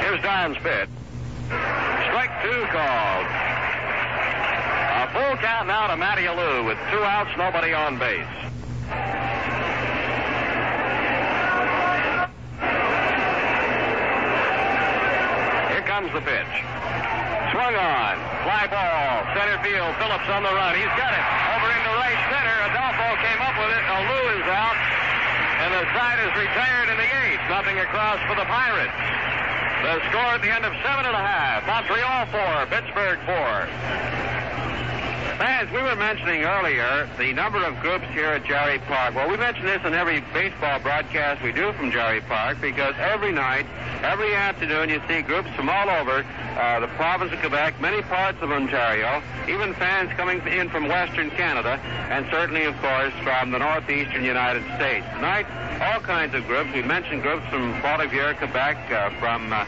Here's Don's pitch. Strike two called. A full count now to Matty Alou with two outs, nobody on base. Here comes the pitch. Swung on. Fly ball. Center field. Phillips on the run. He's got it. Over into right center. Adolfo came up with it. Alou is out. And the side is retired in the eighth. Nothing across for the Pirates. The score at the end of seven and a half. Montreal four. Pittsburgh four. Fans, we were mentioning earlier the number of groups here at Jarry Park. Well, we mention this in every baseball broadcast we do from Jarry Park because every night, every afternoon, you see groups from all over uh, the province of Quebec, many parts of Ontario, even fans coming in from Western Canada, and certainly, of course, from the northeastern United States. Tonight, all kinds of groups. We mentioned groups from Bolivier, Quebec, uh, from uh,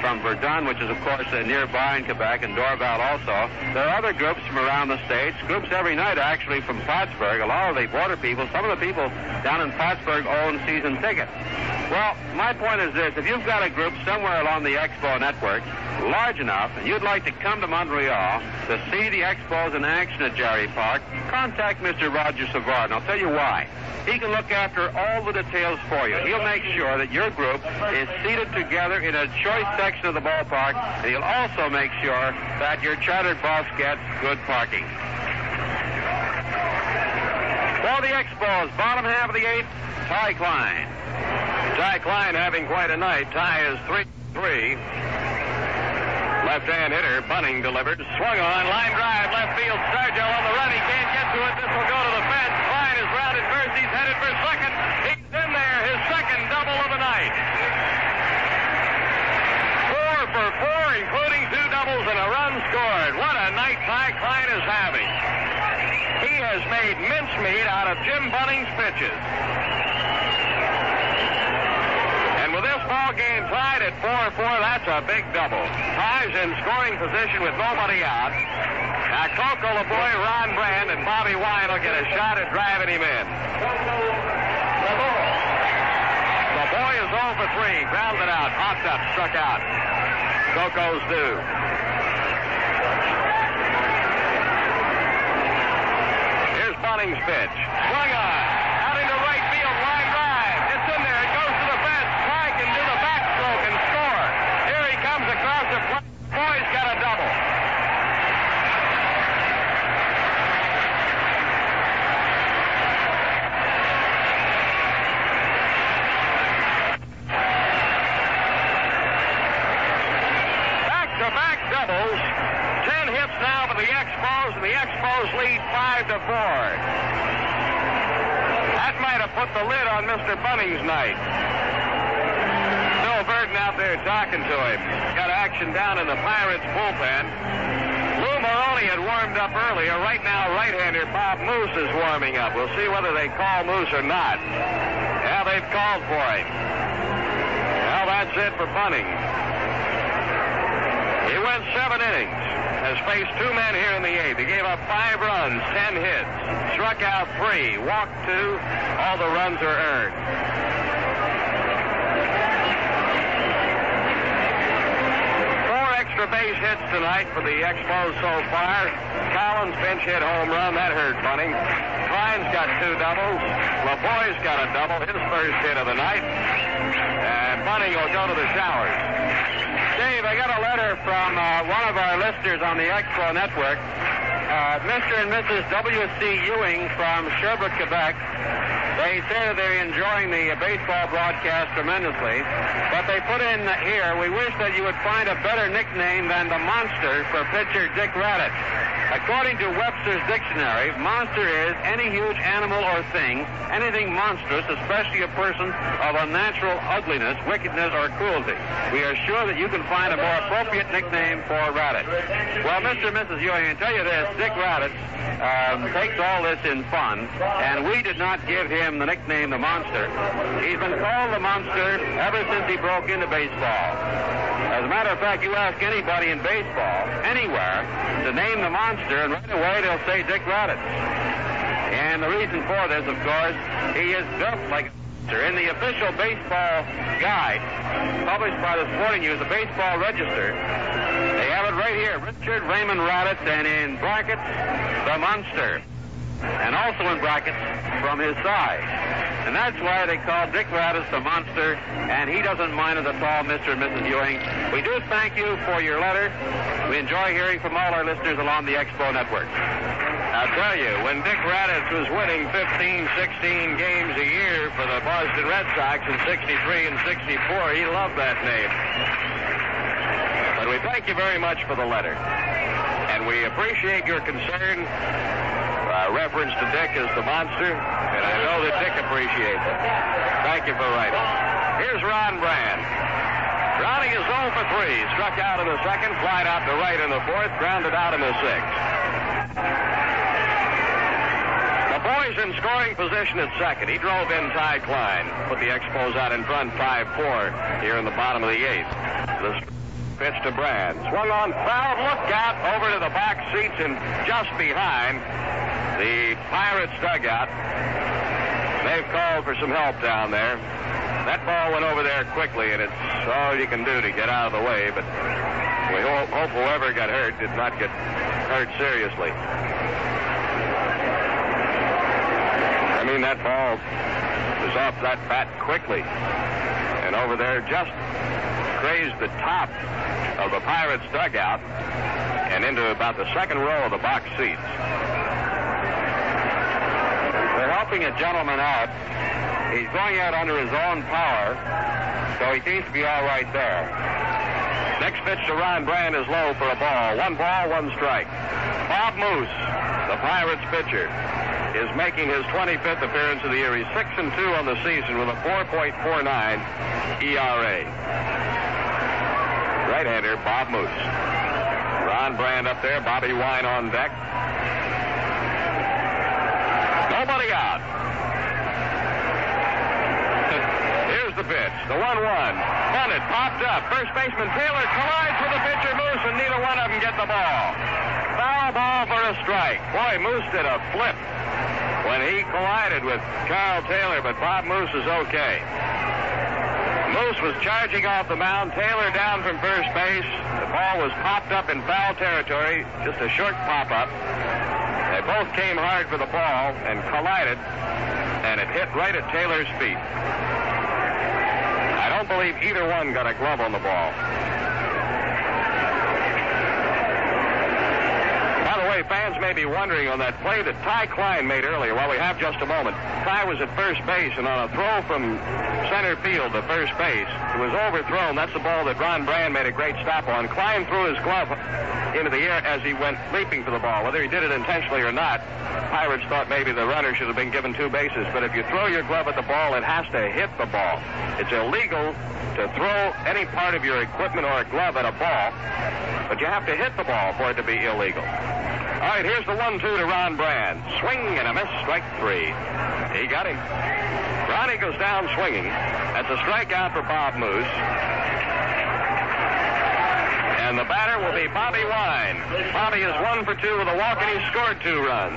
from Verdun, which is, of course, uh, nearby in Quebec, and Dorval also. There are other groups from around the states. Groups every night, actually, from Plattsburgh. A lot of the border people, some of the people down in Plattsburgh own season tickets. Well, my point is this. If you've got a group somewhere along the Expo network large enough and you'd like to come to Montreal to see the Expos in action at Jarry Park, contact Mr. Roger Savard, and I'll tell you why. He can look after all the details for you. He'll make sure that your group is seated together in a choice section of the ballpark, and he'll also make sure that your chartered bus gets good parking. For the Expos, bottom half of the eighth, Ty Cline. Ty Cline having quite a night. Ty is 3 3. Left-hand hitter, Bunning delivered, swung on, line drive, left field. Stargell on the run. He can't get to it. This will go to the fence. Cline is rounded first. He's headed for second. He's in there. His second double of the night. Four for four, including two doubles and a run scored. What a night Ty Cline is having. He has made mincemeat out of Jim Bunning's pitches. And with this ball game tied at 4-4, that's a big double. Ty's in scoring position with nobody out. Now Coco Laboy, Ron Brand, and Bobby Wine will get a shot at driving him in. Laboy is 0 for 3, grounded out, popped up, struck out. Coco's due. Here's Bunning's pitch. Swung on. That might have put the lid on Mr. Bunning's night. Bill Burton out there talking to him. Got action down in the Pirates bullpen. Lou Marone had warmed up earlier. Right now, right-hander Bob Moose is warming up. We'll see whether they call Moose or not. Yeah, they've called for him. Well, that's it for Bunning. He went seven innings. Has faced two men here in the eighth. He gave up five runs, ten hits, struck out three, walked two. All the runs are earned. Four extra base hits tonight for the Expos so far. Collins bench hit home run. That hurt Bunning. Cline's got two doubles. Laboy's got a double, his first hit of the night. And Bunning will go to the showers. Dave, I got a letter from uh, one of our listeners on the Expo Network. Uh, Mr. and Mrs. W.C. Ewing from Sherbrooke, Quebec. They say they're enjoying the baseball broadcast tremendously, but they put in here, we wish that you would find a better nickname than the monster for pitcher Dick Radatz. According to Webster's dictionary, monster is any huge animal or thing, anything monstrous, especially a person of unnatural ugliness, wickedness, or cruelty. We are sure that you can find a more appropriate nickname for Radatz. Well, Mr. and Mrs. Ewing, I can tell you this, Dick Radatz um, takes all this in fun, and we did not give him the nickname the monster. He's been called the monster ever since he broke into baseball. As a matter of fact, you ask anybody in baseball, anywhere, to name the monster, and right away they'll say Dick Radatz. And the reason for this, of course, he is built like a monster. In the official baseball guide, published by the Sporting News, the Baseball Register, they have it right here, Richard Raymond Radatz, and in brackets, the monster. And also in brackets, from his size. And that's why they call Dick Radatz the monster, and he doesn't mind it at all, Mr. and Mrs. Ewing. We do thank you for your letter. We enjoy hearing from all our listeners along the Expo Network. I'll tell you, when Dick Radatz was winning 15, 16 games a year for the Boston Red Sox in 63 and 64, he loved that name. But we thank you very much for the letter. And we appreciate your concern reference to Dick as the monster, and I know that Dick appreciates it. Thank you for writing. Here's Ron Brand. Browning is 0 for 3. Struck out in the second, flied out to right in the fourth, grounded out in the sixth. The boys in scoring position at second. He drove in Ty Cline. Put the Expos out in front 5-4 here in the bottom of the eighth. Pitch to Brand. Swung on foul. Look out over to the back seats and just behind the Pirates dugout. They've called for some help down there. That ball went over there quickly, and it's all you can do to get out of the way, but we hope, hope whoever got hurt did not get hurt seriously. I mean, that ball was off that bat quickly, and over there just grazed the top of the Pirates dugout and into about the second row of the box seats. They're helping a gentleman out. He's going out under his own power, so he seems to be all right there. Next pitch to Ron Brand is low for a ball. One ball, one strike. Bob Moose, the Pirates pitcher, is making his 25th appearance of the year. He's 6 and 2 on the season with a 4.49 ERA. Right-hander Bob Moose. Ron Brand up there, Bobby Wine on deck. Nobody out. Here's the pitch. The 1 1. Bunted, popped up. First baseman Taylor collides with the pitcher Moose, and neither one of them get the ball. Foul ball for a strike. Boy, Moose did a flip when he collided with Carl Taylor, but Bob Moose is okay. Moose was charging off the mound. Taylor down from first base. The ball was popped up in foul territory. Just a short pop up. They both came hard for the ball and collided, and it hit right at Taylor's feet. I don't believe either one got a glove on the ball. Fans may be wondering on that play that Ty Cline made earlier. Well, we have just a moment. Ty was at first base, and on a throw from center field to first base, it was overthrown. That's the ball that Ron Brand made a great stop on. Cline threw his glove into the air as he went leaping for the ball. Whether he did it intentionally or not, Pirates thought maybe the runner should have been given two bases. But if you throw your glove at the ball, it has to hit the ball. It's illegal to throw any part of your equipment or a glove at a ball, but you have to hit the ball for it to be illegal. All right, here's the one-two to Ron Brand. Swing and a miss, strike three. He got him. Ronnie goes down swinging. That's a strikeout for Bob Moose. And the batter will be Bobby Wine. Bobby is one for two with a walk, and he scored two runs.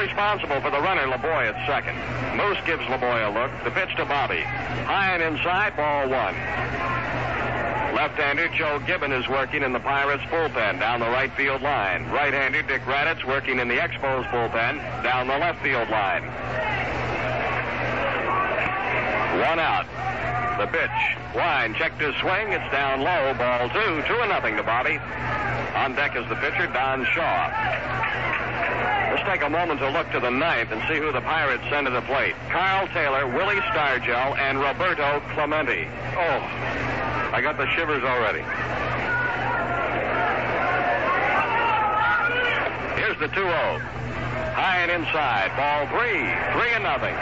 Responsible for the runner, Laboy at second. Moose gives Laboy a look. The pitch to Bobby. High and inside, ball one. Left-hander Joe Gibbon is working in the Pirates bullpen down the right field line. Right-hander Dick Radatz working in the Expos bullpen down the left field line. One out. The pitch. Wine checked his swing. It's down low. Ball two. Two and nothing to Bobby. On deck is the pitcher, Don Shaw. Let's take a moment to look to the ninth and see who the Pirates send to the plate. Carl Taylor, Willie Stargell, and Roberto Clemente. Oh, I got the shivers already. Here's the 2 0. High and inside. Ball three. Three and nothing.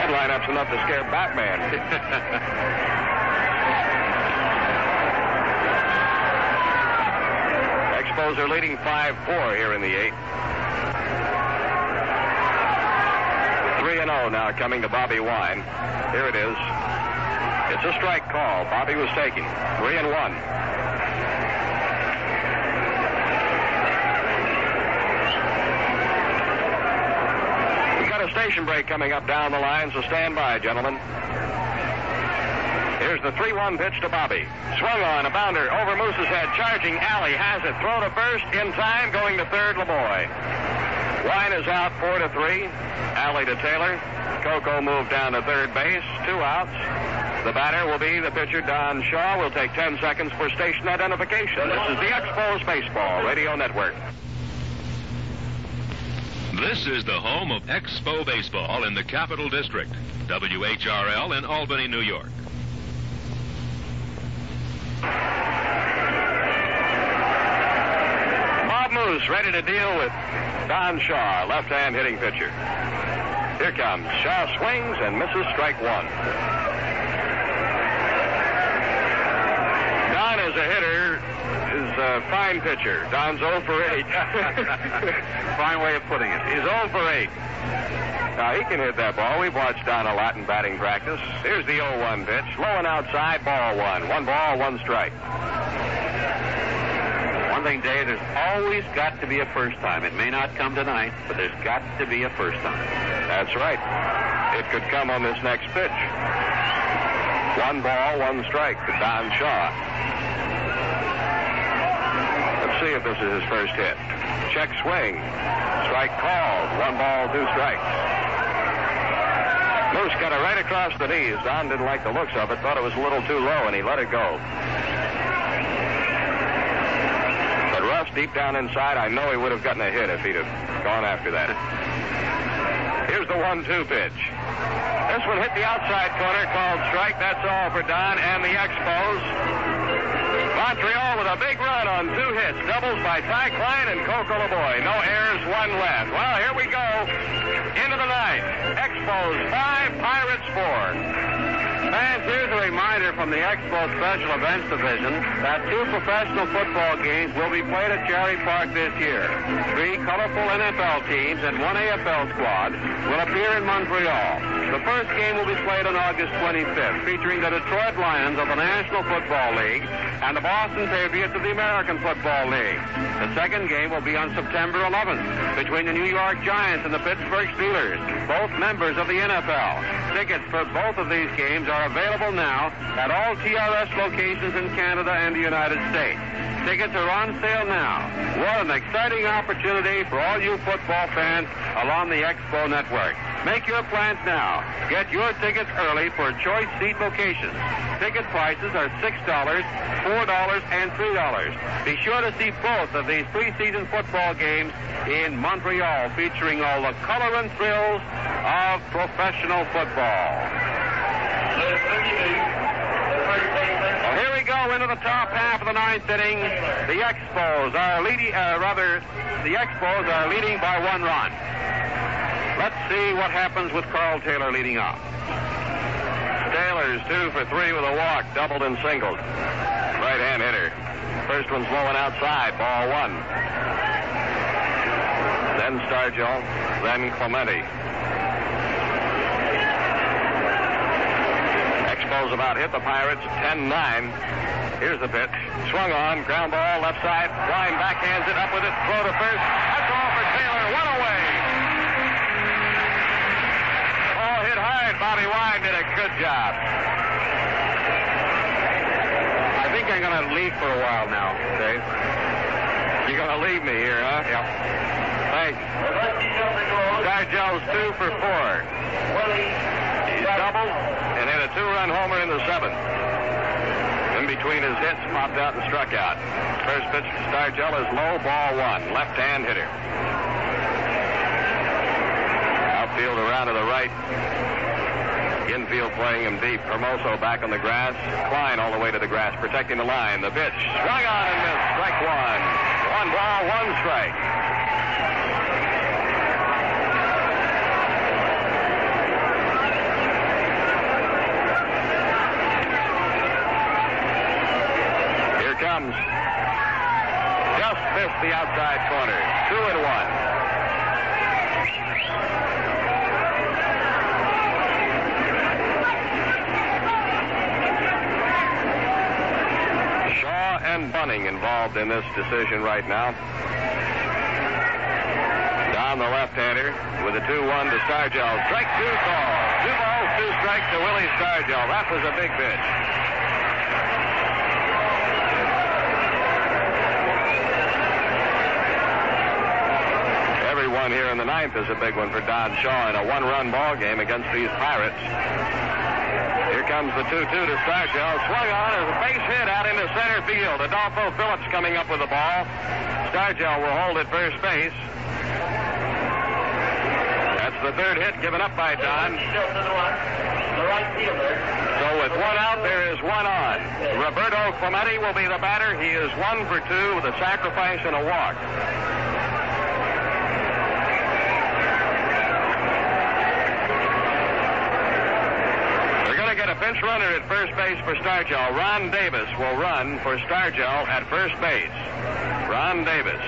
That lineup's enough to scare Batman. Expos are leading 5-4 here in the eighth. 3 and 0 now coming to Bobby Wine. Here it is. It's a strike call. Bobby was taking. 3 and 1. We got a station break coming up down the line, so stand by, gentlemen. Here's the 3-1 pitch to Bobby. Swung on, a bounder over Moose's head. Charging Alley has it. Throw to first in time. Going to third, Laboy. Wine is out 4 to 3. Alley to Taylor. Coco moved down to third base. Two outs. The batter will be the pitcher, Don Shaw. We'll take 10 seconds for station identification. This is the Expos Baseball Radio Network. This is the home of Expo Baseball in the Capital District. WHRL in Albany, New York. Bob Moose ready to deal with Don Shaw, left-hand hitting pitcher. Here comes. Shaw swings and misses strike one. Don is a hitter, a uh, fine pitcher. Don's 0 for 8. fine way of putting it. He's 0 for 8. Now, he can hit that ball. We've watched Don a lot in batting practice. Here's the 0-1 pitch. Low and outside, ball one. One ball, one strike. One thing, Dave, there's always got to be a first time. It may not come tonight, but there's got to be a first time. That's right. It could come on this next pitch. One ball, one strike to Don Shaw. See if this is his first hit. Check swing. Strike called. One ball, two strikes. Moose got it right across the knees. Don didn't like the looks of it, thought it was a little too low, and he let it go. But Russ deep down inside. I know he would have gotten a hit if he'd have gone after that. Here's the one-two pitch. This one hit the outside corner, called strike. That's all for Don and the Expos. Montreal with a big run on two hits, doubles by Ty Cline and Coco Laboy. No errors, one left. Well, here we go. Into the ninth. Expos five, Pirates four. Fans, here's a reminder from the Expo Special Events Division that two professional football games will be played at Jarry Park this year. Three colorful NFL teams and one AFL squad will appear in Montreal. The first game will be played on August 25th, featuring the Detroit Lions of the National Football League and the Boston Patriots of the American Football League. The second game will be on September 11th between the New York Giants and the Pittsburgh Steelers, both members of the NFL. Tickets for both of these games are available now at all TRS locations in Canada and the United States. Tickets are on sale now. What an exciting opportunity for all you football fans along the Expo Network. Make your plans now. Get your tickets early for choice seat locations. Ticket prices are $6, $4, and $3. Be sure to see both of these preseason football games in Montreal featuring all the color and thrills of professional football. Well, here we go into the top half of the ninth inning. The Expos are leading, uh, rather, the Expos are leading by one run. Let's see what happens with Carl Taylor leading off. Taylor's two for three with a walk, doubled and singled. Right hand hitter. First one's blowing outside, ball one. Then Stargell, then Clemente. Expos about hit the Pirates 10-9. Here's the pitch. Swung on, ground ball, left side. Wine backhands it up with it. Throw to first. That's all for Taylor. One away. Oh, hit hard. Bobby Wine did a good job. I think I'm going to leave for a while now, Dave. You're going to leave me here, huh? Yep. Thanks. Stargell's two for four. He's doubled and hit a two-run homer in the seventh. In between his hits, popped out and struck out. First pitch to Stargell is low, ball one. Left-hand hitter. Outfield around to the right. Infield playing him deep. Hermoso back on the grass. Cline all the way to the grass, protecting the line. The pitch swung on and missed. Strike one. One ball, one strike. The outside corner. Two and one. Shaw and Bunning involved in this decision right now. Don the left-hander with a 2-1 to Stargell. Strike two call. Two balls, two strikes to Willie Stargell. That was a big pitch. The ninth is a big one for Don Shaw in a one-run ball game against these Pirates. Here comes the 2-2 to Stargell. Swung on as a base hit out into center field. Adolfo Phillips coming up with the ball. Stargell will hold at first base. That's the third hit given up by Don. So with one out, there is one on. Roberto Clemente will be the batter. He is one for two with a sacrifice and a walk. Pinch runner at first base for Stargell. Ron Davis will run for Stargell at first base. Ron Davis.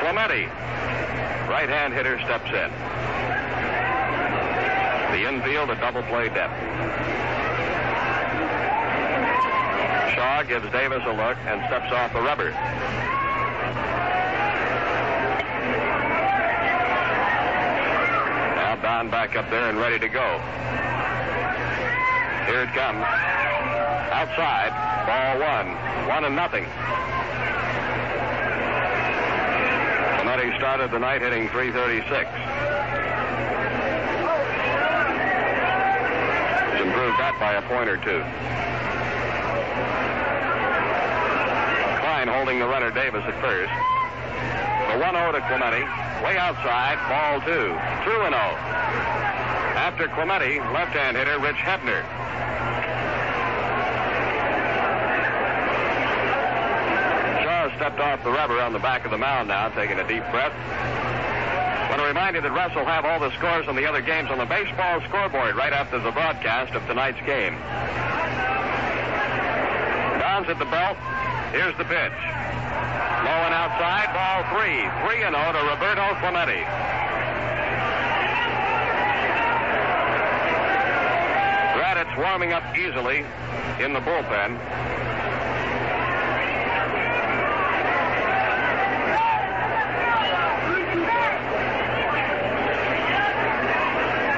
Clemente, right-hand hitter, steps in. The infield, a double play depth. Shaw gives Davis a look and steps off the rubber. Don back up there and ready to go. Here it comes. Outside, ball one. One and nothing. Clemente started the night hitting 336. He's improved that by a point or two. Cline holding the runner Davis at first. The 1-0 to Clemente. Way outside, ball two. 2 and 0. After Clemente, left-hand hitter Rich Hebner. Shaw stepped off the rubber on the back of the mound now, taking a deep breath. Want to remind you that Russ will have all the scores on the other games on the baseball scoreboard right after the broadcast of tonight's game. Don's at the belt. Here's the pitch. Outside, ball three. 3 and 0 to Roberto Clemente. Radatz warming up easily in the bullpen.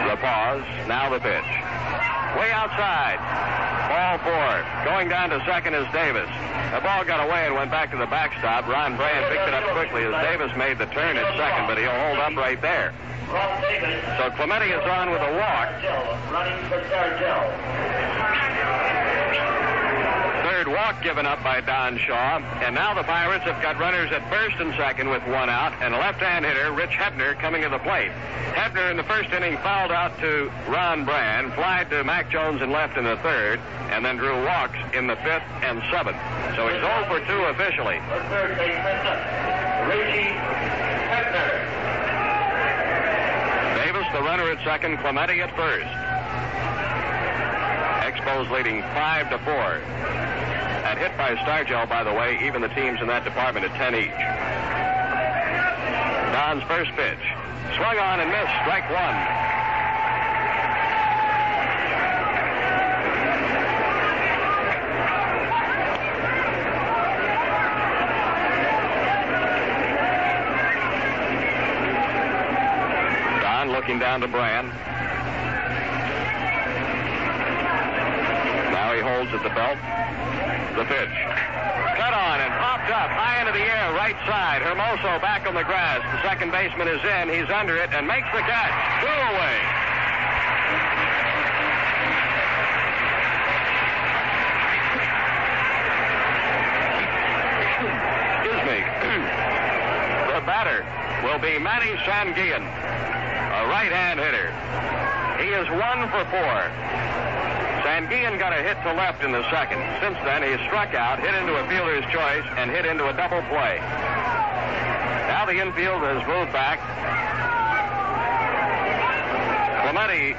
The pause. Now the pitch. Way outside. Ball four. Going down to second is Davis. The ball got away and went back to the backstop. Ron Brand picked it up quickly as Davis made the turn at second, but he'll hold up right there. So Clemente is on with a walk. Running for walk given up by Don Shaw. And now the Pirates have got runners at first and second with one out, and a left-hand hitter, Rich Hebner, coming to the plate. Hebner in the first inning fouled out to Ron Brand, flied to Mack Jones in left in the third, and then drew walks in the fifth and seventh. So he's 0 for 2 officially. third baseman, Richie Hebner. Davis, the runner at second, Clemente at first. Expos leading 5 to 4. And hit by Stargell, by the way, even the teams in that department at 10 each. Don's first pitch. Swung on and missed. Strike one. Don looking down to Brand. Holds at the belt. The pitch. Cut on and popped up high into the air, right side. Hermoso back on the grass. The second baseman is in. He's under it and makes the catch. Two away. Excuse me. the batter will be Manny Sanguillen, a right-hand hitter. He is one for four. Sanguillen got a hit to left in the second. Since then, he struck out, hit into a fielder's choice, and hit into a double play. Now the infield has moved back. Clemente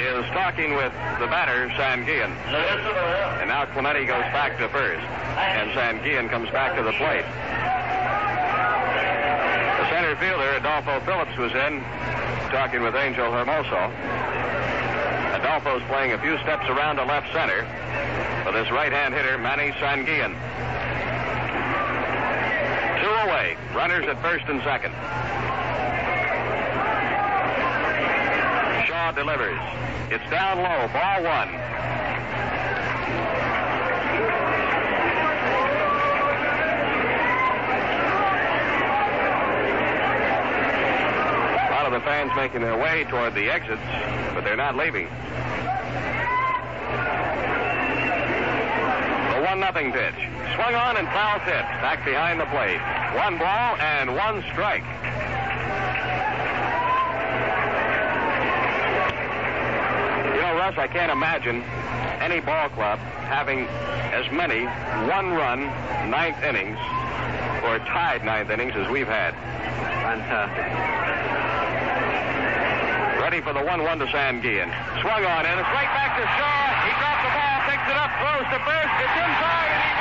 is talking with the batter, Sanguillen. And now Clemente goes back to first, and Sanguillen comes back to the plate. The center fielder, Adolfo Phillips, was in, talking with Angel Hermoso. Adolfo's playing a few steps around to left center for this right-hand hitter, Manny Sanguillen. Two away. Runners at first and second. Shaw delivers. It's down low. Ball one. The fans making their way toward the exits, but they're not leaving. The one nothing pitch. Swung on and foul tip. Back behind the plate. One ball and one strike. You know, Russ, I can't imagine any ball club having as many one-run ninth innings or tied ninth innings as we've had. Fantastic. For the 1-1 to Sanguillen. Swung on and it's right back to Shaw. He dropped the ball, picks it up, throws to first. It's inside and he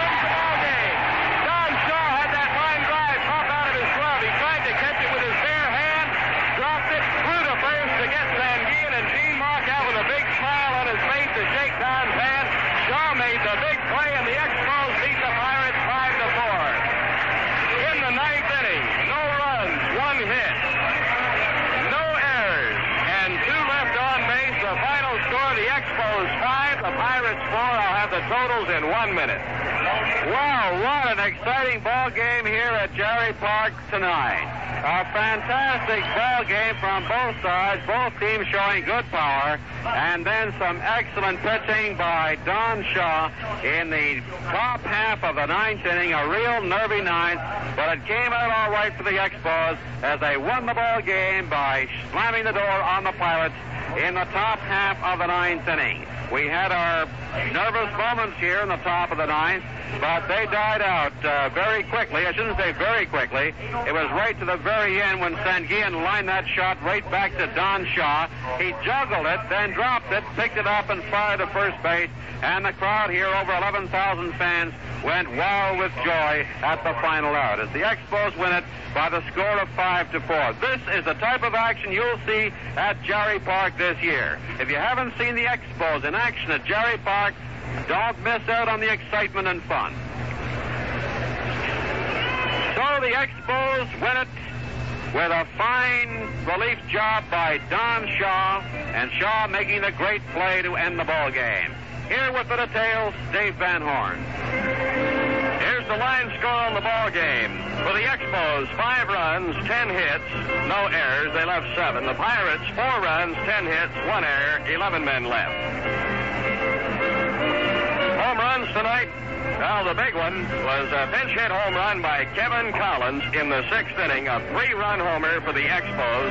the totals in one minute. Wow, what an exciting ball game here at Jarry Park tonight. A fantastic ball game from both sides, both teams showing good power, and then some excellent pitching by Don Shaw in the top half of the ninth inning, a real nervy ninth, but it came out all right for the Expos as they won the ball game by slamming the door on the Pirates in the top half of the ninth inning. We had our nervous moments here in the top of the ninth, but they died out uh, very quickly. I shouldn't say very quickly. It was right to the very end when Sanguillen lined that shot right back to Don Shaw. He juggled it, then dropped it, picked it up, and fired to first base. And the crowd here, over 11,000 fans, went wild with joy at the final out as the Expos win it by the score of 5 to 4. This is the type of action you'll see at Jarry Park this year. If you haven't seen the Expos in action at Jarry Park, don't miss out on the excitement and fun. So the Expos win it with a fine relief job by Don Shaw, and Shaw making the great play to end the ball game. Here with the details, Dave Van Horne. Here's the line score on the ball game. For the Expos, five runs, ten hits, no errors. They left seven. The Pirates, four runs, ten hits, one error, eleven men left. Home runs tonight. Well, the big one was a pinch hit home run by Kevin Collins in the sixth inning, a three-run homer for the Expos.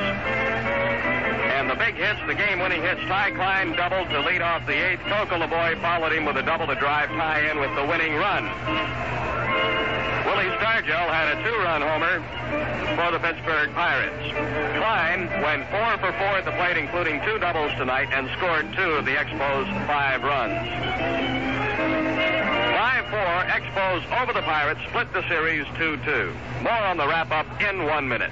And the big hits, the game-winning hits, Ty Cline doubled to lead off the eighth. Coco followed him with a double to drive Ty in with the winning run. Willie Stargell had a two-run homer for the Pittsburgh Pirates. Cline went four for four at the plate, including two doubles tonight, and scored two of the Expos' five runs. 5-4, Expos over the Pirates, split the series 2-2. More on the wrap-up in one minute.